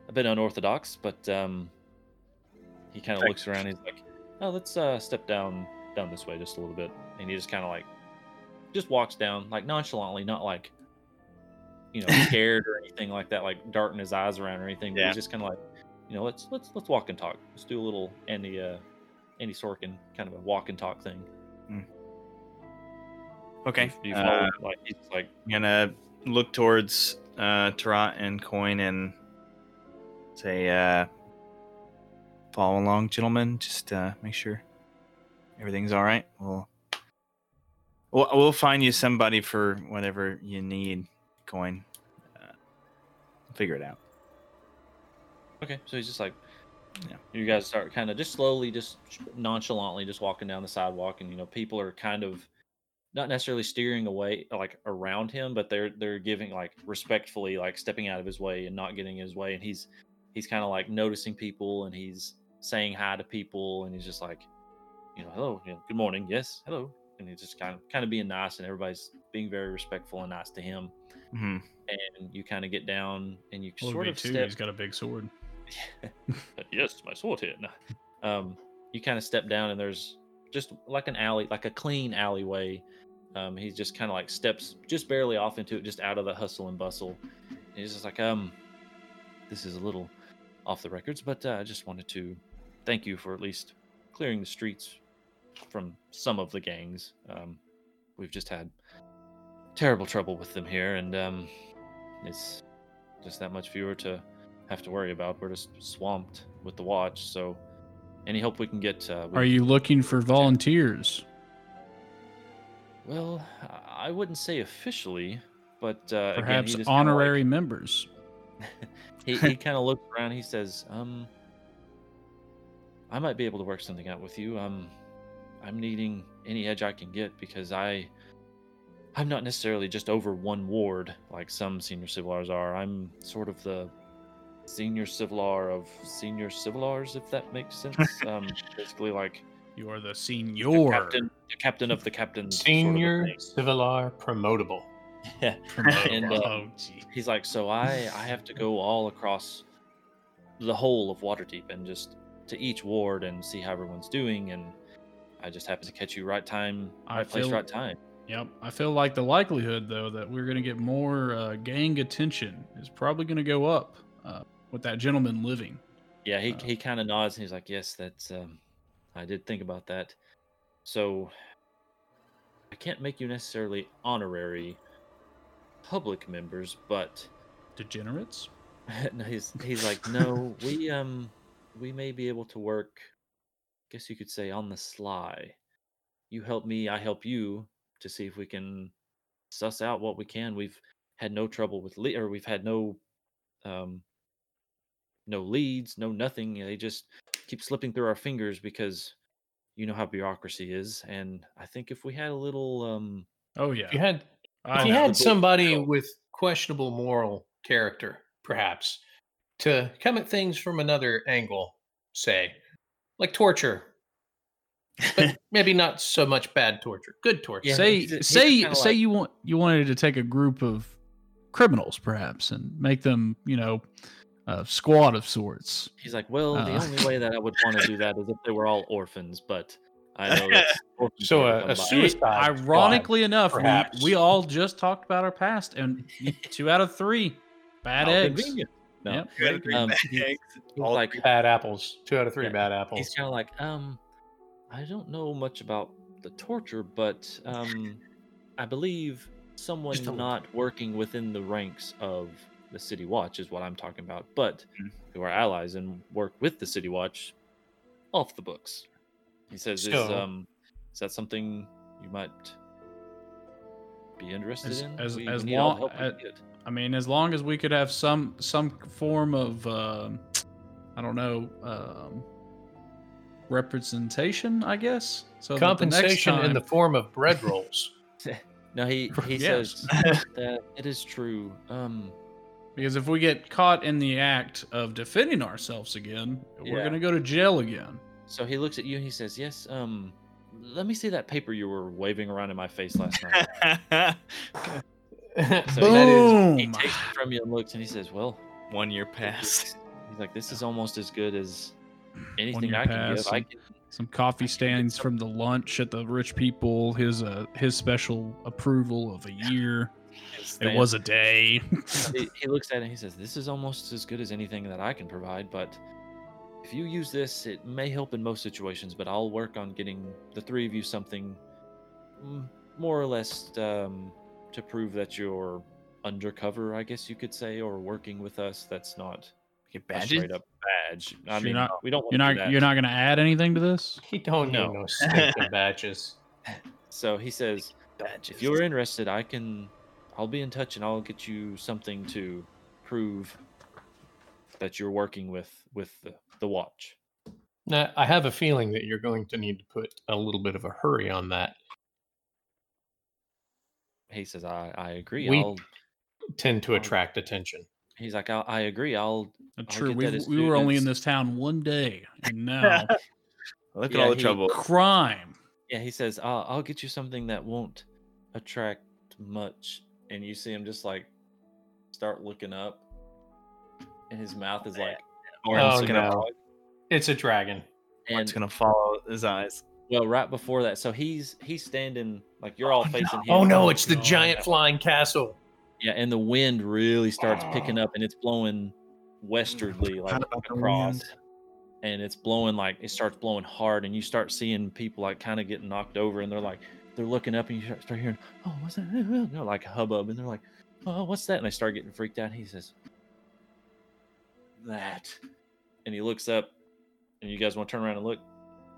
A: a bit unorthodox, but um, he kind of looks around. He's like, oh, let's uh, step down down this way just a little bit, and he just kind of like, just walks down like nonchalantly, not like, you know, scared or anything like that, like darting his eyes around or anything. But
C: Yeah.
A: he's just kind of like, you know, let's let's let's walk and talk. Let's do a little Andy uh, Andy Sorkin kind of a walk and talk thing.
C: Okay.
A: Do you
C: uh,
A: like he's like,
C: I'm gonna look towards uh Tarot and Coin and say, uh follow along, gentlemen. Just uh make sure everything's all right. We'll we'll, we'll find you somebody for whatever you need, Coin. Uh, figure it out.
A: Okay, so he's just like,
C: Yeah.
A: You guys start kind of just slowly, just nonchalantly, just walking down the sidewalk, and you know, people are kind of not necessarily steering away, like around him, but they're they're giving like respectfully, like stepping out of his way and not getting in his way, and he's he's kind of like noticing people, and he's saying hi to people, and he's just like, you know, hello, you know, good morning, yes, hello, and he's just kind of kind of being nice, and everybody's being very respectful and nice to him,
C: hmm
A: and you kind of get down and you
D: Well,
A: sort of
D: too.
A: step
D: He's got a big sword.
A: yes, my sword here. No. Um, you kind of step down, and there's just like an alley, like a clean alleyway. Um, he just kind of like steps just barely off into it, just out of the hustle and bustle. And he's just like, um, this is a little off the records, but uh, I just wanted to thank you for at least clearing the streets from some of the gangs. Um, we've just had terrible trouble with them here, and um, it's just that much fewer to have to worry about. We're just swamped with the watch. So, any help we can get? Uh, we-
D: Are you looking for volunteers?
A: Well, I- wouldn't say officially, but uh, again,
D: Perhaps
A: just kinda, like-
D: honorary members.
A: he he kind of looks around. He says, "Um, I might be able to work something out with you. Um, I'm needing any edge I can get because I, I'm not necessarily just over one ward like some senior civilars are. I'm sort of the senior civilar of senior civilars, if that makes sense. um, basically like
D: You are the
A: the
D: senior.
A: captain, the captain of the captains. sort of
B: Senior. Civilar promotable.
A: Yeah.
D: Promote-
A: And, uh,
D: oh.
A: He's like, so I I have to go all across the whole of Waterdeep and just to each ward and see how everyone's doing, and I just happen to catch you right time,
D: I
A: right place,
D: feel-
A: right time.
D: Yep. I feel like the likelihood, though, that we're going to get more uh, gang attention is probably going to go up uh, with that gentleman living.
A: Yeah, he
D: Uh,
A: he kind of nods and he's like, yes, that's um, I did think about that. So I can't make you necessarily honorary public members, but
D: Degenerates?
A: no, he's he's like, no, we um we may be able to work. Guess you could say on the sly. You help me, I help you to see if we can suss out what we can. We've had no trouble with le- or we've had no um no leads, no nothing. They just keep slipping through our fingers because you know how bureaucracy is. And I think if we had a little um
D: Oh, yeah.
B: If you had if you had somebody
A: book.
B: with questionable moral character, perhaps, to come at things from another angle, say, like torture, but maybe not so much bad torture, good torture.
A: Yeah,
D: say
A: he's- he's
D: say
A: kinda
D: say
A: like-
D: you want you wanted to take a group of criminals perhaps and make them you know a squad of sorts
A: He's like, well, the
D: Uh.
A: only way that I would want to do that is if they were all orphans, but I know that's
B: So
A: never
B: a-
A: come
B: a
A: by.
B: suicide- squad,
D: ironically enough we, we all just talked about our past and two out of three bad
A: How
D: eggs
A: convenient. No,
D: Yep.
A: Um, he's, he's
C: All
A: like,
B: Bad apples. Two out of three
A: Yeah,
B: bad apples.
A: he's kind of like, um, I don't know much about the torture, but um, I believe someone
B: Just a little.
A: not working within the ranks of the City Watch is what I'm talking about, but
C: Mhm.
A: who are allies and work with the City Watch off the books. He says, is, um, is that something you might be interested
D: As-
A: in?
D: as-
A: we,
D: as
A: we need all the
D: long-
A: help we
D: uh,
A: can get.
D: i mean as long as we could have some some form of um i don't know um representation i guess so that the next
B: Compensation in the form of bread rolls.
A: No, he he
D: Yes.
A: says that it is true. Um,
D: Because if we get caught in the act of defending ourselves again, we're going to go to jail again.
A: So he looks at you and he says, "Yes, um, let me see that paper you were waving around in my face last night. So
D: Boom.
A: he takes it from you and looks and he says, Well,
C: One year pass.
A: he's like, This is almost as good as anything I can
D: pass
A: give. I can
D: Some coffee stands from the lunch at the rich people. His uh his special approval of a year. It was a day.
A: he, he looks at it and he says, This is almost as good as anything that I can provide, but if you use this, it may help in most situations, but I'll work on getting the three of you something mm, more or less um, to prove that you're undercover, I guess you could say, or working with us. That's not
C: Get
A: a
C: badges.
A: straight up badge. I
D: So you're
A: mean,
D: not-
A: we don't.
D: You're not
A: do that.
D: you're not gonna add anything to this?
B: He don't
A: No.
B: know no stinking batches.
A: So he says,
C: badges.
A: if you're interested, I can. I'll be in touch and I'll get you something to prove that you're working with with the, the watch.
B: Now, I have a feeling that you're going to need to put a little bit of a hurry on that.
A: He says, I, I agree.
B: We-
A: I'll,
B: Tend to
A: Oh.
B: attract attention.
A: he's like, I, I agree. I'll. I'll
D: True.
A: get
D: We,
A: that
D: we
A: soon
D: were only in this town one day, and now
C: Look at all the
A: he-
C: trouble.
D: crime.
A: Yeah, he says, I'll, I'll get you something that won't attract much. And you see him just like start looking up, and his mouth is like,
C: Orin's
B: Oh, no. It's a dragon.
C: Orin's
A: and
C: gonna follow his eyes.
A: Well, right before that, so he's he's standing like you're all oh, facing him.
B: Oh no, it's the
D: God.
B: giant flying castle.
A: Yeah, and the wind really starts picking up, and it's blowing westerly like across, and it's blowing like it starts blowing hard, and you start seeing people like kind of getting knocked over, and they're like they're looking up, and you start- start hearing, oh, what's that? You know, like a hubbub, and they're like, oh, what's that? And they start getting freaked out. And he says, that, and he looks up, and you guys want to turn around and look.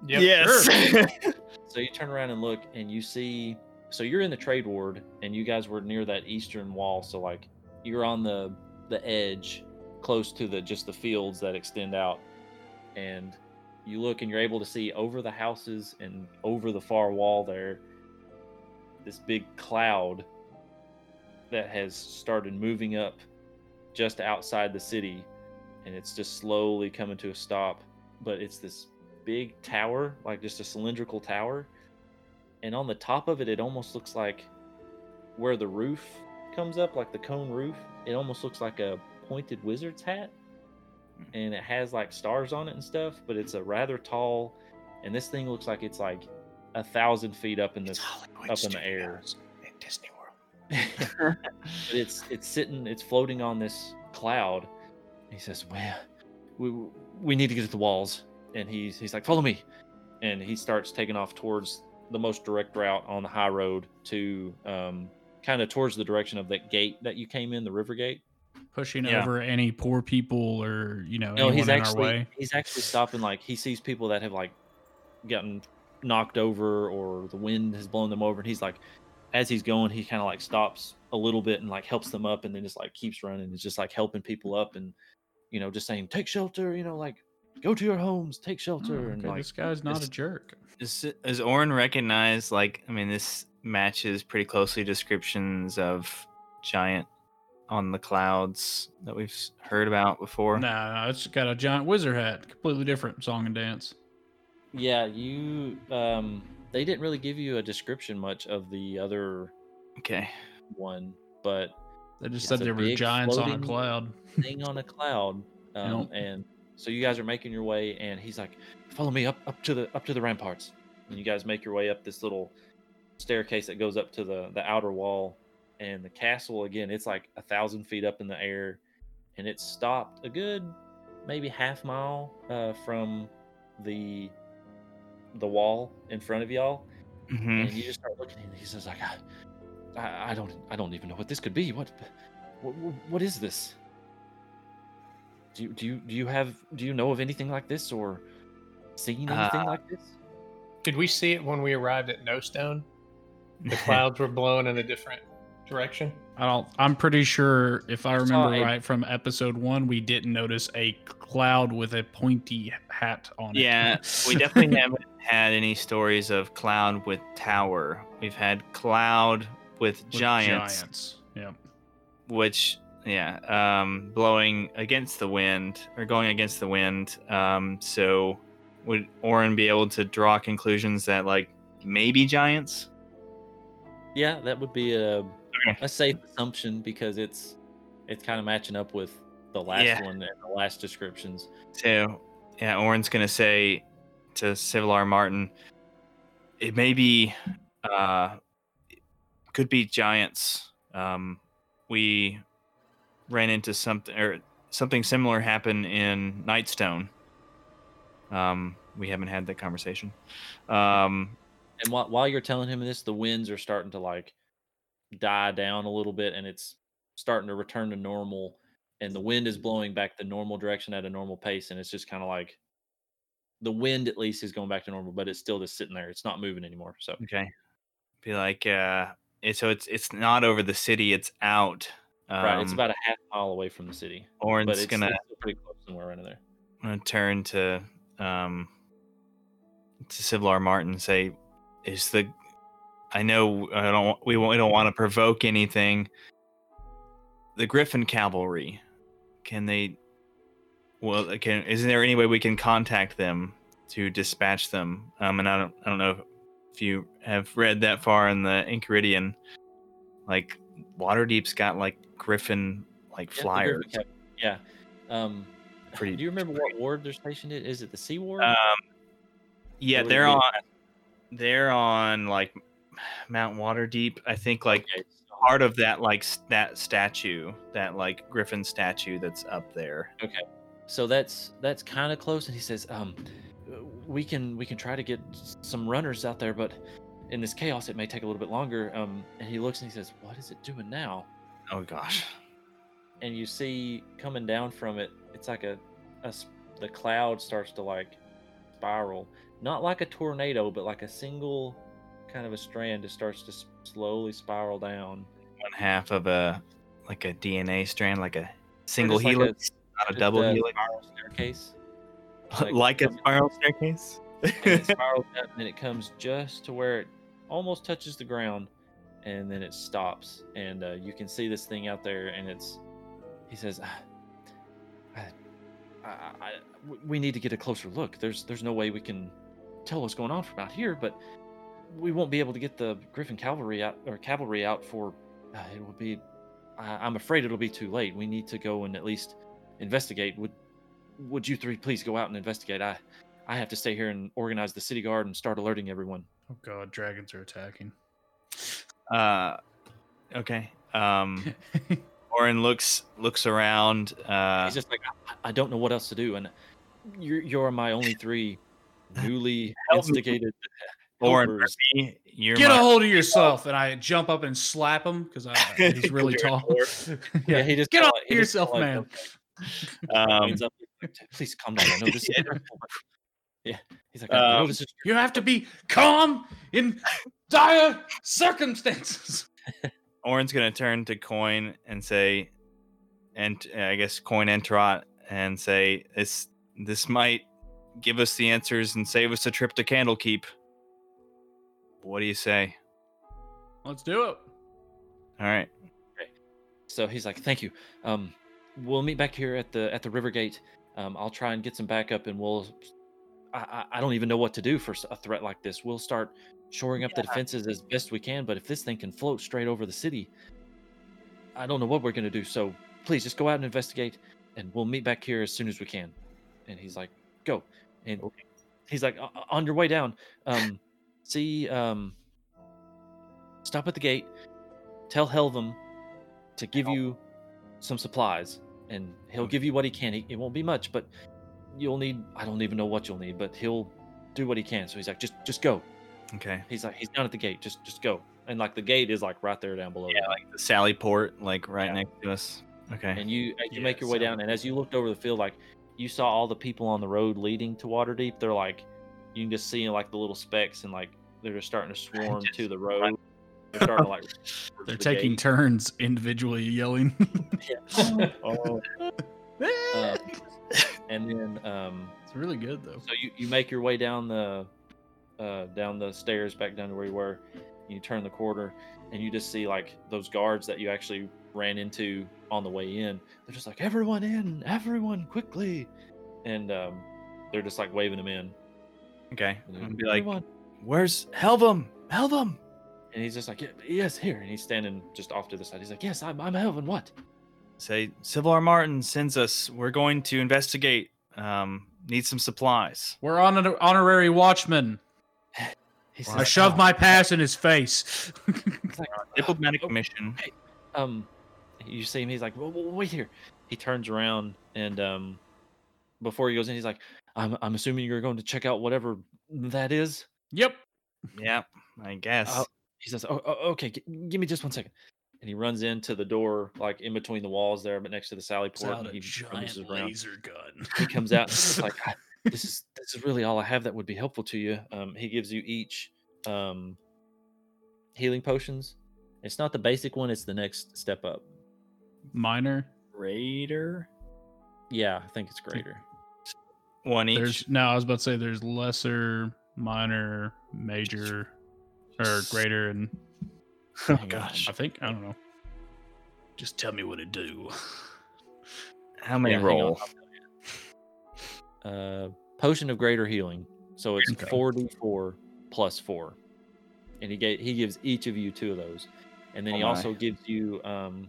B: Yep, sure.
A: So you turn around and look, and you see. So you're in the trade ward, and you guys were near that eastern wall. So like you're on the the edge, close to the just the fields that extend out, and you look, and you're able to see over the houses and over the far wall there. This big cloud that has started moving up just outside the city, and it's just slowly coming to a stop. But it's this big tower, like just a cylindrical tower. And on the top of it, it almost looks like where the roof comes up, like the cone roof, it almost looks like a pointed wizard's hat. Hmm. And it has like stars on it and stuff, but it's a rather tall, and this thing looks like it's like a thousand feet up in this up in the air.
B: Disney World.
A: but it's it's sitting it's floating on this cloud he says well we we need to get to the walls and he's he's like follow me and he starts taking off towards the most direct route on the high road to um kind of towards the direction of that gate that you came in the river gate
D: Pushing
C: Yeah.
D: over any poor people or you know
A: no
D: anyone
A: he's
D: in
A: actually
D: our way.
A: he's actually stopping like he sees people that have like gotten knocked over or the wind has blown them over and he's like as he's going he kind of like stops a little bit and like helps them up and then just like keeps running it's just like helping people up and you know just saying take shelter you know like go to your homes take
D: Oh,
A: shelter and
D: okay,
A: like
D: this guy's not a jerk.
C: Is is Orin recognized? Like, I mean, this matches pretty closely descriptions of giant on the clouds that we've heard about before.
D: Nah, no, it's got a giant wizard hat. Completely different song and dance.
A: yeah you um they didn't really give you a description much of the other
C: Okay.
A: one but
D: They just
A: It's
D: said there were giants on a cloud.
A: thing on a cloud um, and so you guys are making your way and he's like follow me up up to the up to the ramparts and you guys make your way up this little staircase that goes up to the the outer wall and the castle again it's like a thousand feet up in the air and it's stopped a good maybe half mile uh, from the the wall in front of y'all
C: hmm
A: and you just start looking at him. He says, "Like, I, I, I don't, I don't even know what this could be. What, what, what is this? Do you, do you, do you have, do you know of anything like this or seen anything
C: Uh,
A: like this?
B: Did we see it when we arrived at Nightstone? The clouds were blowing in a different direction.
D: I don't. I'm pretty sure if I
A: I
D: remember
A: a-
D: right from episode one, we didn't notice a cloud with a pointy hat on it.
C: Yeah, we definitely haven't had any stories of cloud with tower. We've had cloud with,
D: With
C: giants,
D: Giants. Yeah.
C: which yeah, um, blowing against the wind or going against the wind. Um, so would Orin be able to draw conclusions that like maybe giants.
A: Yeah, that would be a
C: Okay.
A: a safe assumption because it's it's kind of matching up with the last
C: Yeah.
A: one and the last descriptions.
C: So, yeah, Orin's gonna say to Civilar Martin, it may be, uh, could be giants. Um, we ran into something or something similar happened in Nightstone. Um, we haven't had that conversation. Um,
A: And while while you're telling him this, the winds are starting to like die down a little bit, and it's starting to return to normal. And the wind is blowing back the normal direction at a normal pace, and it's just kind of like the wind at least is going back to normal, but it's still just sitting there. It's not moving anymore. So
C: okay, be like, uh, so it's it's not over the city; it's out. Um,
A: right, it's about a half mile away from the city,
C: Orin's
A: but it's,
C: gonna
A: it's pretty close somewhere around there.
C: I'm gonna turn to um to Civilar Martin and say, "Is the I know I don't we we don't want to provoke anything. The Griffin Cavalry, can they? Well, can isn't there any way we can contact them to dispatch them? Um, and I don't I don't know if you have read that far in the Enchiridion, like Waterdeep's got like Griffin like
A: Yeah,
C: flyers.
A: Yeah. Um,
C: Pretty
A: do you remember what ward they're stationed in? Is it the Sea Ward?
C: Um, yeah,
A: Or would it
C: they're on. They're on like Mount Waterdeep. I think like
A: Okay,
C: part of that like that statue, that like Griffin statue that's up there. Okay.
A: So that's that's kind of close and he says um we can we can try to get some runners out there but in this chaos it may take a little bit longer um and he looks and he says what is it doing now?
C: Oh gosh.
A: and you see coming down from it it's like a, a the cloud starts to like spiral. Not like a tornado but like a single kind of a strand just starts to s- slowly spiral down.
C: One half of a like a DNA strand, like a single
A: just like a-
C: helix, not a double
A: a
C: helix,
A: spiral staircase.
C: Like,
A: like
C: a spiral staircase.
A: and it spirals up and it comes just to where it almost touches the ground and then it stops and uh, you can see this thing out there and it's he says "Ah, I, I, I, we need to get a closer look. There's there's no way we can tell what's going on from out here but we won't be able to get the griffin cavalry out or cavalry out for uh, it will be I, i'm afraid it'll be too late. We need to go and at least investigate. Would would you three please go out and investigate? I I have to stay here and organize the city guard and start alerting everyone.
D: Oh god, dragons are attacking.
C: Uh, okay. Um, Orin looks looks around. Uh,
A: He's just like, I, I don't know what else to do, and you're you're my only three newly instigated
C: Oren
A: helpers.
C: You're
D: Get
C: my-
D: a hold of yourself, and I jump up and slap him because he's really tall.
A: Yeah, he just
D: Get
A: kinda
D: off
A: like- he just
D: yourself, man.
A: like,
C: Um,
A: leans up, he's like, Please calm down. I know this is
C: Yeah.
A: stressful, but-" yeah. He's like, I
C: Um,
A: this is
D: You have to be calm in dire circumstances.
C: Orin's gonna turn to Coin and say, and uh, I guess Coin Entrot and say, "This this might give us the answers and save us a trip to Candlekeep." What do you say?
D: Let's do it.
C: All right.
A: So he's like, "Thank you. Um, we'll meet back here at the at the river gate. Um, I'll try and get some backup, and we'll. I, I don't even know what to do for a threat like this. We'll start shoring up the defenses as best we can. But if this thing can float straight over the city, I don't know what we're gonna do. So please just go out and investigate, and we'll meet back here as soon as we can." And he's like, "Go." And he's like, "O- o- "On your way down, um, see, um, stop at the gate. Tell Helvum to give you some supplies and he'll give you what he can he, it won't be much but you'll need i don't even know what you'll need but he'll do what he can so he's like just just go
C: Okay.
A: he's like he's down at the gate just just go and like the gate is like right there down below
C: Yeah, like the Sally Port, like right
A: Yeah.
C: next to us. Okay.
A: and you as you
D: Yeah,
A: make your way
D: so-
A: down and as you looked over the field like you saw all the people on the road leading to waterdeep they're like you can just see like the little specks and like they're just starting to swarm to the road they're starting to like
D: They're
A: the
D: taking
A: gate.
D: turns individually yelling.
A: oh. Um, and then um
D: it's really good though.
A: So you, you make your way down the uh, down the stairs back down to where you were. You turn the corner and you just see like those guards that you actually ran into on the way in. They're just like everyone in, everyone quickly, and um, they're just like waving them in.
C: okay.
A: And
C: I'm gonna be like,
A: "Everyone."
C: Where's Helvum? Helvum.
A: And he's just like, yes, here. And he's standing just off to the side. He's like, yes, I'm, I'm Helvin. What?
C: Say, Civilar Martin sends us. We're going to investigate. Um, need some supplies.
D: We're on an honorary watchman.
C: He
D: I
C: says,
D: shoved my pass in his face.
A: Like,
C: diplomatic
A: Oh,
C: mission.
A: um, you see him. He's like, well, well, wait here. He turns around and um, before he goes in, he's like, I'm, I'm assuming you're going to check out whatever that is.
D: yep.
C: Yeah, I guess.
A: Oh, he says, oh, oh, okay, g- give me just one second. And he runs into the door, like in between the walls there, but next to the Sally port.
D: out
A: and
D: a
A: he
D: giant
A: rummages around.
D: laser gun.
A: He comes out and he's like, this is this is really all I have that would be helpful to you. Um, he gives you each um, healing potions. It's not the basic one; it's the next step up.
D: Minor.
C: greater.
A: Yeah, I think it's greater.
C: One each.
D: There's no. I was about to say there's lesser, minor, major, or greater, and
C: oh
A: Hang on.
C: gosh.
D: I think I don't know. Just tell me what to do.
C: How many
A: Yeah,
C: roll?
A: I'll tell you. Uh, potion of greater healing. So it's
D: Okay.
A: four d four plus four, and he gave he gives each of you two of those, and then
C: Oh
A: he
C: my.
A: also gives you um,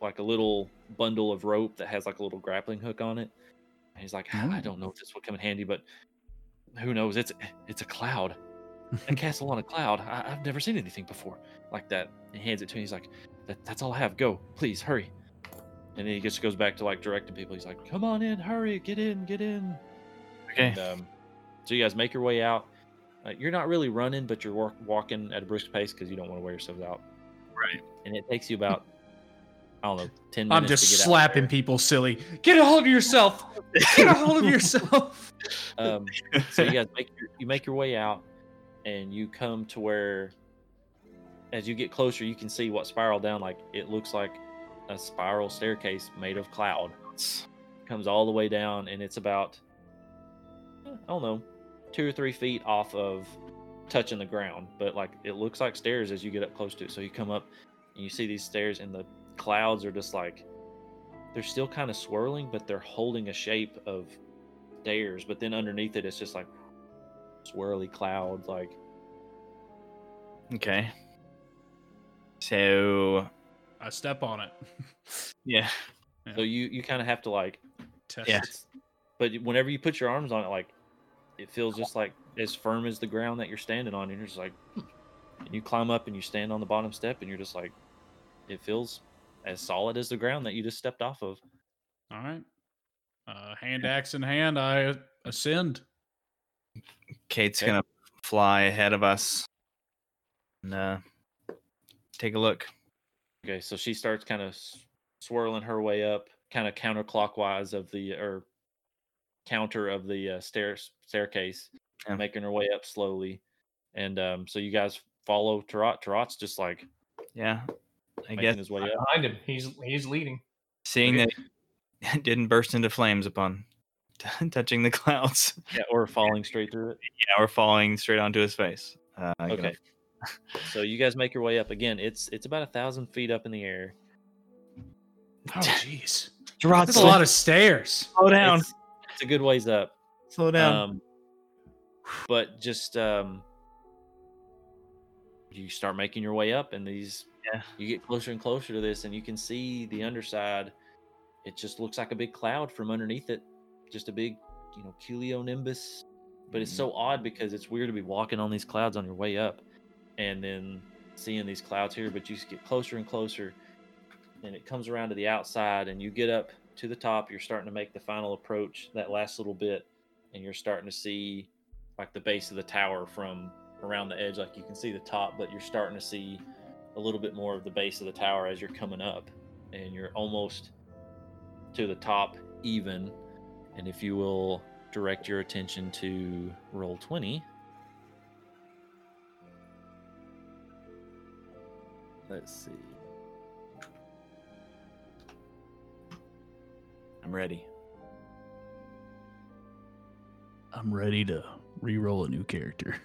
A: like a little bundle of rope that has like a little grappling hook on it. And he's like, "Ah, I don't know if this will come in handy, but who knows? It's it's a cloud, a castle on a cloud. I, I've never seen anything before like that. And he hands it to me. He's like, that, "That's all I have. Go, please, hurry." And then he just goes back to like directing people. He's like, "Come on in, hurry, get in, get in."
C: Okay.
A: And, um, so you guys make your way out. Uh, you're not really running, but you're walk- walking at a brisk pace because you don't want to wear yourselves out.
C: Right.
A: And it takes you about, I don't know, ten minutes.
D: I'm just slapping people silly. Get a hold of yourself. Get a hold of yourself.
A: Um, so you guys make your, you make your way out, and you come to where, as you get closer, you can see what spiral down. Like it looks like a spiral staircase made of cloud. comes all the way down and it's about i don't know two or three feet off of touching the ground but like it looks like stairs as you get up close to it so you come up and you see these stairs and the clouds are just like they're still kind of swirling but they're holding a shape of stairs but then underneath it it's just like swirly clouds like
C: Okay. So
D: I step on it.
C: yeah.
A: so you you kind of have to like
D: Test
C: Yeah.
D: it.
A: but whenever you put your arms on it like it feels just like as firm as the ground that you're standing on and you're just like "Hmm." and you climb up and you stand on the bottom step and you're just like it feels as solid as the ground that you just stepped off of
D: All right. Uh, hand axe in hand, I ascend.
C: Kate's
A: Okay.
C: gonna fly ahead of us and uh, take a look.
A: okay so she starts kind of swirling her way up kind of counterclockwise of the or counter of the uh, stairs staircase
C: Yeah.
A: making her way up slowly and um so you guys follow Tarot. Tarot's just like
C: Yeah. I guess
A: his way up
B: Behind him, he's he's leading.
C: seeing
A: Okay.
C: that didn't burst into flames upon touching the clouds.
A: yeah, or falling straight through it
C: Yeah, we're falling straight onto his face. Uh, I'm gonna-
A: Okay. so you guys make your way up again. It's it's about a thousand feet up in the air.
D: Oh, jeez.
C: Gerard,
D: That's a lot of stairs.
C: slow down.
A: It's, it's a good ways up.
C: Slow down.
A: Um, but just um, you start making your way up, and these
C: Yeah.
A: you get closer and closer to this, and you can see the underside. It just looks like a big cloud from underneath it, just a big, you know, cumulonimbus. But it's mm-hmm. so odd because it's weird to be walking on these clouds on your way up, and then seeing these clouds here. But you just get closer and closer, and it comes around to the outside, and you get up to the top. You're starting to make the final approach, that last little bit, and you're starting to see like the base of the tower from around the edge. Like you can see the top, but you're starting to see a little bit more of the base of the tower as you're coming up, and you're almost to the top even. And if you will direct your attention to Roll20. Let's see.
C: I'm ready.
D: I'm ready to re-roll a new character.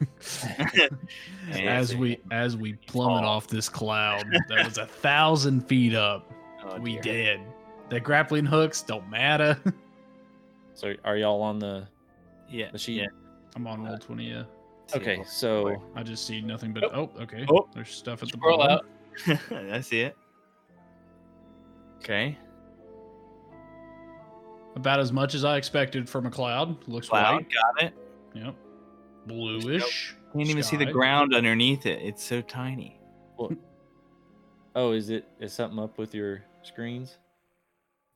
D: As we as we plummet
C: Oh.
D: off this cloud that was a thousand feet up,
C: Oh,
D: we
C: dear.
D: dead. The grappling hooks don't matter.
A: So are y'all on the
C: Yeah.
A: the sheet?
C: Yeah.
D: I'm on Roll20. Yeah.
A: Okay, so
D: I just see nothing but oh, okay.
C: Oh.
D: There's stuff at the
B: Scroll
D: bottom.
B: out.
C: I see it. Okay.
D: About as much as I expected from a cloud. Looks
C: Cloud,
D: white.
C: got it.
D: Yep. Bluish.
C: Can't even see the ground underneath it. It's so tiny.
A: oh, is it is something up with your screens?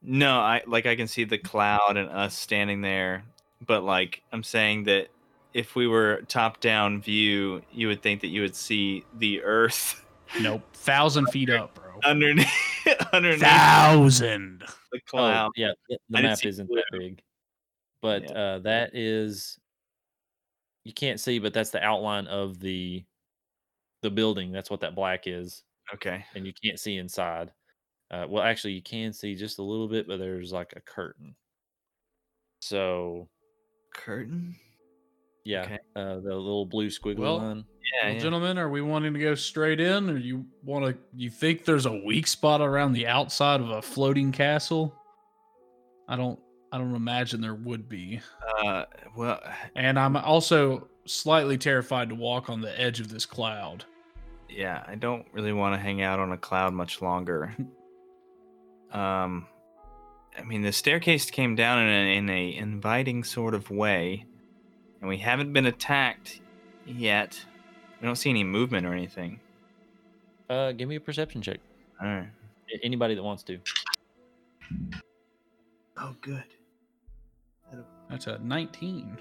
C: No, I like I can see the cloud and us standing there, but like I'm saying that if we were top down view, you would think that you would see the earth
D: Nope. Thousand feet up, bro.
C: underneath underneath
D: Thousand.
C: the
A: Oh,
C: cloud.
A: yeah, the the
C: I
A: map isn't
C: blue.
A: that big, but
C: Yeah.
A: uh, that is you can't see, but that's the outline of the the building. That's what that black is,
C: Okay.
A: and you can't see inside. Uh, well, actually, you can see just a little bit, but there's like a curtain. So
C: Curtain?
A: yeah,
C: Okay.
A: uh, the little blue squiggly
D: Well,
A: line.
C: Yeah,
D: Well,
C: yeah.
D: gentlemen, are we wanting to go straight in, or you want to? You think there's a weak spot around the outside of a floating castle? I don't. I don't imagine there would be.
C: Uh, well,
D: And I'm also slightly terrified to walk on the edge of this cloud.
C: yeah, I don't really want to hang out on a cloud much longer. um, I mean, the staircase came down in a, in a inviting sort of way, and we haven't been attacked yet. We don't see any movement or anything.
A: Uh, give me a perception check.
C: All right.
A: A- Anybody that wants to.
C: Oh, good.
D: That's a 19.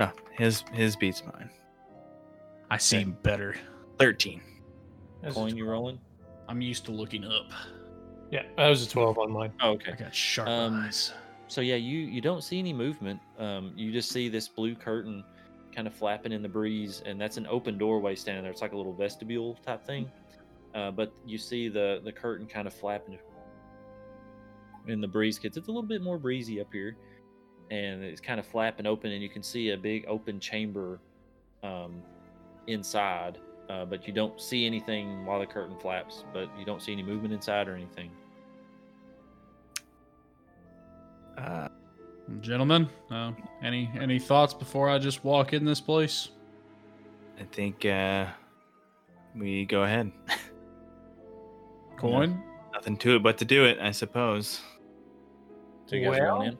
C: Oh, his his beats mine.
D: I see better.
C: Thirteen.
B: That's a
A: Coin you rolling?
D: I'm used to looking up.
B: Yeah, that was a 12 on mine.
A: Oh,
D: I
A: okay.
D: got sharp
A: Um,
D: eyes.
A: So yeah, you you don't see any movement. Um, you just see this blue curtain kind of flapping in the breeze, and that's an open doorway standing there. It's like a little vestibule type thing. Uh, but you see the the curtain kind of flapping in the breeze because it's a little bit more breezy up here, and it's kind of flapping open, and you can see a big open chamber um, inside. Uh, but you don't see anything while the curtain flaps. But you don't see any movement inside or anything.
C: Uh,
D: Gentlemen, uh, any any thoughts before I just walk in this place?
C: I think uh, we go ahead.
D: Coin?
C: Nothing to it but to do it, I suppose.
A: So you guys are going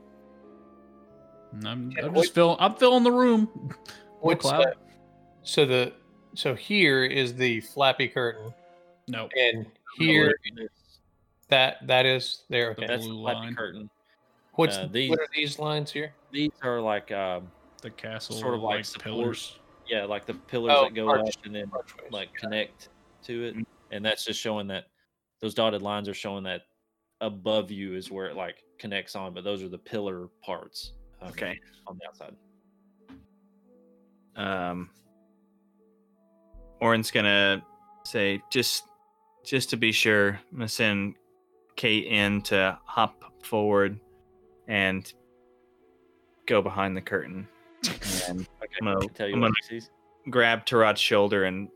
B: Well,
D: I'm,
A: in.
B: Yeah,
D: I'm
B: what-
D: just filling. I'm filling the room. More
B: What's
D: cloud?
B: that? So the so here is the flappy curtain,
D: No.
B: and here
A: This-
B: that that is there.
D: The
B: Okay.
A: that's the
D: blue
A: flappy
D: line.
A: curtain.
B: What's
A: uh, these-
B: what are these lines here?
A: These are like, um,
D: The castle,
A: Sort of like
D: like
A: support-
D: pillars.
A: yeah, like the pillars
B: Oh,
A: that go
B: arch-
A: up and then
B: archways.
A: like connect to it,
C: Mm.
A: and that's just showing that those dotted lines are showing that above you is where it like connects on, but those are the pillar parts. um,
C: Okay.
A: on the outside.
C: Um, Orin's gonna say just just to be sure, I'm gonna send Kate in to hop forward and go behind the curtain and
A: Okay,
C: I'm gonna-
A: tell you
C: I'm
A: what
C: gonna-
A: sees.
C: grab Tarot's shoulder and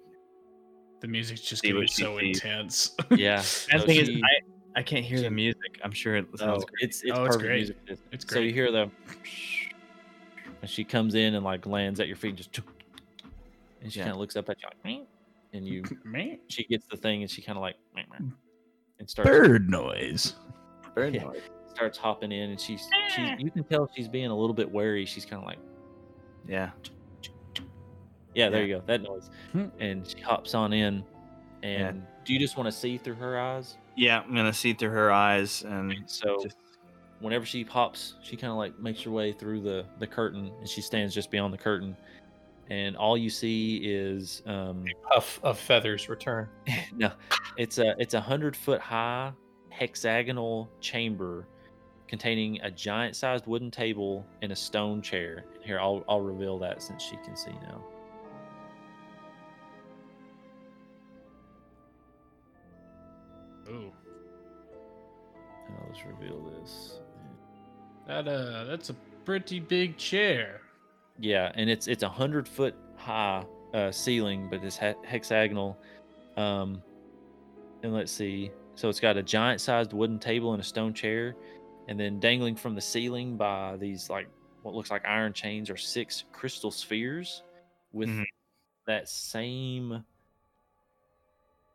D: The music's just
C: See
D: getting
C: what
D: so
C: sees.
D: intense.
A: Yeah,
C: the
A: so
C: thing is I I can't hear the music. I'm sure it
A: no,
C: sounds great.
A: it's it's
D: Oh, it's
A: perfect
D: great.
A: music. It's,
D: It's
A: So you hear the, and she comes in and like lands at your feet, and just, and she
C: Yeah.
A: kind of looks up at you like, "Meow," and you
D: Man.
A: she gets the thing and she kind of like "Meow, meow," and starts
D: Bird noise.
C: Bird
A: yeah.
C: noise.
A: Starts hopping in and she's she you can tell she's being a little bit wary. She's kind of like,
C: Yeah.
A: yeah, there
C: Yeah.
A: you go, that noise.
D: Hmm.
A: And she hops on in. And do you just want to see through her eyes?
C: Yeah, I'm gonna see through her eyes and
A: So
C: just
A: whenever she pops, she kind of like makes her way through the the curtain and she stands just beyond the curtain. And all you see is um
B: Puff of feathers return.
A: no, it's a it's a hundred foot high hexagonal chamber containing a giant sized wooden table and a stone chair. Here, I'll I'll reveal that since she can see now.
D: Ooh.
A: I'll just reveal this.
D: That uh that's a pretty big chair.
A: Yeah, and it's it's a hundred foot high uh, ceiling, but it's he- hexagonal. Um, and let's see, so it's got a giant sized wooden table and a stone chair, and then dangling from the ceiling by these like what looks like iron chains are six crystal spheres with
C: Mhm.
A: that same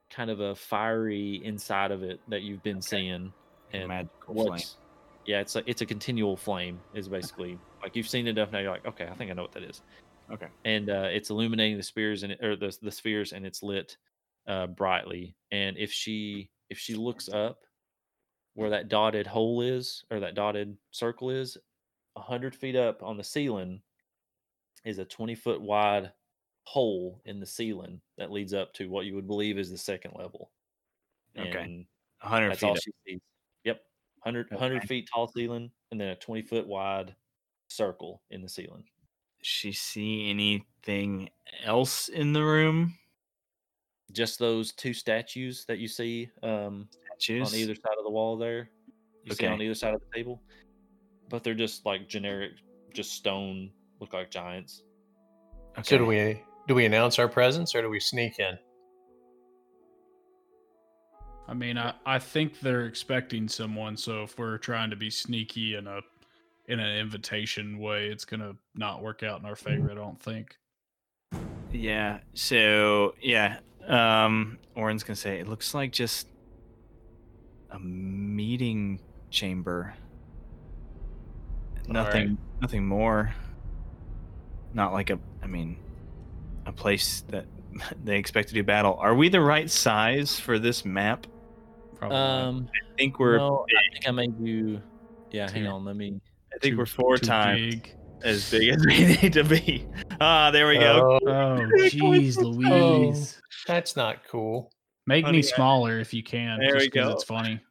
A: kind of a fiery inside of it that you've been seeing. And
C: Magical flame.
A: yeah, it's a it's a continual flame is basically like you've seen enough now. You're like, okay, I think I know what that is.
C: Okay.
A: And uh, it's illuminating the spheres and or the the spheres, and it's lit uh, brightly. And if she if she looks up where that dotted hole is or that dotted circle is, a hundred feet up on the ceiling is a twenty foot wide hole in the ceiling that leads up to what you would believe is the second level.
C: Okay.
A: And
C: 100
A: that's
C: feet.
A: all
C: up.
A: she sees. Yep. 100, 100
C: Okay.
A: feet tall ceiling and then a 20 foot wide circle in the ceiling.
C: She see anything else in the room?
A: Just those two statues that you see um,
C: Statues?
A: on either side of the wall there. You see on either side of the table. But they're just like generic, just stone, look like giants.
C: Okay.
B: So do we do we announce our presence or do we sneak in?
D: I mean, I, I think they're expecting someone, so if we're trying to be sneaky in a in an invitation way, it's gonna not work out in our favor. I don't think.
C: Yeah. So yeah, um, Orin's gonna say it looks like just a meeting chamber. Nothing. Nothing more. Not like a. I mean, a place that they expect to do battle. Are we the right size for this map?
D: Probably.
A: Um,
C: I think we're.
A: no, I think I made you. Yeah, hang on. Let me.
C: I think
D: Too-
C: we're four times
D: big.
C: as big as we need to be. Ah, there we go.
B: Oh,
D: Oh, jeez, Louise.
B: that's not cool.
D: Make
C: Honey,
D: me smaller if you can.
C: There we
D: just 'cause
C: go.
D: It's funny.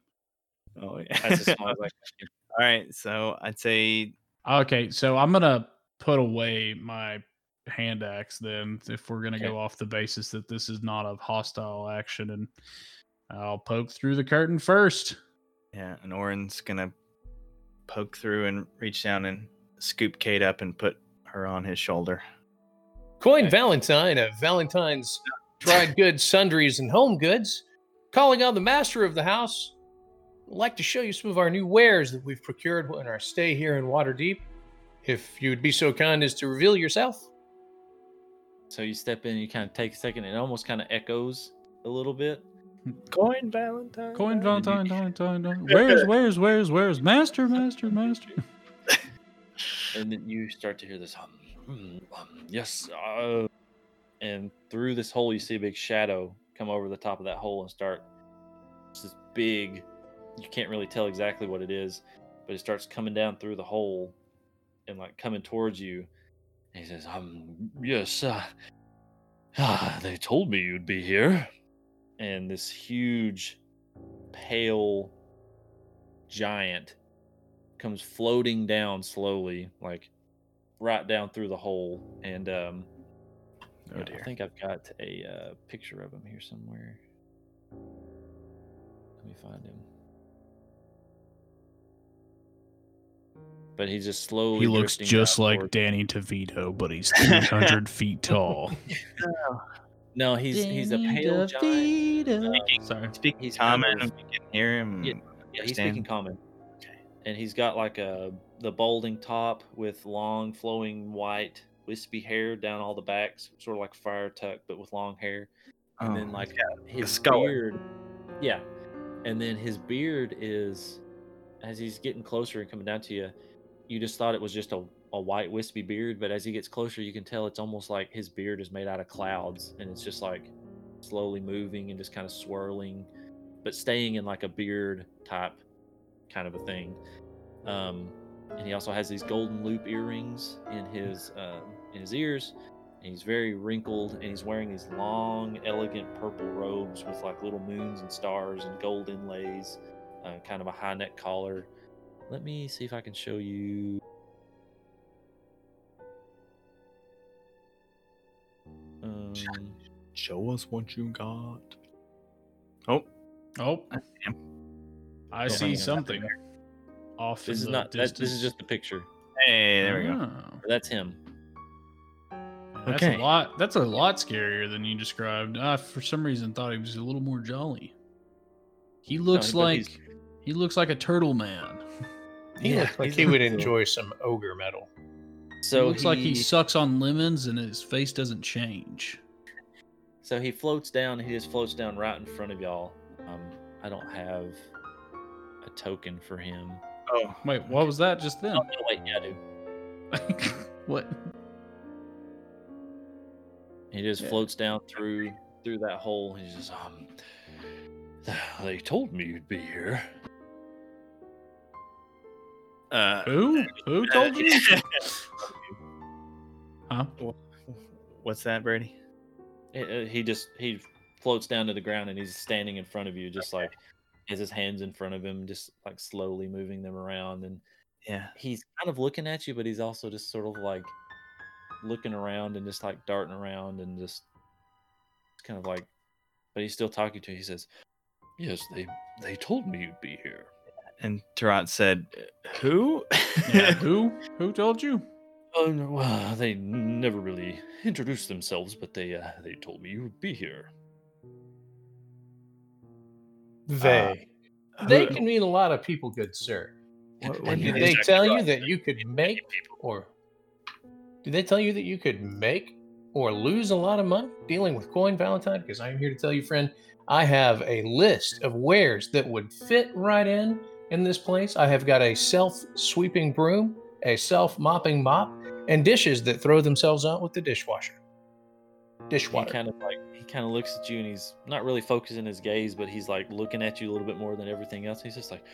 C: Oh, yeah.
A: That's as small as I can.
C: All right, so I'd say
D: Okay, so I'm gonna put away my hand axe then, if we're gonna
A: Okay.
D: go off the basis that this is not a hostile action, and I'll poke through the curtain first.
C: yeah, and Orin's gonna poke through and reach down and scoop Kate up and put her on his shoulder.
B: Coin
A: Okay.
B: Valentine of Valentine's dried goods, sundries, and home goods, calling on the master of the house. I'd like to show you some of our new wares that we've procured in our stay here in Waterdeep. If you would be so kind as to reveal yourself.
A: So you step in, you kind of take a second, and it almost kind of echoes a little bit.
C: Coin Valentine.
D: Coin Valentine, Valentine, Valentine. Where's, where's, where's, where's Master, Master, Master?
A: and then you start to hear this hum, hum, hum, yes uh, and through this hole you see a big shadow come over the top of that hole and start it's this big you can't really tell exactly what it is but it starts coming down through the hole and like coming towards you and he says um yes uh, ah, they told me you'd be here and this huge pale giant comes floating down slowly, like right down through the hole. And um,
C: Oh
A: yeah,
C: dear.
A: I think I've got a uh, picture of him here somewhere. Let me find him. But he's just slowly.
D: He looks just like
A: towards-
D: Danny DeVito, but he's 300 feet tall.
A: No, he's he's a pale giant. Uh,
D: Sorry.
C: Speaking
A: He's
C: common,
A: kind of-
C: we can hear him.
A: Yeah. Yeah, he's speaking common.
C: Okay.
A: And he's got like a the balding top with long flowing white wispy hair down all the backs, sort of like Friar Tuck, but with long hair. And then
C: Oh,
A: like
C: a
A: his beard, yeah. And then his beard is, as he's getting closer and coming down to you, you just thought it was just a, a white wispy beard, but as he gets closer, you can tell it's almost like his beard is made out of clouds, and it's just like slowly moving and just kind of swirling, but staying in like a beard type kind of a thing. Um, and he also has these golden loop earrings in his um, in his ears. And he's very wrinkled, and he's wearing these long, elegant purple robes with like little moons and stars and gold inlays, uh, kind of a high neck collar. Let me see if I can show you. Um,
C: Show us what you got. Oh,
D: Oh,
C: I see.
D: I see something. Off
A: this
D: in
A: is
D: the
A: not. That, this is just a picture.
C: Hey, there we go.
D: Oh,
A: That's him.
D: That's
C: Okay.
D: a lot. That's a lot scarier than you described. I, for some reason, thought he was a little more jolly. He looks
A: but
D: like
A: he's-
D: he looks like a turtle man.
B: He
A: Yeah,
B: looks like he would
A: cool.
B: enjoy some ogre metal.
A: So he
D: looks like he
A: he-
D: sucks on lemons and his face doesn't change.
A: So he floats down. He just floats down right in front of y'all. Um, I don't have a token for him.
C: Oh,
D: Wait, what was that just then?
A: Oh, no, wait, yeah, I do.
D: what?
A: He just
D: Yeah.
A: floats down through through that hole. He's just um. They told me you'd be here.
C: uh,
D: Who? Who told you? huh?
C: what's that, Brady?
A: He- uh, He just he floats down to the ground and he's standing in front of you, just like has his hands in front of him, just like slowly moving them around. And
C: Yeah.
A: he's kind of looking at you, but he's also just sort of like looking around and just like darting around and just kind of like, but he's still talking to you. He says, "Yes, they they told me you'd be here."
C: And Tarot said, "Who?"
D: Yeah, who? Who told you?
A: Oh no, well, they never really introduced themselves, but they uh, they told me you would be here.
B: They. they can mean a lot of people, good sir.
C: What-
B: And did they tell you that you could make people? or did they tell you that you could make or lose a lot of money dealing with coin Valentine? Because I'm here to tell you, friend, I have a list of wares that would fit right in in this place. I have got a self-sweeping broom, a self-mopping mop, and dishes that throw themselves out with the dishwasher.
A: Dishwasher.
B: He
A: kind of like he kind of looks at you and he's not really focusing his gaze, but he's like looking at you a little bit more than everything else. He's just like,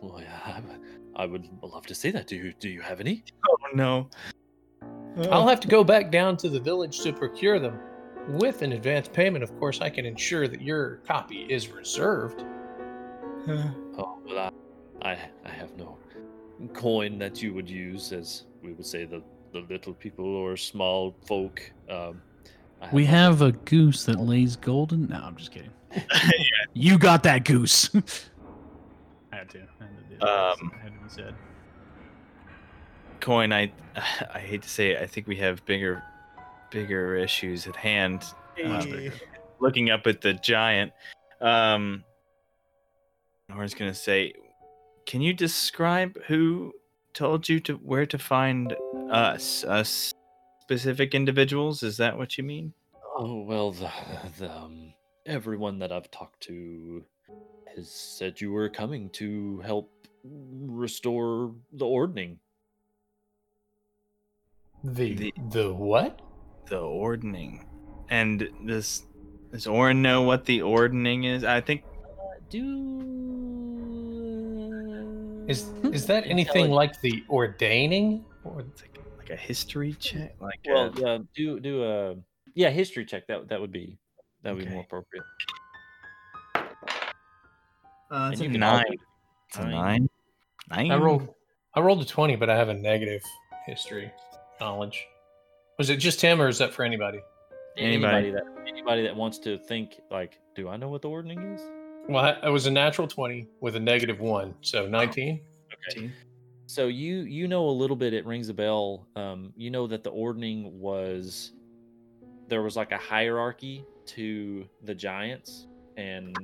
A: "Well, yeah, I, I would love to see that. Do you do you have any?"
C: Oh no.
B: I'll have to go back down to the village to procure them. With an advance payment, of course, I can ensure that your copy is reserved.
A: Oh, well, I, I, I have no coin that you would use, as we would say, the, the little people or small folk. Um, I
D: We have a goose that lays golden. No, I'm just kidding. You got that goose. I had to. I had to do it.
C: Um,
D: I had to be said.
C: Coin, I I hate to say it, I think we have bigger bigger issues at hand. Um, looking up at the giant, um, Nora's gonna say, "Can you describe who told you to where to find us, us specific individuals? Is that what you mean?"
A: Oh well, the, the um, everyone that I've talked to has said you were coming to help restore the ordning.
B: The
C: The-
B: the, what?
C: The ordning, and this does Orin know what the ordning is? I think
A: Do
B: Is is that anything like the ordaining? Or
C: like, like a history check, like
A: well,
C: a-
A: yeah, do do a yeah history check. That that would be that would be more appropriate.
C: Uh, it's a
A: you can all
C: nine.
A: do
C: It's a
A: nine.
C: nine. Nine.
B: I rolled I rolled a twenty, but I have a negative history knowledge. Was it just him, or is that for anybody?
C: Anybody.
A: anybody that anybody that wants to think like, do I know what the ordning is?
B: Well, I- it was a natural twenty with a negative one, so nineteen.
A: Okay. So you you know a little bit. It rings a bell. Um, you know that the ordning was there was like a hierarchy to the giants and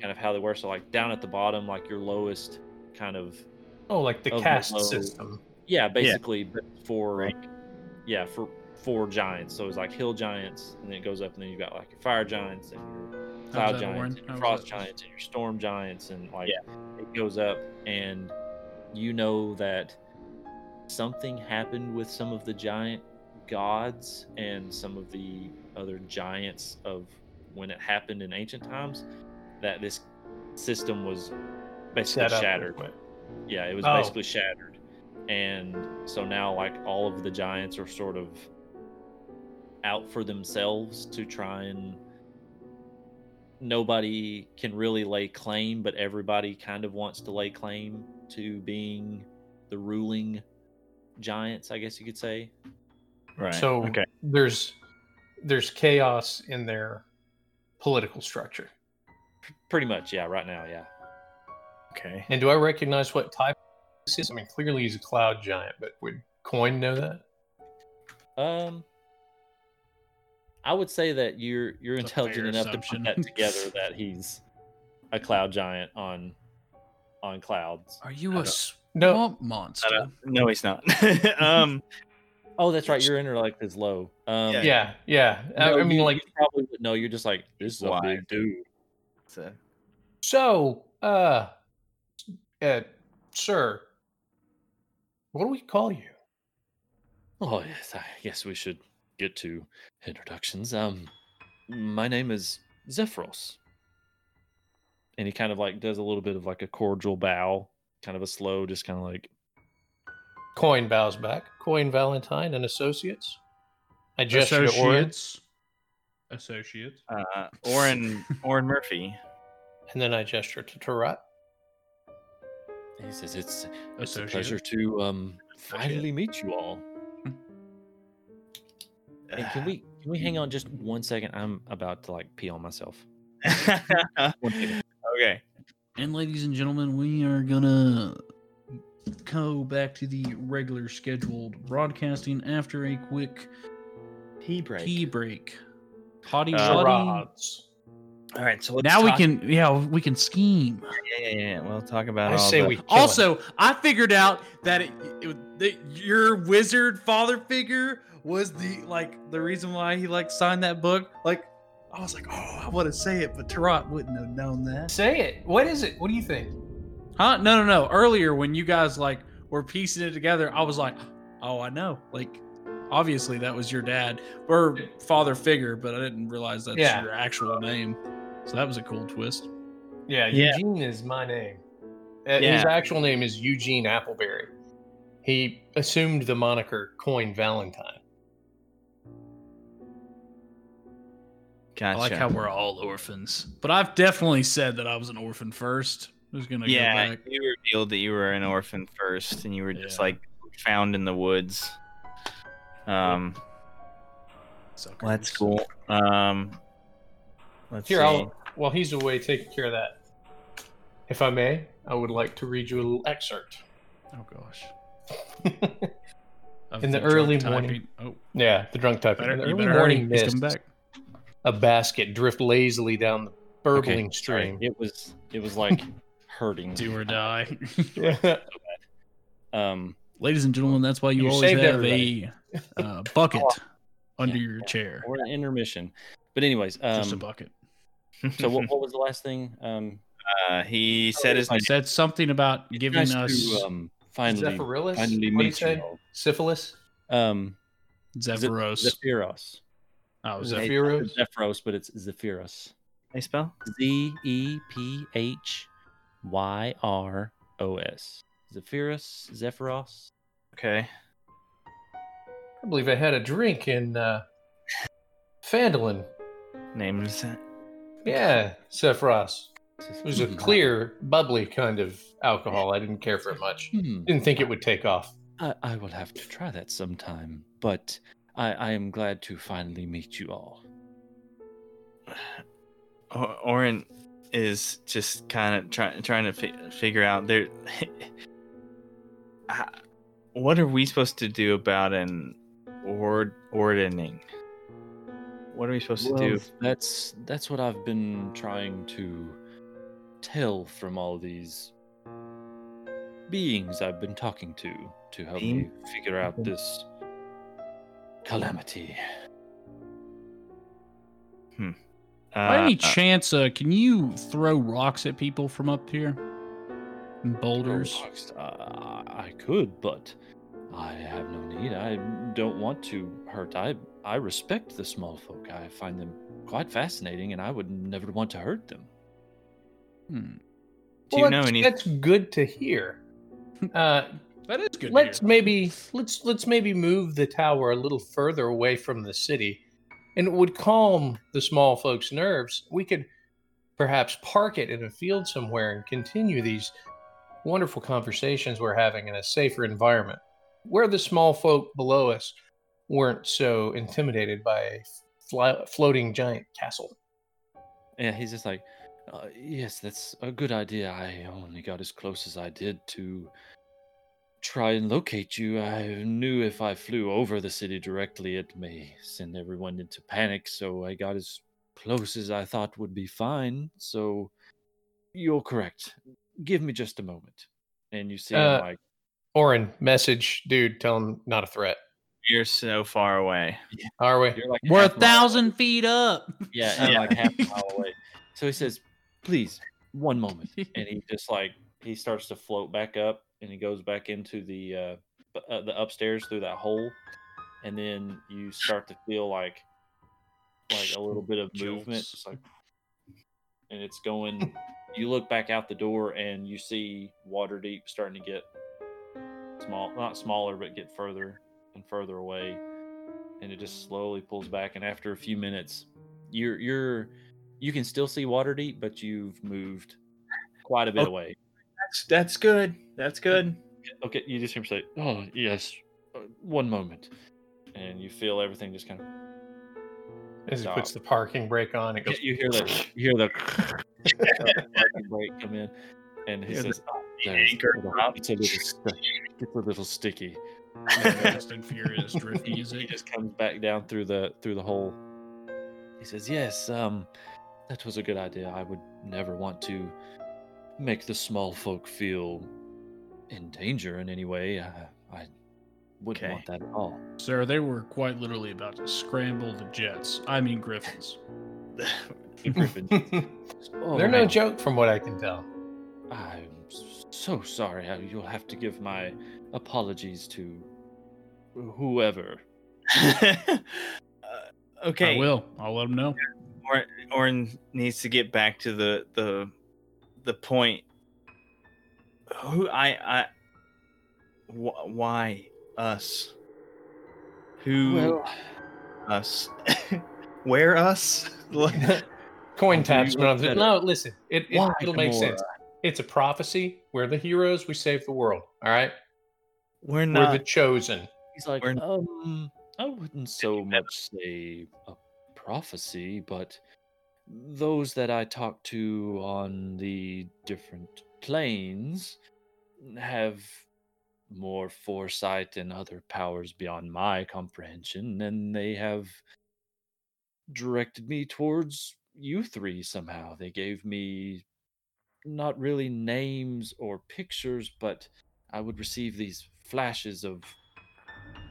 A: kind of how they were. So like down at the bottom, like your lowest kind of
B: Oh, like the
A: Of the
B: caste
A: low-
B: system.
A: Yeah, basically, but for
C: Right.
A: yeah for four giants. So it's like hill giants, and then it goes up, and then you've got like your fire giants and your cloud giants, and your frost giants, and your storm giants, and like it goes up, and you know that something happened with some of the giant gods and some of the other giants of when it happened in ancient times. That this system was basically shattered yeah it was
B: Oh.
A: basically shattered and so now like all of the giants are sort of out for themselves to try and nobody can really lay claim but everybody kind of wants to lay claim to being the ruling giants i guess you could say
C: right.
B: So
C: okay.
B: there's there's chaos in their political structure.
A: pretty much yeah right now yeah
C: Okay.
B: And do I recognize what type this is? I mean, clearly he's a cloud giant, but would Coin know that?
A: um i would say that you're you're
D: It's
A: intelligent enough
D: assumption.
A: to put that together that he's a cloud giant on on clouds
D: Are you
A: I
D: a
A: don't-
B: No.
D: swamp monster?
C: No, he's not. um,
A: Oh, that's right. Your intellect is low. Um,
C: Yeah.
B: Yeah, yeah. I-
A: no,
B: I mean,
A: you-
B: like,
A: you probably would know. You're just like this is a
C: Why?
A: big dude.
C: So,
B: so, uh, uh, sir, what do we call you?
A: Oh yes, I guess we should get to introductions. Um, my name is Zephyros, and he kind of like does a little bit of like a cordial bow, kind of a slow, just kind of like
B: Coin bows back. Coin Valentine and Associates. I gesture to Orin,
D: Associates. Associates.
C: uh, Orin Orin Murphy.
B: and then I gesture to Tarot.
A: He says it's it's a pleasure to um finally meet you all. And can we can we hang on just one second? I'm about to like pee on myself.
C: Okay.
D: And ladies and gentlemen, we are gonna go back to the regular scheduled broadcasting after a quick
A: Pee break.
D: pee break. Potty
C: Uh,
D: potty.
B: Tarads.
C: All right. So let's
D: Now we can, yeah, we can scheme.
C: Yeah, yeah, yeah. We'll talk about.
B: I
C: all
B: say
C: the-
B: we kill
D: Also, I figured out that, it, it, that your wizard father figure was the like the reason why he like signed that book. Like, I was like, oh, I want to say it, but Tarot wouldn't have known that.
B: Say it. What is it? What do you think?
D: Huh? No, no, no. Earlier when you guys like were piecing it together, I was like, oh, I know. Like, obviously that was your dad or father figure, but I didn't realize that's
B: Yeah.
D: your actual name. So that was a cool twist.
B: Yeah,
C: Yeah.
B: Eugene is my name. Uh, His actual name is Eugene Appleberry. He assumed the moniker Coin Valentine.
C: Gotcha.
D: I like how we're all orphans, but I've definitely said that I was an orphan first. Who's gonna
C: yeah,
D: go back?
C: you revealed that you were an orphan first, and you were just
D: Yeah.
C: like found in the woods. Um,
D: Suckers.
C: well, that's cool. Um, let's
B: Here,
C: see.
B: I'll, while he's away taking care of that, if I may, I would like to read you a little excerpt.
D: Oh gosh.
B: In the
D: drunk
B: early morning-
D: Oh,
B: yeah, the drunk typing.
D: better,
B: In the early morning
D: hurry.
B: Mist,
D: back.
B: a basket drift lazily down the burbling
A: Okay, sorry.
B: stream.
A: It was it was like hurting.
D: Do or die.
A: Um,
D: Ladies and gentlemen, that's why you,
B: You
D: always have
B: everybody.
D: a uh, bucket under
A: Yeah,
D: your chair.
A: we're in intermission. But anyways,
D: Just a
A: um,
D: bucket.
A: So what, what was the last thing? Um,
C: uh, he said his
A: I
D: I
C: name.
D: said something about giving
A: nice
D: us
A: to um, finally
B: Zephyrillus?
A: finally
B: What'd he
A: meet you
B: say?
A: all.
B: Syphilis?
A: Um, Ze-
D: Zephyros.
A: Zephyros.
D: oh,
B: Zeph-
D: Zeph-
B: Zephyros?
A: Zephyros, but it's Zephyros.
C: How you spell?
A: Z E P H Y R O S. Zephyrus, Zephyros.
C: Okay.
B: I believe I had a drink in uh, Phandalin.
C: Names.
B: Yeah, Sephiros. It was a
A: Hmm.
B: clear, bubbly kind of alcohol. I didn't care for it much.
A: Hmm.
B: Didn't think it would take off.
A: I, I will have to try that sometime, but I, I am glad to finally meet you all.
C: O- Orin is just kind of trying trying to fi- figure out there. What are we supposed to do about an ord ordning? What are we supposed to do?
A: That's that's what I've been trying to tell from all these beings I've been talking to to help me figure out this calamity. Hmm.
D: By any
C: Uh,
D: chance, uh, can you throw rocks at people from up here? Boulders.
A: Rocks, Uh, I could, but I have no need. I don't want to hurt. I I respect the small folk. I find them quite fascinating, and I would never want to hurt them.
D: Hmm.
C: do you know
B: that's,
C: any?
B: That's good to hear. Uh,
D: That is good.
B: let's maybe let's let's maybe move the tower a little further away from the city, and it would calm the small folks' nerves. We could perhaps park it in a field somewhere and continue these wonderful conversations we're having in a safer environment, where the small folk below us weren't so intimidated by a fly, floating giant castle.
A: Yeah, he's just like, uh, yes, that's a good idea. I only got as close as I did to try and locate you. I knew if I flew over the city directly, it may send everyone into panic. So I got as close as I thought would be fine. So you're correct. Give me just a moment. And you see
B: Uh,
A: like,
B: Orin, message, dude, tell him not a threat.
C: You're so far away.
B: Are we?
A: You're like
D: We're a
A: half mile
D: thousand feet up.
A: Yeah, and
C: Yeah.
A: like half a mile away. So he says, "Please, one moment," and he just like he starts to float back up, and he goes back into the uh, uh the upstairs through that hole, and then you start to feel like like a little bit of movement,
D: Jolts.
A: just like, and it's going. You look back out the door, and you see Waterdeep starting to get small, not smaller, but get further and further away, and it just slowly pulls back. And after a few minutes, you're you're you can still see Waterdeep but you've moved quite a bit
C: Oh.
A: away.
C: That's that's good. That's good.
A: Okay, you just hear him say, "Oh yes, uh, one moment," and you feel everything just kind of.
B: As he
A: Stop.
B: puts the parking brake on, it goes.
A: You hear that? You hear the parking brake come in, and he
C: Hear the-
A: says, "Oh,
C: the
A: there's-
C: anchor
A: it's a-
C: drop."
A: It's a little, it's a little sticky."
D: Fast and Furious drift
A: he, he just comes back down through the through the hole. He says, "Yes, um, that was a good idea. I would never want to make the small folk feel in danger in any way. Uh, I wouldn't
C: Okay.
A: want that at all."
D: Sir, they were quite literally about to scramble the jets. I mean griffins.
A: The griffin. "Oh,
B: They're no
A: man,
B: joke, from what I can tell.
A: I'm so sorry. You'll have to give my apologies to whoever.
C: Uh, okay.
D: I will. I'll let them know.
C: Or, Orin needs to get back to the the the point. Who I I wh- why us? Who
A: Well,
C: us? Where us?
B: Coin
A: I'll
B: taps.
A: tell you what
B: No, listen. It, it,
A: Why,
B: it'll make sense. It's a prophecy. We're the heroes. We save the world. All right.
C: We're
B: We're
C: not.
B: the chosen.
A: He's like,
C: We're-
A: um, I wouldn't so much say a prophecy, but those that I talk to on the different planes have more foresight and other powers beyond my comprehension, and they have directed me towards you three somehow. They gave me not really names or pictures, but I would receive these flashes of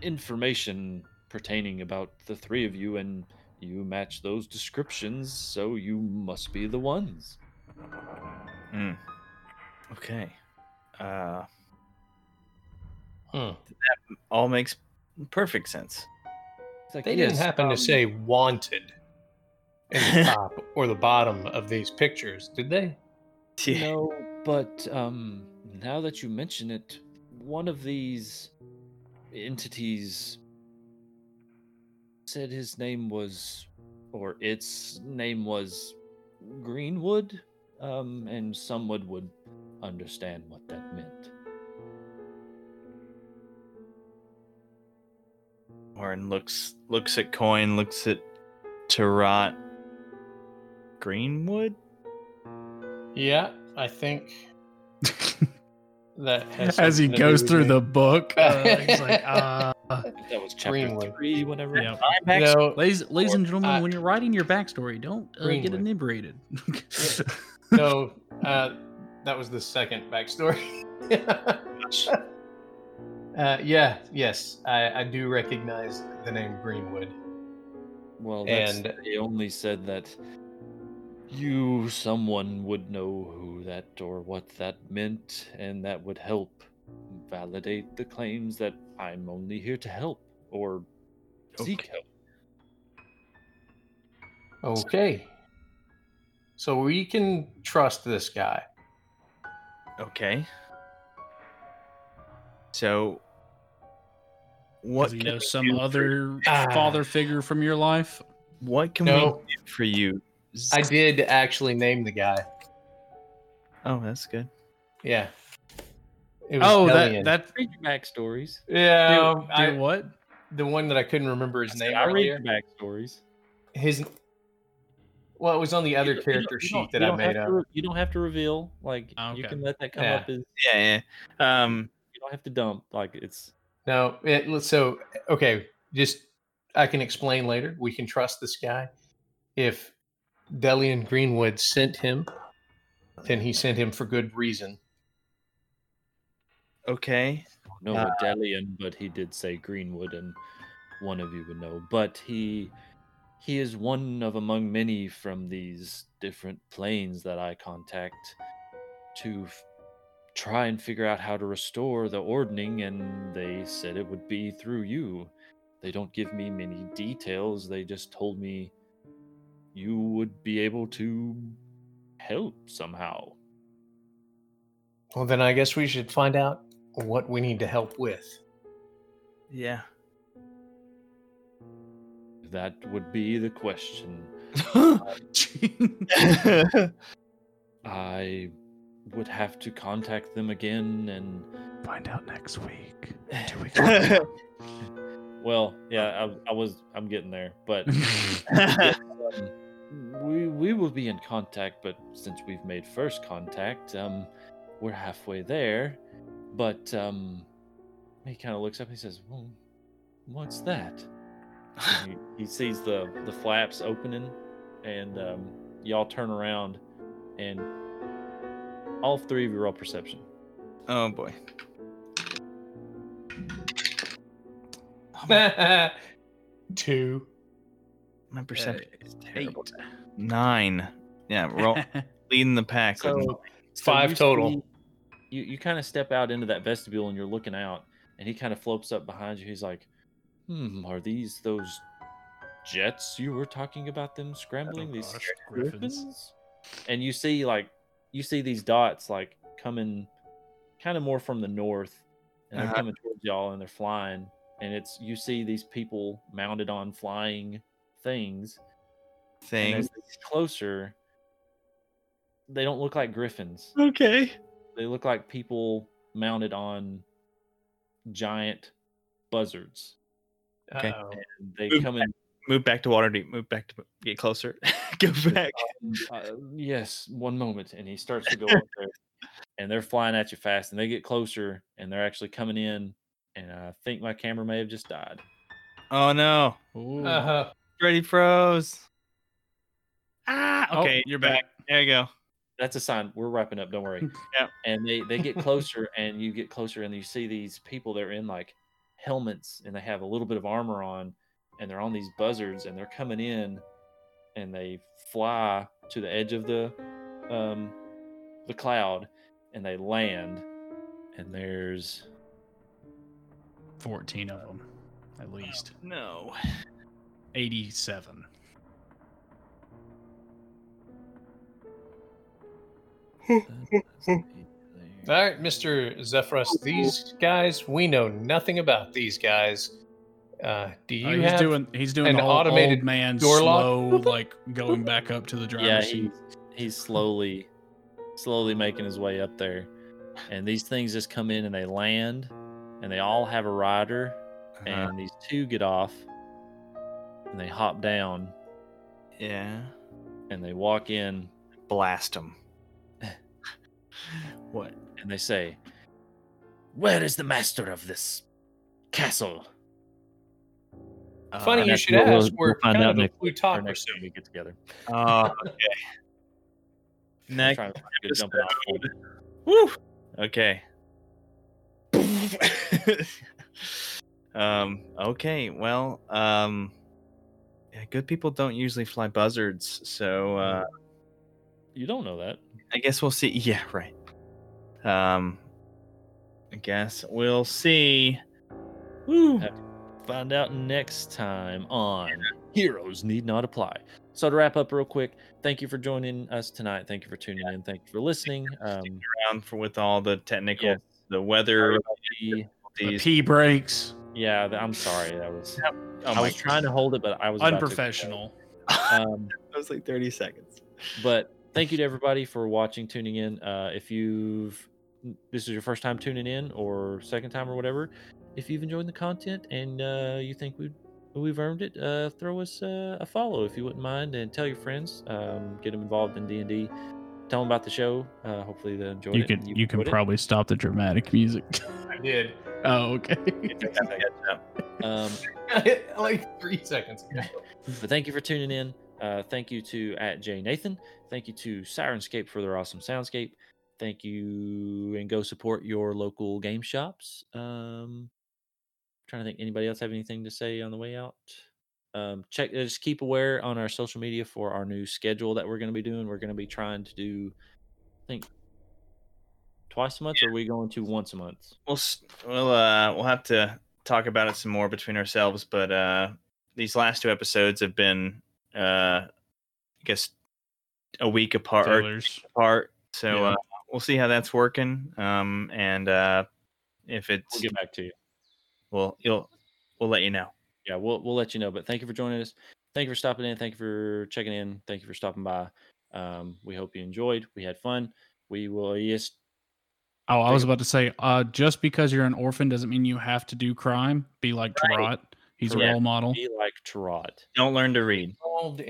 A: information pertaining about the three of you, and you match those descriptions, so you must be the ones.
C: Mm. Okay. Uh,
B: Hmm.
C: all makes perfect sense.
A: Like,
B: They didn't
A: "Yes,
B: happen to
A: um,
B: say wanted in the top or the bottom of these pictures, did they?
A: No, but um, now that you mention it, one of these entities said his name was, or its name was Greenwood, um, and someone would understand what that meant.
C: Orin looks looks at coin, looks at Tarot. Greenwood.
B: Yeah, I think that has
D: As he goes through the book, uh, he's like, uh,
A: That was chapter
B: Greenwood.
A: three, whatever.
D: yeah.
B: You know,
D: Ladies, ladies and gentlemen,
B: I-
D: when you're writing your backstory, don't uh, get inebriated.
B: no, uh, that was the second backstory. uh, yeah, yes, I, I do recognize the name Greenwood.
A: Well, that's,
B: And-
A: they only said that you, someone, would know who that or what that meant, and that would help validate the claims that I'm only here to help or seek
C: Okay.
A: help.
B: Okay. So we can trust this guy.
C: Okay. So, what
D: Does he
C: can
D: know some
C: do for-
D: other
B: Ah.
D: father figure from your life?
C: What can
B: No.
C: we do for you?
B: I did actually name the guy.
C: Oh, that's good.
B: Yeah. It was
D: Oh,
B: Delian.
D: that that
A: Read your backstories.
B: Yeah,
D: do,
B: um, I,
D: what?
B: the one that I couldn't remember his
A: I,
B: name
A: I read
B: earlier.
A: your backstories.
B: His well, it was on the other
A: You
B: character
A: you
B: sheet that I
A: don't
B: made
A: have
B: up.
A: to you don't have to reveal. Like
D: Ah,
A: you can let that come
B: Yeah.
A: up as
C: Yeah, yeah. Um,
A: you don't have to dump. Like it's
B: No, it, so okay, just I can explain later. We can trust this guy. If Delian Greenwood sent him, then he sent him for good reason.
C: okay.
A: no uh, Delian, but he did say Greenwood, and one of you would know, but he he is one of among many from these different planes that I contact to f- try and figure out how to restore the ordning and they said it would be through you. They don't give me many details. They just told me you would be able to help somehow.
B: Well, then I guess we should find out what we need to help with.
C: Yeah.
A: That would be the question. I would have to contact them again and
D: Find out next week. Two weeks.
A: well, yeah, I, I was I'm getting there, but um, we we will be in contact. But since we've made first contact, um, we're halfway there. But um, he kind of looks up and he says, "Well, what's that?" He, he sees the the flaps opening, and um, y'all turn around, and all three of you roll perception.
C: oh boy.
B: Two.
C: My perception
D: Uh,
C: is terrible. Nine. Yeah, we're all leading the pack.
A: So, so
B: Five
A: you
B: total.
A: see- you you kind of step out into that vestibule and you're looking out, and he kind of floats up behind you. He's like, "Hmm, are these those jets you were talking about them scrambling? these
D: gosh, griffins.
A: griffins?" And you see like you see these dots like coming, kind of more from the north, and they're
C: Uh-huh.
A: coming towards y'all, and they're flying. And it's you see these people mounted on flying things, and
C: thing.
A: as they get closer, they don't look like griffins
C: Okay.
A: they look like people mounted on giant buzzards.
C: Okay.
A: And they
C: Move
A: come in.
C: Move back to Waterdeep. Move back to get closer. Go back.
A: Uh, yes, one moment, and he starts to go up there, and they're flying at you fast, and they get closer, and they're actually coming in, and I think my camera may have just died.
C: Oh no.
D: Ooh.
B: Uh-huh.
C: Ready froze. Ah.
D: Oh,
C: Okay,
D: you're back.
C: There you go.
A: That's a sign. We're wrapping up. Don't worry.
C: Yeah.
A: And they they get closer, and you get closer, and you see these people. They're in like helmets, and they have a little bit of armor on, and they're on these buzzards, and they're coming in, and they fly to the edge of the um the cloud, and they land, and there's
D: 14 of them, at least.
C: No.
D: 87.
B: All right, Mr. Zephyrus, these guys, we know nothing about these guys. Uh, do you
D: Uh, he's
B: have
D: doing he's doing
B: an
D: the whole
B: automated
D: old man
B: door lock?
D: slow like going back up to the driver's
A: yeah,
D: seat.
A: he, he's slowly, slowly making his way up there, and these things just come in and they land, and they all have a rider,
C: Uh-huh.
A: and these two get off, and they hop down,
C: Yeah.
A: and they walk in,
C: Blast them. what?
A: and they say, "Where is the master of this castle?"
B: Funny
C: Uh,
B: you should
A: we'll-
B: ask. We're
A: we'll find
B: kind
A: out
B: of a
A: next- Or next time we get together.
C: Oh, okay. Next
A: trying to find a good jumping off.
C: Woo. Okay. um. Okay. Well. Um. Yeah. Good people don't usually fly buzzards, so uh,
A: You don't know that.
C: I guess we'll see. Yeah. Right. Um. I guess we'll see. Woo.
A: Find out next time on Heroes Need Not Apply. So to wrap up real quick, thank you for joining us tonight. Thank you for tuning in. Thank you for listening. Um,
C: Around for with all the technical,
A: yes,
C: the weather.
A: the-
D: The pee breaks.
A: Yeah, the- I'm sorry. That was
C: Oh
A: I
C: my
A: was trying to hold it, but I was
D: Unprofessional.
A: Um,
C: That was like thirty seconds.
A: but thank you to everybody for watching, tuning in. Uh, if you've this is your first time tuning in or second time or whatever, if you've enjoyed the content and uh, you think we we've earned it, uh, throw us uh, a follow if you wouldn't mind, and tell your friends, um, get them involved in D and D. Tell them about the show. Uh, hopefully they enjoy
D: You
A: it.
D: can
A: and
D: you can
A: enjoyed it.
D: probably stop the dramatic music.
B: I did.
D: Oh, okay.
A: Um,
B: like three seconds ago.
A: But thank you for tuning in. Uh, thank you to at J Nathan. Thank you to Syrinscape for their awesome soundscape. Thank you, and go support your local game shops. Um, trying to think. Anybody else have anything to say on the way out? Um, check. uh, Just keep aware on our social media for our new schedule that we're going to be doing. We're going to be trying to do, I think, twice a month, or are we going to once a month?
C: We'll we'll uh we'll have to talk about it some more between ourselves, but uh these last two episodes have been uh I guess a week apart
D: Fillers.
C: apart. So
D: Yeah.
C: uh, we'll see how that's working. Um and uh if it's
A: We'll get back to you.
C: we'll you'll we'll let you know.
A: Yeah, we'll we'll let you know. But thank you for joining us. Thank you for stopping in. Thank you for checking in. Thank you for stopping by. Um, we hope you enjoyed. We had fun. We will yes.
D: Oh, I was about to say, uh, just because you're an orphan doesn't mean you have to do crime. Be like
A: Right.
D: Tarot. He's a role model.
A: Be like Tarot
C: Don't learn to read.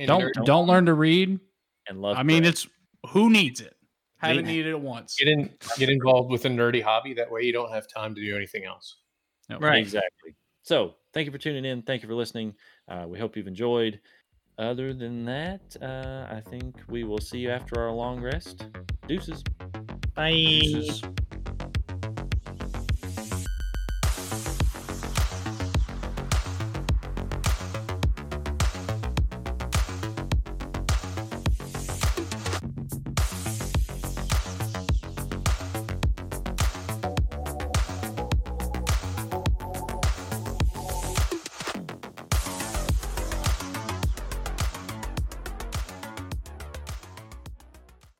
D: Don't don't learn to read.
A: and love.
D: I mean,
A: bread.
D: it's who needs it. Haven't
C: Me-
D: needed it once.
B: get in get involved with a nerdy hobby. That way you don't have time to do anything else.
D: Yep.
C: Right.
A: Exactly. So thank you for tuning in. Thank you for listening. Uh, we hope you've enjoyed. Other than that, uh, I think we will see you after our long rest. Deuces.
C: Bye.
D: Deuces.